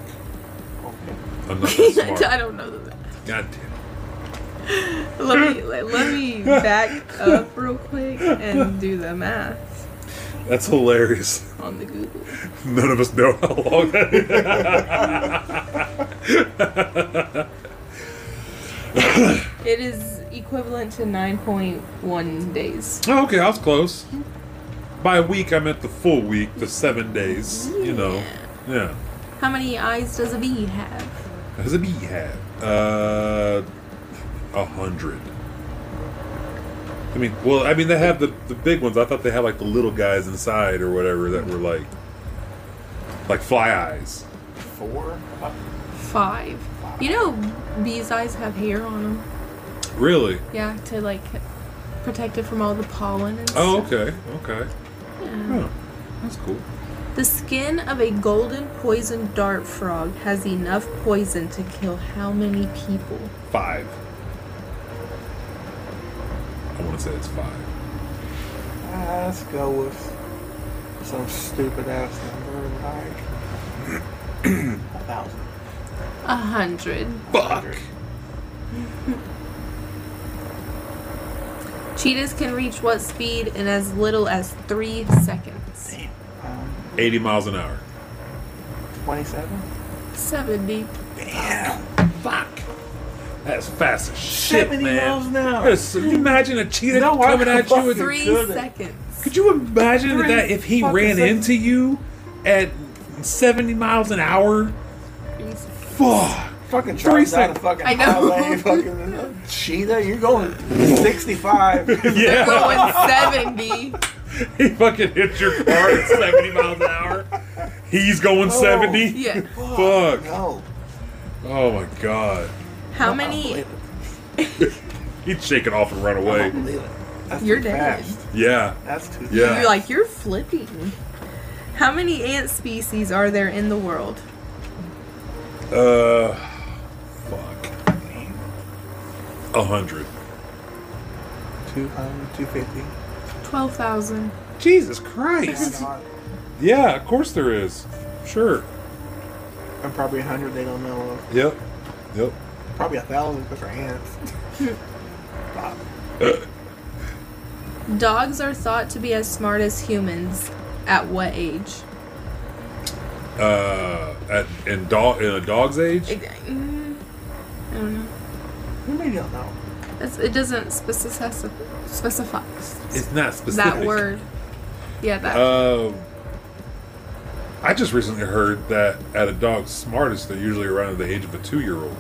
Okay. I'm not that smart. I don't know that. God damn. Let me let, let me back up real quick and do the math That's hilarious. on the Google. None of us know how long that is. It is equivalent to 9.1 days. Oh, okay, I was close. By a week, I meant the full week, the seven days. You know, yeah. How many eyes does a bee have? What does a bee have? Uh, a hundred. I mean, well, I mean, they have the the big ones. I thought they had like the little guys inside or whatever that were like, like fly eyes. Four. Five. You know, bees' eyes have hair on them. Really? Yeah, to like protect it from all the pollen and stuff. Oh, stuff. okay, okay. Yeah. Oh, that's cool. The skin of a golden poison dart frog has enough poison to kill how many people? Five. I want to say it's five. ah, let's go with some stupid ass number like a thousand. A hundred. Fuck. Cheetahs can reach what speed in as little as three seconds? Um, 80 miles an hour. Twenty-seven. 70. Damn. Fuck. That's fast as shit, 70 man. miles an hour. That's- Can you imagine a cheetah No, I coming at you? fucking With, Three couldn't. seconds. could you imagine Three that if he fucking ran seconds. into you at 70 miles an hour? Three seconds. Fuck. Fucking Three drives down the fucking I know. highway. Fucking uh, cheetah. You're going sixty-five. Yeah. Going 70. he fucking hits your car at 70 miles an hour. He's going 70. Yeah. Fuck. No. Oh my god. How I don't many? believe it. He'd shake it off and run away. don't believe it. That's You're too dead. fast. Yeah. That's too. Yeah. You're like, you're flipping. How many ant species are there in the world? Uh. Fuck. A hundred. 200, 250. 12,000. Jesus Christ. Yeah, of course there is. Sure. And probably a 100 they don't know of. Yep. Yep. Probably a thousand because they're ants. Stop. Dogs are thought to be as smart as humans. At what age? Uh, at in dog in a dog's age. Mm, I don't know. You mean you don't know? It's, it doesn't specify specify It's not specific. that word. Yeah, that. Um, I just recently heard that at a dog's smartest, they're usually around the age of a two-year-old.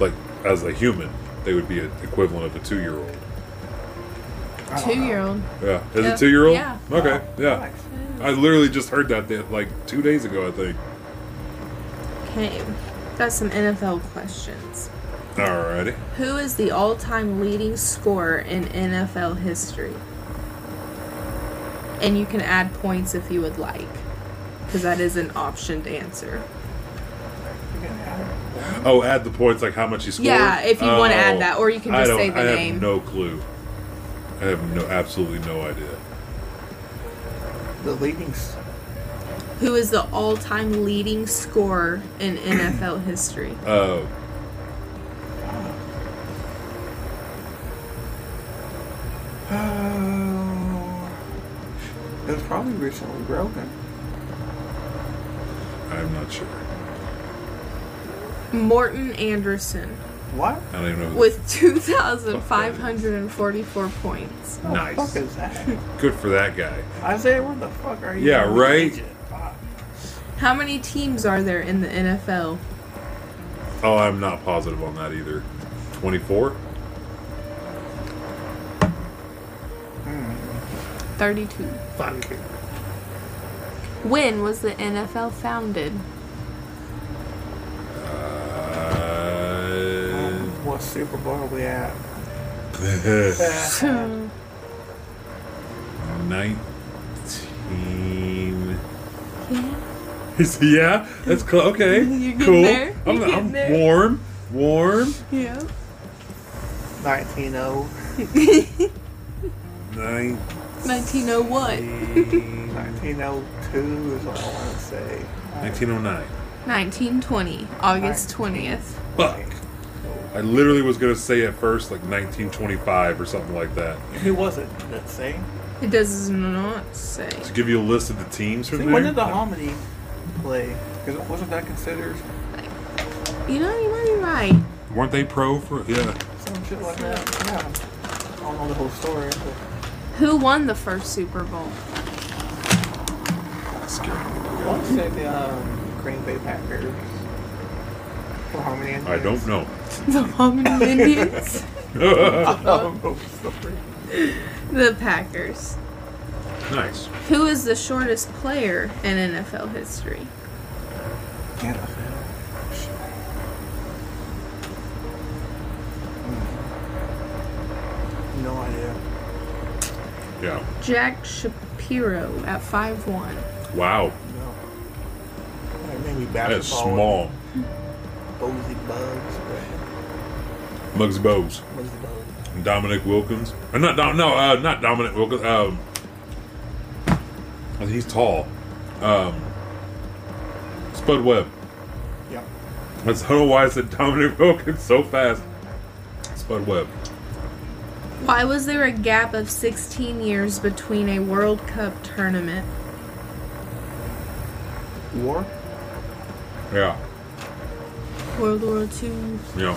Like as a human, they would be an equivalent of a two-year-old. I don't know. Two year old. Yeah, is Yeah. it two-year-old? Yeah. Okay, yeah. I literally just heard that the- like two days ago, I think. Okay. Got some NFL questions. Alrighty. Who is the all time leading scorer in NFL history? And you can add points if you would like. Because that is an optioned answer. You can have it. Oh, add the points like how much he scored. Yeah, if you wanna add Oh, that, or you can I just don't- say the I name. have no clue. I have no, absolutely no idea. The leading. Who is the all time leading scorer in NFL history? Uh, Oh. It was probably recently broken. I'm not sure. Morten Andersen What? I don't even know. With 2,544 points. The Nice. fuck is that? Good for that guy. Isaiah, where the fuck are you? Yeah, right? How many teams are there in the NFL? Oh, I'm not positive on that either. 24? Hmm. 32. Fuck. When was the NFL founded? Uh, What Super Bowl we at? 19. Yeah. yeah, that's cool. Okay, You're cool. there. I'm, You're I'm getting there. warm, warm. Yeah. 1900. 9. 1901. 1902 is all I want to say. 1909. 1920. August 20th. Fuck. I literally was gonna say at first like 1925 or something like that. Who was it? that it say? It does not say. To give you a list of the teams from See, there. when did the Hominy play? Because wasn't that considered You know, you might be right. Weren't they pro for? Yeah. some shit like that? Yeah. I don't know the whole story. But Who won the first Super Bowl? Scary. I want to say the um, Green Bay Packers. Or Harmony I don't know. The Hominy Indians? I don't the Packers. nice. Who is the shortest player in NFL history? NFL. No idea. Yeah. Jack Shapiro at 5'1. Wow. No. Like maybe That is basketball. small. Bosey Bugs. Muggsy Bogues. Bosey Bugs. Dominique Wilkins. Uh, not Dom. No, uh, not Dominique Wilkins. Um, he's tall. Um, Spud Webb. Yep. That's I don't why I said Dominique Wilkins so fast. Spud Webb. Why was there a gap of 16 years between a World Cup tournament? War? Yeah. World War II. Yeah.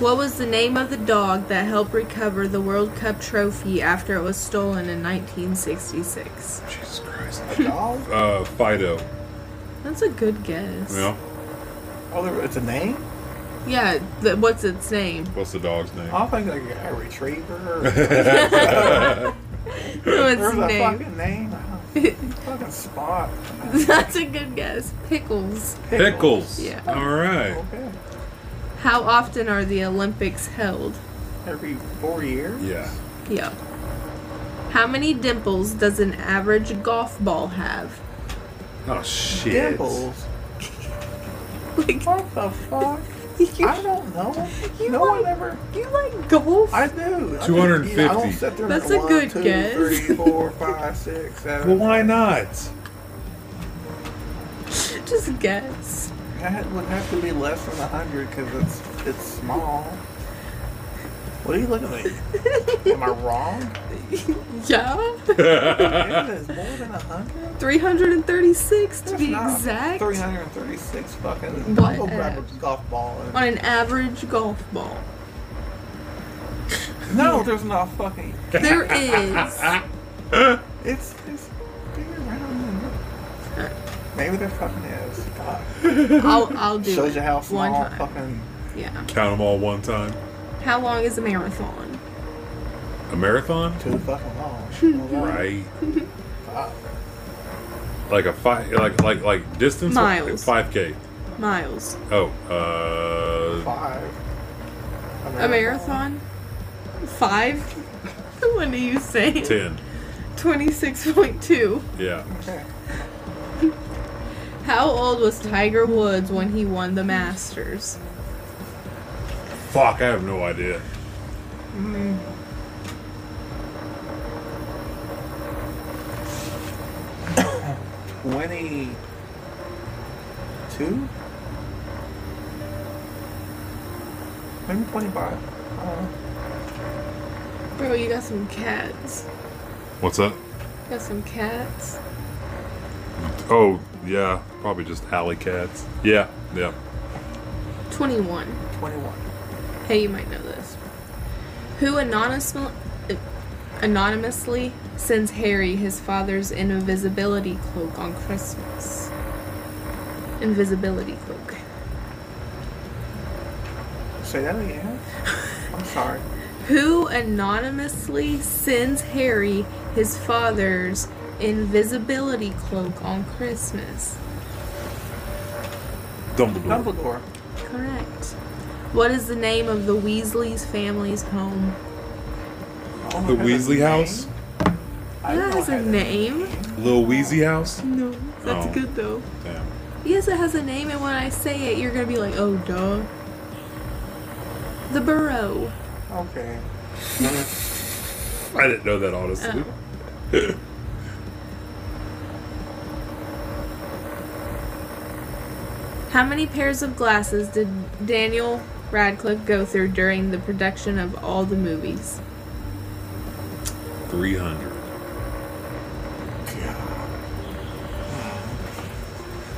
What was the name of the dog that helped recover the World Cup trophy after it was stolen in 1966? Jesus Christ. A dog? Uh, Fido. That's a good guess. Yeah. oh, there, it's a name? Yeah, the, what's its name? What's the dog's name? I think like a retriever. Or, What's there's its a name? fucking name. Fucking spot. That's a good guess. Pickles. Pickles. Yeah. All right. Okay. How often are the Olympics held? Every four years? Yeah. Yep. How many dimples does an average golf ball have? Oh shit. Dimples. Like, What the fuck? You, I don't know. You no like- one ever. you like golf? I do. 250. just- I don't sit there and That's a one, good two, guess. three, four, five, six, seven. Well, why not? Just guess. That would have to be less than a hundred because it's it's small. What are you looking at? Me? Am I wrong? Yeah. It is more than a hundred. 336 to be exact. 336 fucking. What, I'll go grab uh, a golf ball. And, On an average golf ball. no, there's not fucking. There is. It's it's bigger around than. Maybe there fucking is. God. I'll, I'll do Shows it. you how one small time. fucking. Yeah. Count them all one time. How long is a marathon? A marathon? Too fucking long. Right. Like a five, like like like distance. Miles. Five k. Miles. Oh, uh, Five. A marathon? Five? what are you saying? ten. 26.2. Yeah. Okay. How old was Tiger Woods when he won the Masters? Fuck, I have no idea. Twenty-two. Maybe twenty-five. I don't know. Bro, you got some cats. What's that? Got some cats. Oh, yeah, probably just alley cats. Yeah, yeah. 21. Twenty-one. Hey, you might know this. Who anonymously, anonymously sends Harry his father's invisibility cloak on Christmas? Invisibility cloak. Say that again. I'm sorry. Who anonymously sends Harry his father's invisibility cloak on Christmas? Dumbledore. Dumbledore. Correct. What is the name of the Weasley's family's home? Oh, The it a Weasley house? I It has a name. Little Wheezy house? No, that's Oh. good though. Damn. Yes, it has a name, and when I say it, you're gonna be like, "Oh, duh." The Burrow. Okay. I didn't know that, honestly. Oh. How many pairs of glasses did Daniel Radcliffe go through during the production of all the movies? 300.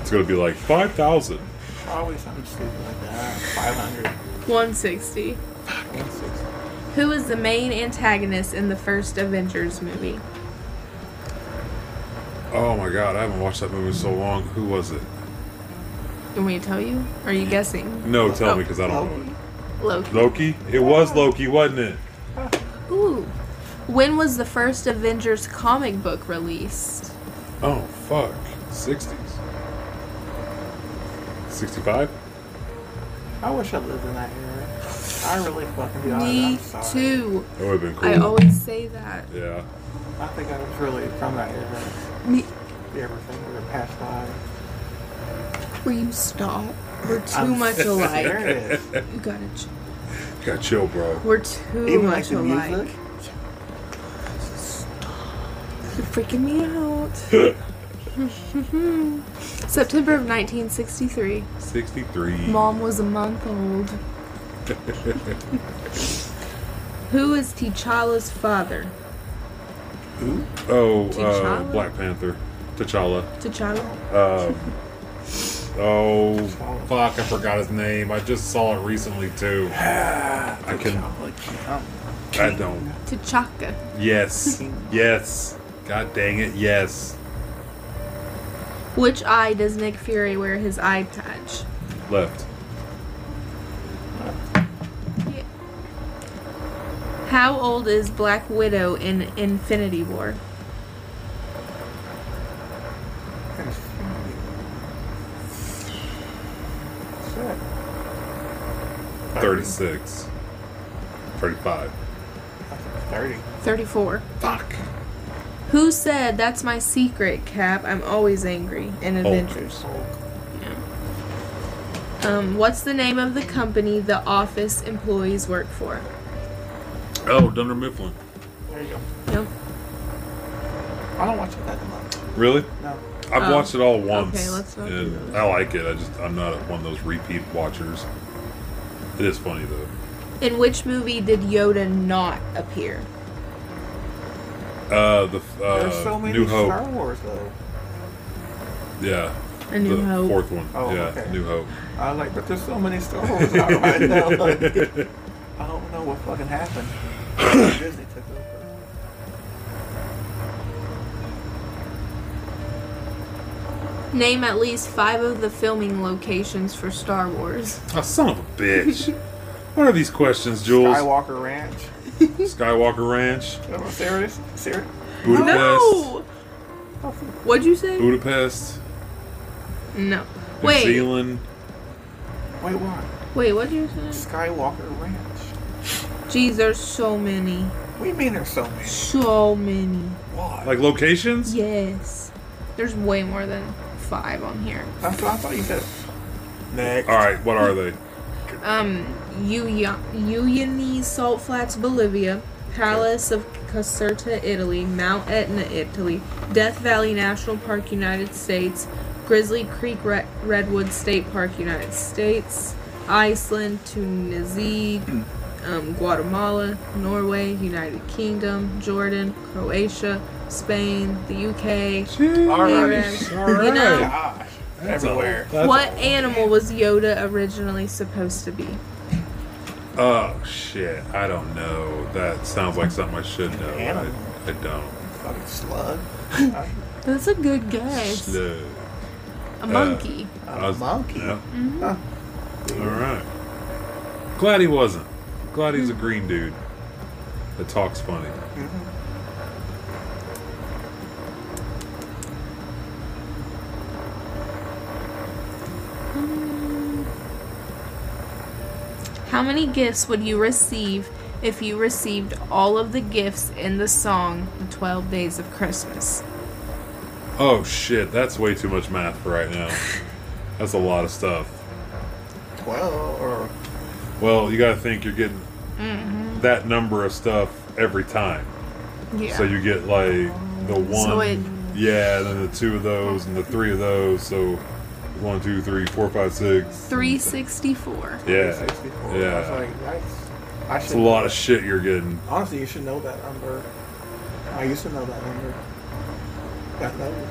It's going to be like 5,000. Probably something stupid like that. Five hundred. 160. One sixty. Who is the main antagonist in the first Avengers movie? Oh my god, I haven't watched that movie in so long. Who was it? You want me to tell you? Are you guessing? No, tell Oh. me because I don't know. Loki. Loki. Loki? It was Loki, wasn't it? Ooh. When was the first Avengers comic book released? Oh, fuck. 60s. 65? I wish I lived in that era. I really fucking do. Me too. That would have been cool. I always say that. yeah. I think I was really from that era. Me. Everything would have passed by. Will you stop? We're too I'm- much alike. it is. You gotta. Ch- You gotta chill, bro. we're too Even like much the alike. music. You're freaking me out. September of 1963. 63. Mom was a month old. Who is T'Challa's father? Who? Oh, uh, T'Challa? Black Panther. T'Challa. T'Challa? Um, oh, fuck, I forgot his name. I just saw it recently, too. I can. I don't. T'Chaka. Yes. Yes. God dang it, yes. Which eye does Nick Fury wear his eye patch? Left. How old is Black Widow in Infinity War? Shit. 36. 35. 30. 34. Fuck. Who said that's my secret, Cap? I'm always angry in Avengers. Um, what's the name of the company the office employees work for? Oh, Dunder Mifflin. There you go. No. I don't watch it that much. Really? No. I've Oh. watched it all once. Okay, let's not and. I like it. I just I'm not one of those repeat watchers. It is funny though. In which movie did Yoda not appear? Uh, the uh, There's so many New Hope. Star Wars though. Yeah. A New the Hope. fourth one. Oh, yeah, okay. New Hope. I like, but there's so many Star Wars out right now. Like, I don't know what fucking happened. Disney Name at least five of the filming locations for Star Wars. Oh, son of a bitch. what are these questions, Jules? Skywalker Ranch. Skywalker Ranch, Am I serious? Serious? Budapest, No! What'd you say? Budapest, No. New Wait, Zealand. Wait, what? wait, what'd you say? Skywalker Ranch. Jeez, there's so many. What do you mean there's so many? So many. Why? Like locations? Yes. There's way more than five on here. That's what I thought you said. Next. All right, what are they? Um, Uya- Uyuni Salt Flats, Bolivia, Palace of Caserta, Italy, Mount Etna, Italy, Death Valley National Park, United States, Grizzly Creek Re- Redwood State Park, United States, Iceland, Tunisia, um, Guatemala, Norway, United Kingdom, Jordan, Croatia, Spain, the UK. Alright. Arab. You know, Gosh. Everywhere. That's what animal was Yoda originally supposed to be? Oh shit! I don't know. That sounds like something I should know. I, Animal. I don't. Fucking slug. That's a good guess. Slug. A uh, monkey. I was- monkey. Yeah. Mm-hmm. Huh. All right. Glad he wasn't. Glad he's a green dude that talks funny. Mm-hmm. How many gifts would you receive if you received all of the gifts in the song The 12 Days of Christmas? Oh shit! That's way too much math for right now. That's a lot of stuff. Twelve or Well, you got to think you're getting mm-hmm. that number of stuff every time. Yeah. So you get like the one, So it- yeah, and then the two of those, and the three of those. So one, two, three, four, five, six. 364. Yeah, 64. yeah. I was like, yikes. I It's a lot of shit you're getting. Honestly, you should know that number. I used to know that number. That number.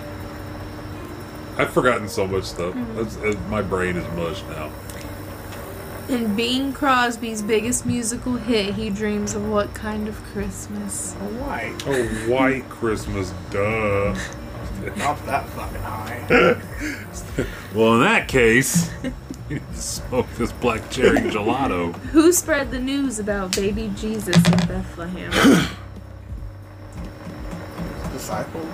I've forgotten so much stuff. That's, uh, my brain is mush now. In Bing Crosby's biggest musical hit, he dreams of what kind of Christmas? A white. A white Christmas, duh. Not that fucking high. Well, in that case, you need to smoke this black cherry gelato. Who spread the news about baby Jesus in Bethlehem? Disciples.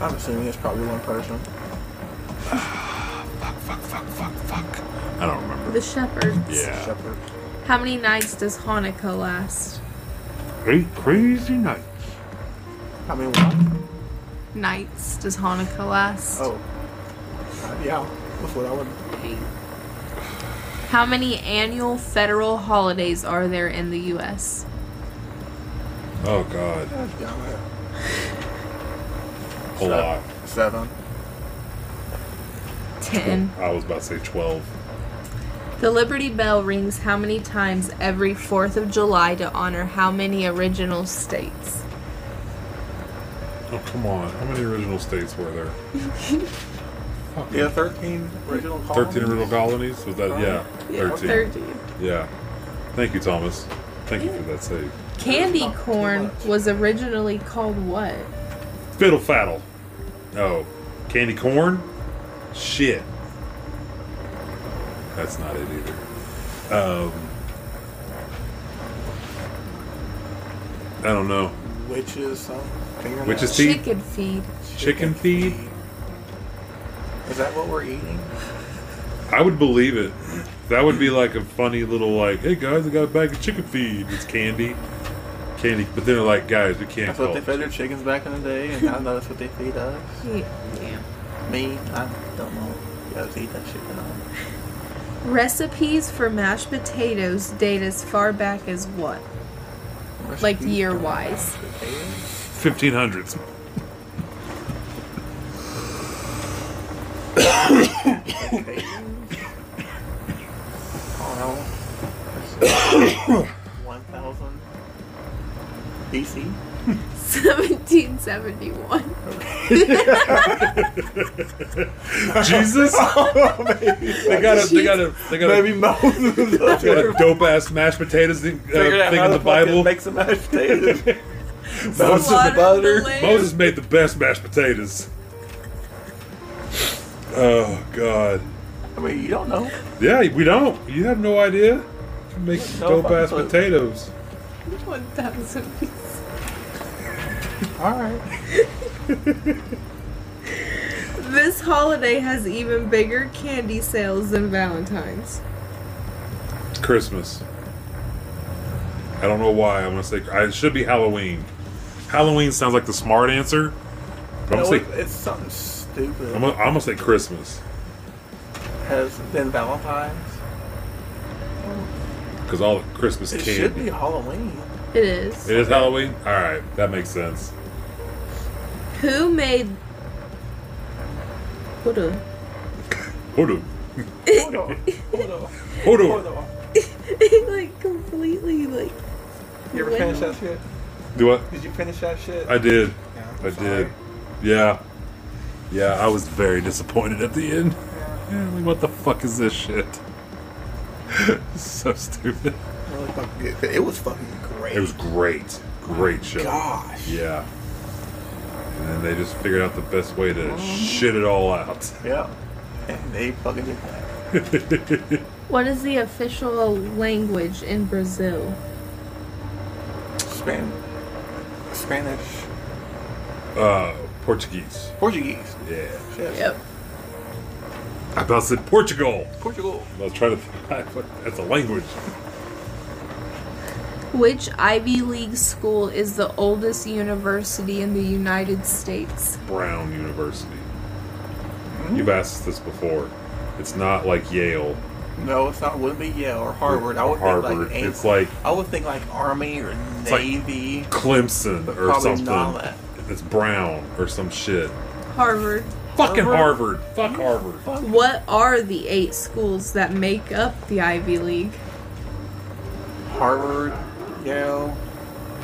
I'm assuming it's probably one person. Fuck, fuck, fuck, fuck, fuck. I don't remember. the shepherds. Yeah. Shepherd. How many nights does Hanukkah last? Eight crazy nights. I many what? Nights does Hanukkah last? Oh. Uh, yeah. That's what I would. Eight. How many annual federal holidays are there in the U.S.? Oh, God. Yeah, A lot. Seven. Ten. I was about to say 12. The Liberty Bell rings how many times every 4th of July to honor how many original states? Oh, come on. How many original states were there? Yeah, 13 original colonies. 13 original colonies? Was that? Yeah. Yeah, 13. 13. Yeah. Thank you, Thomas. Thank you for that save. Candy corn was originally called what? Fiddle faddle. Oh. Candy corn? Shit. That's not it either. Um. I don't know. Witches, something. Fingernails. Witches' teeth? Chicken feed. Chicken feed? Is that what we're eating? I would believe it. That would be like a funny little like, hey guys, I got a bag of chicken feed. It's candy, candy. But then they're like, guys, we can't That's call what they fed their chickens back in the day, and now that's what they feed us. Yeah. yeah. Me, I don't know. You guys eat that shit or. Recipes for mashed potatoes date as far back as what? Like Recipes year for wise. Mashed potatoes? Fifteen hundreds. Oh, 1000 BC. 1771. Jesus, they got a they got a they got a, Maybe Moses they got a dope ass mashed potatoes thing, uh, thing in the Bible. Make some mashed potatoes. Moses Slaughtered the butter. the. Moses made the best mashed potatoes. Oh God. I mean, you don't know. Yeah, we don't. You have no idea. You make No dope ass potatoes. 1000 All right. This holiday has even bigger candy sales than Valentine's. Christmas. I don't know why. I'm gonna say I- it should be Halloween. Halloween sounds like the smart answer. But I'm No, gonna it- say it's something stupid. I'm gonna, I'm gonna say Christmas Has been Valentine's. because all the Christmas It candy. should be Halloween. It is. It is Halloween. All right, that makes sense. Who made. What a. Hoodoo. Hold on. Hold on. Hoodoo. Hold on. like, completely, like. You ever went finish that off. shit? Do what? Did you finish that shit? I did. Yeah, I sorry. did. Yeah. Yeah, I was very disappointed at the end. Yeah, like, what the fuck is this shit? so stupid. Really fucking good. It was fucking great. It was great. Great show. Gosh. Yeah. And then they just figured out the best way to mm-hmm. shit it all out. Yeah. And they fucking did that. What is the official language in Brazil? Span- Spanish. uh, Portuguese. Portuguese. Yeah. Shit. Yep. I about said Portugal. Portugal. I was trying to. Think what that's a language. Which Ivy League school is the oldest university in the United States? Brown University. You've asked this before. It's not like Yale No, it's not. Wouldn't be Yale or Harvard. I or would Harvard. think like it's like I would think like Army or like- Navy. Clemson or probably something. not. It's Brown or some shit. Harvard. Fucking Harvard? Harvard. Fuck Harvard. What are the eight schools that make up the Ivy League? Harvard, Yale,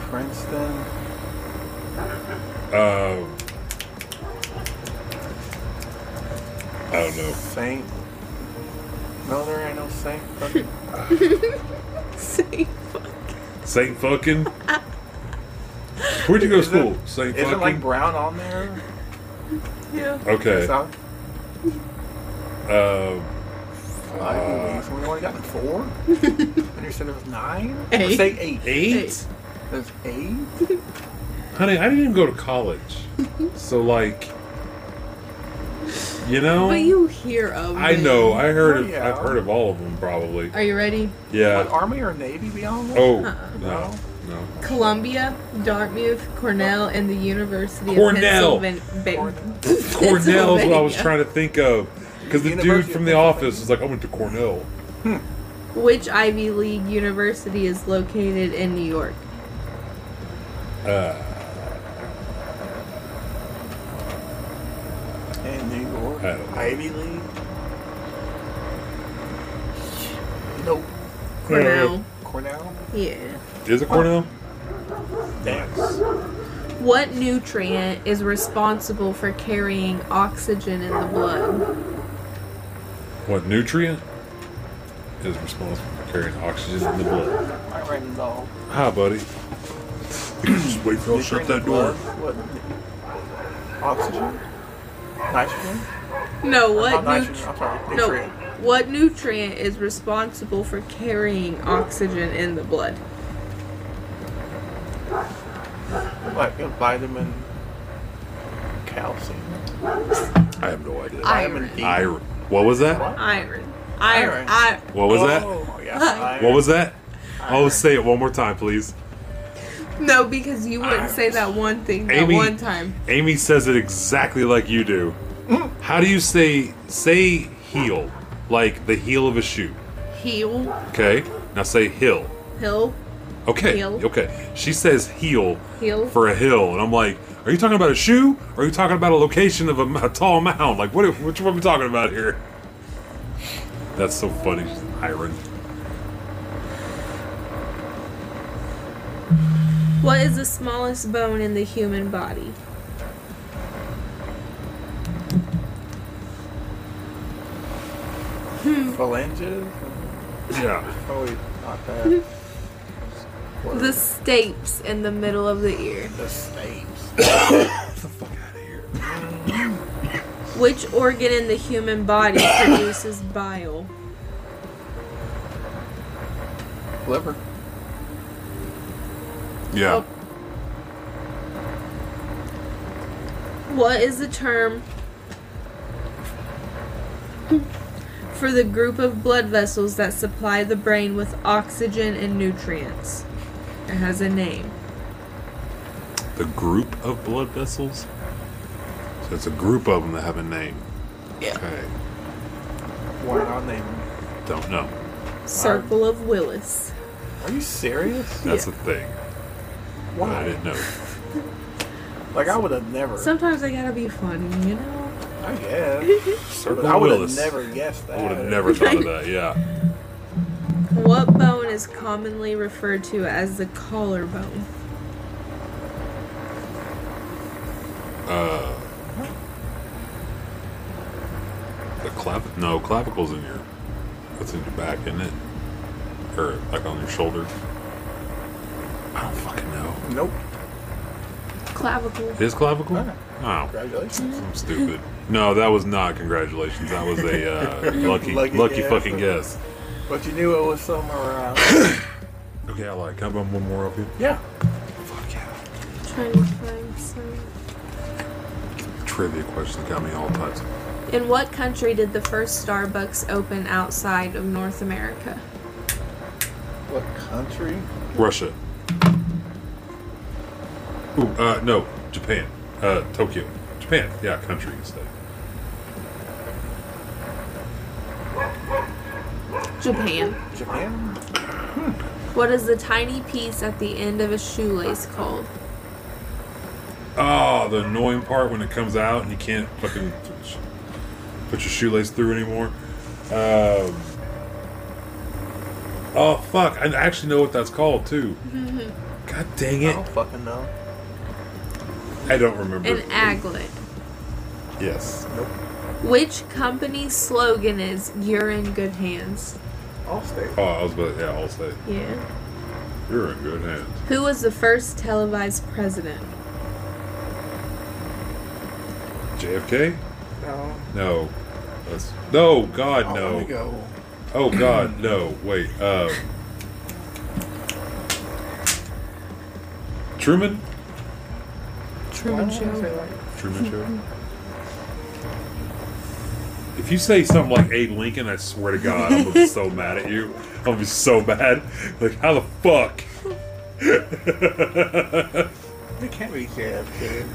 Princeton. Uh, I don't know. Saint. No, there ain't no Saint. fucking- Say fuck. Saint fucking. Where'd you go to Is it- school? Saint Fucking. Isn't fucking. like Brown on there? Yeah. okay. So, Uh, Ivy League. So we only gotten four. and you said it was nine. Or Eight. Say eight. eight. That's eight. Honey, I didn't even go to college. so like, you know. But you hear of I them. know. I heard. Oh, Of, yeah. I've heard of all of them probably. Are you ready? Would Yeah. Army or Navy be on there? Oh Uh-uh. no, no. Columbia, Dartmouth, Cornell, and the University Cornell. of Pennsylvania. Cornell Cornell is what I was trying to think of. Because the dude from the office was like, I went to Cornell. Which Ivy League university is located in New York? Uh, In New York. I don't know. Ivy League. Nope. Cornell. Cornell. Yeah. is it Cornell? Damn. What nutrient is responsible for carrying oxygen in the blood? What nutrient is responsible for carrying oxygen in the blood? I write all. Hi, buddy. Just wait for I'll shut that door. What? Oxygen? Nitrogen? No, Not what nitrogen. I'm sorry. no, Nutrient. what nutrient is responsible for carrying oxygen in the blood? Like a vitamin, calcium. I have no idea. Vitamin D. Iron. What was that? Iron. Iron. Iron. What was that? Oh, yeah. What was that? Oh, say it one more time, please. no, because you wouldn't say that one thing that Amy- one time. Amy says it exactly like you do. How do you say say heel? Like the heel of a shoe. Heel. Okay. Now say hill. Hill. Okay. Heel. Okay. She says heel Heel. for a hill, and I'm like, are you talking about a shoe, or are you talking about a location of a, a tall mound? Like, what? Which one are we talking about here? That's so funny, Iron. What is the smallest bone in the human body? Hmm. Phalanges? Yeah. Probably not that. Hmm. What The stapes in the middle of the ear. the stapes. Get the fuck out of here. Which organ in the human body produces bile? Liver. Yeah. Oh. What is the term hmm. For the group of blood vessels that supply the brain with oxygen and nutrients? It has a name. The group of blood vessels? So it's a group of them that have a name. Yeah. Okay. Why not name them? Don't know. Circle of Willis. Are you serious? That's Yeah. a thing. Why? I didn't know. Like I would have never. Sometimes I gotta be funny, you know? I guess. I would have never guessed that. I would have never thought of that, yeah. What bone is commonly referred to as the collarbone? Uh, the clav no clavicle's in your that's in your back, isn't it? Or like on your shoulder. I don't fucking know. Nope. Clavicle. His clavicle? Oh, Congratulations. I'm stupid. No, that was not congratulations. That was a uh, lucky, lucky, Lucky guess. fucking guess. But you knew it was somewhere around. Okay, I like. Can I bum one more up here? yeah. Fuck yeah. Trying to find some. Trivia questions got me all types. In what country did the first Starbucks open outside of North America? What country? Russia. Ooh, uh, no, Japan. Uh, Tokyo. Japan. Yeah, country instead. Japan. Japan? What is the tiny piece at the end of a shoelace called? Oh, the annoying part when it comes out and you can't fucking put your shoelace through anymore. Um, oh fuck! I actually know what that's called too. God dang it. I it! don't fucking know. I don't remember. An aglet. Yes. Nope. Which company's slogan is "You're in good hands"? Allstate. Oh, I was about yeah. I'll say Yeah. you're in good hands. Who was the first televised president? JFK? No. No. That's no. God Oh, no. Let me go. Oh God no. Wait. Um. Truman. Truman Why don't I say Show. Truman Show. If you say something like Abe Lincoln, I swear to God, I'm gonna be so mad at you. I'm gonna be so mad. Like, how the fuck? It can't be JFK.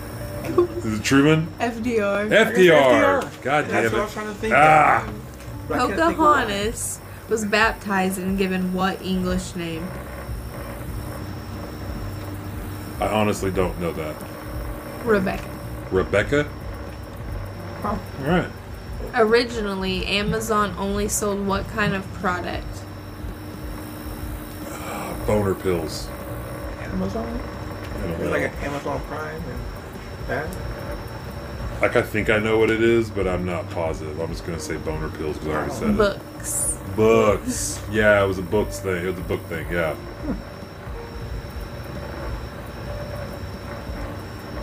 Is it Truman? FDR. FDR. FDR. God damn That's damn what I was it. trying to think Ah. of. But think of. Pocahontas was baptized and given what English name? I honestly don't know that. Rebecca. Rebecca? Huh. All right. Originally, Amazon only sold what kind of product? Uh, boner pills. Amazon? It's like an Amazon Prime and that. Like I think I know what it is, but I'm not positive. I'm just gonna say boner pills because I already said it. Books. Books. Yeah, it was a books thing. It was a book thing. Yeah.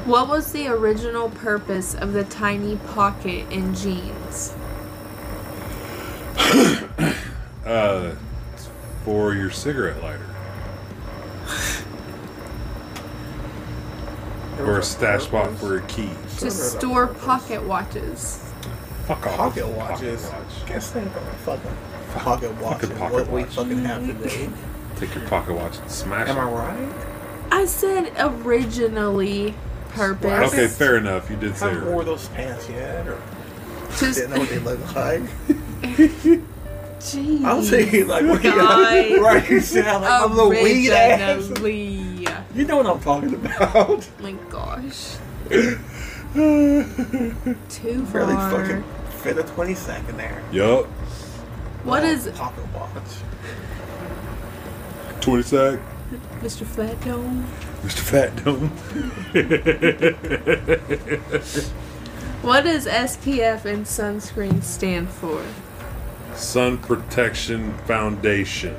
What was the original purpose of the tiny pocket in jeans? Uh, for your cigarette lighter or a stash spot for a key. To store pocket watches. Fuck off. Pocket watches. Pocket watch. Guess think of a fucking pocket watch. and pocket what we fucking have today. Take your pocket watch and smash Am I right? I said originally purpose. Okay, fair enough. You did say haven't wore those pants yet, or Just, didn't know what they look like. Jeez. I'm saying like what you Guys. right? You sound like I'm the weed ass. Originally. You know what I'm talking about. My gosh. Too far. Really far. fucking fit a 20 second there. Yup. What Oh, is pocket watch? 20 sec. Mr. Flat Dome. Mr. Fat Dome. What does SPF and sunscreen stand for? Sun Protection Foundation.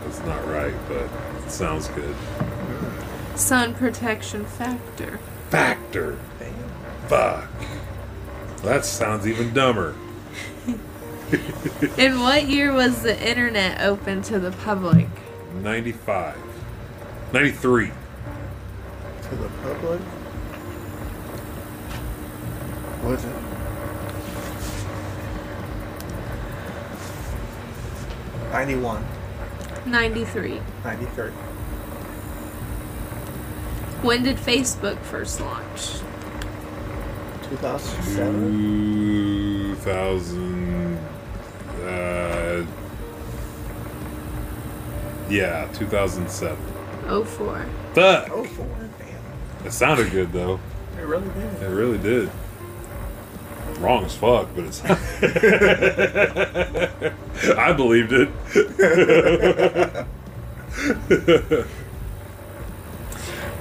That's not right, but it sounds good. Sun protection factor. Factor. Damn. Fuck. That sounds even dumber. In what year was the internet open to the public? 95. 93. To the public. What is it? Ninety-one. 93. Ninety-three. When did Facebook first launch? Two thousand seven. 2000. Uh, yeah, 2007. 04. Fuck. Oh four. Damn. It sounded good, though. It really did. It really did. Wrong as fuck, but it's. I believed it.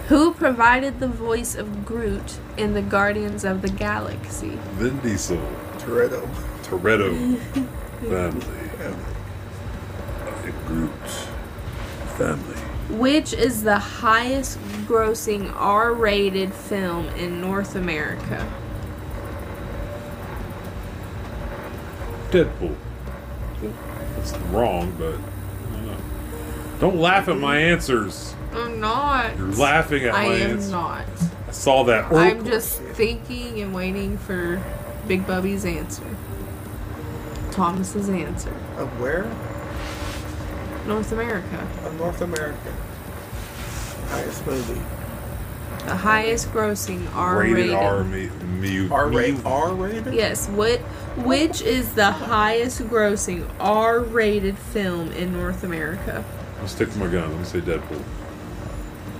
Who provided the voice of Groot in the Guardians of the Galaxy? Vin Diesel, Toretto. Toretto, family, Groot, family. Which is the highest grossing R rated film in North America? Deadpool. That's wrong, but I don't. Don't laugh at my answers. I'm not. You're laughing at I my am answers. not. I saw that. I'm just thinking and waiting for Big Bubby's answer. Thomas's answer. Of where? North America. Of North America. Highest movie. The highest grossing R rated rated. R me, me, R me- rated. R rated. Yes, what which is the highest grossing R rated film in North America? I'll stick to my gun. Let me say Deadpool.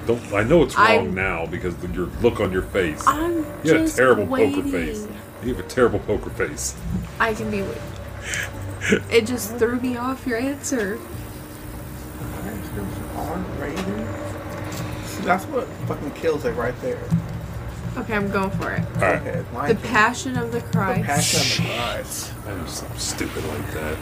Don't. I know it's wrong I'm- now because of your look on your face. I'm You had a terrible waiting. poker face. You have a terrible poker face. I can be with. It just threw me off your answer. Highest movie. R rated. See, that's what fucking kills it right there. Okay, I'm going for it. All right. Okay, The mine. Passion of the The Christ. Passion of the Christ. I know something stupid like that.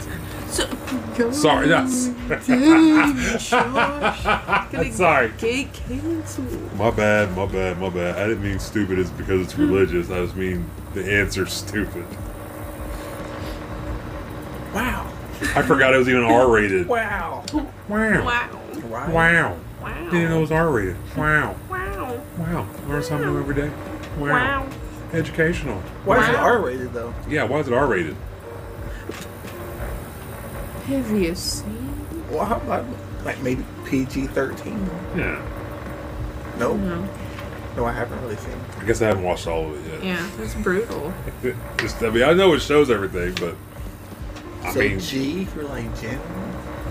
So, go Sorry, that's Dang, Josh. Gonna sorry. Get canceled. My bad, my bad, my bad. I didn't mean stupid is because it's hmm. religious. I just mean the answer's stupid. Wow. I forgot it was even R rated. Wow. Wow. Wow. Right. Wow. Wow. Didn't know it was R rated. Wow. Wow. Wow. Learn something new every day. Wow. Wow. Educational. Why is it R rated though? Yeah, why is it R rated? Have you seen? Well, how about like maybe PG thirteen? Yeah. No, No. no, I haven't really seen. I guess I haven't watched all of it yet. Yeah, it's brutal. Just, I mean, I know it shows everything, but I Say mean, G for like Gen,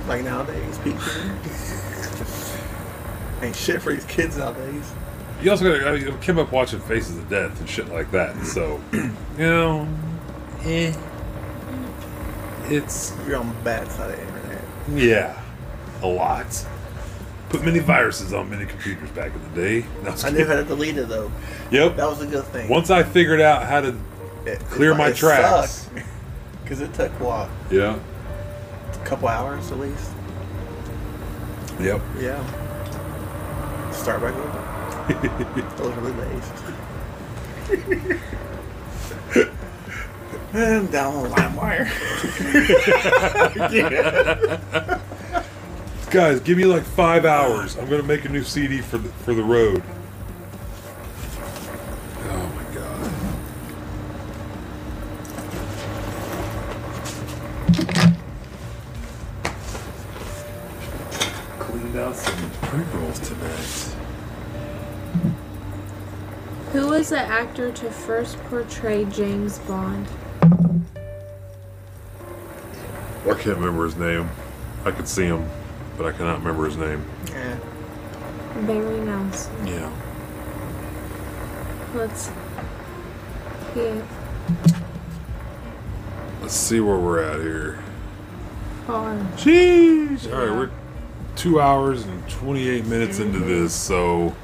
like nowadays PG. Ain't shit for these kids nowadays. you also got I mean, came up watching Faces of Death and shit like that. So, you know, eh, it's You're on the bad side of the internet. yeah, a lot. Put many viruses on many computers back in the day. No, I knew how to delete it though. Yep. That was a good thing. Once I figured out how to It- clear my tracks. sucked. Cause it took what Yeah. a couple hours at least. Yep. Yeah. Start by are the days. and down on LimeWire. Guys, give me like five hours. I'm gonna make a new CD for the for the road. Some print rolls tonight. Who was the actor to first portray James Bond? I can't remember his name. I could see him, but I cannot remember his name. Yeah. Barry Nelson. Yeah. Let's. Yeah. Let's see where we're at here. Far. Jeez. All right, we're two hours and 28 minutes into this, so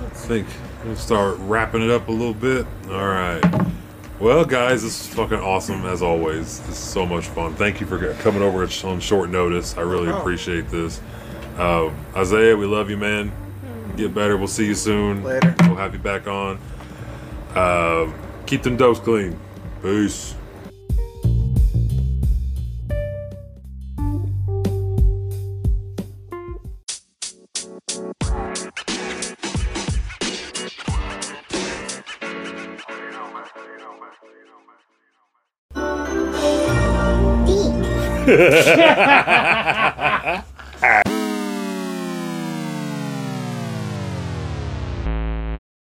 I think we'll start wrapping it up a little bit. All right. Well, guys, this is fucking awesome as always. This is so much fun. Thank you for coming over on short notice. I really appreciate this. Uh, Isaiah, we love you, man. Get better. We'll see you soon. Later. We'll have you back on. Uh, keep them dokes clean. Peace. Deep.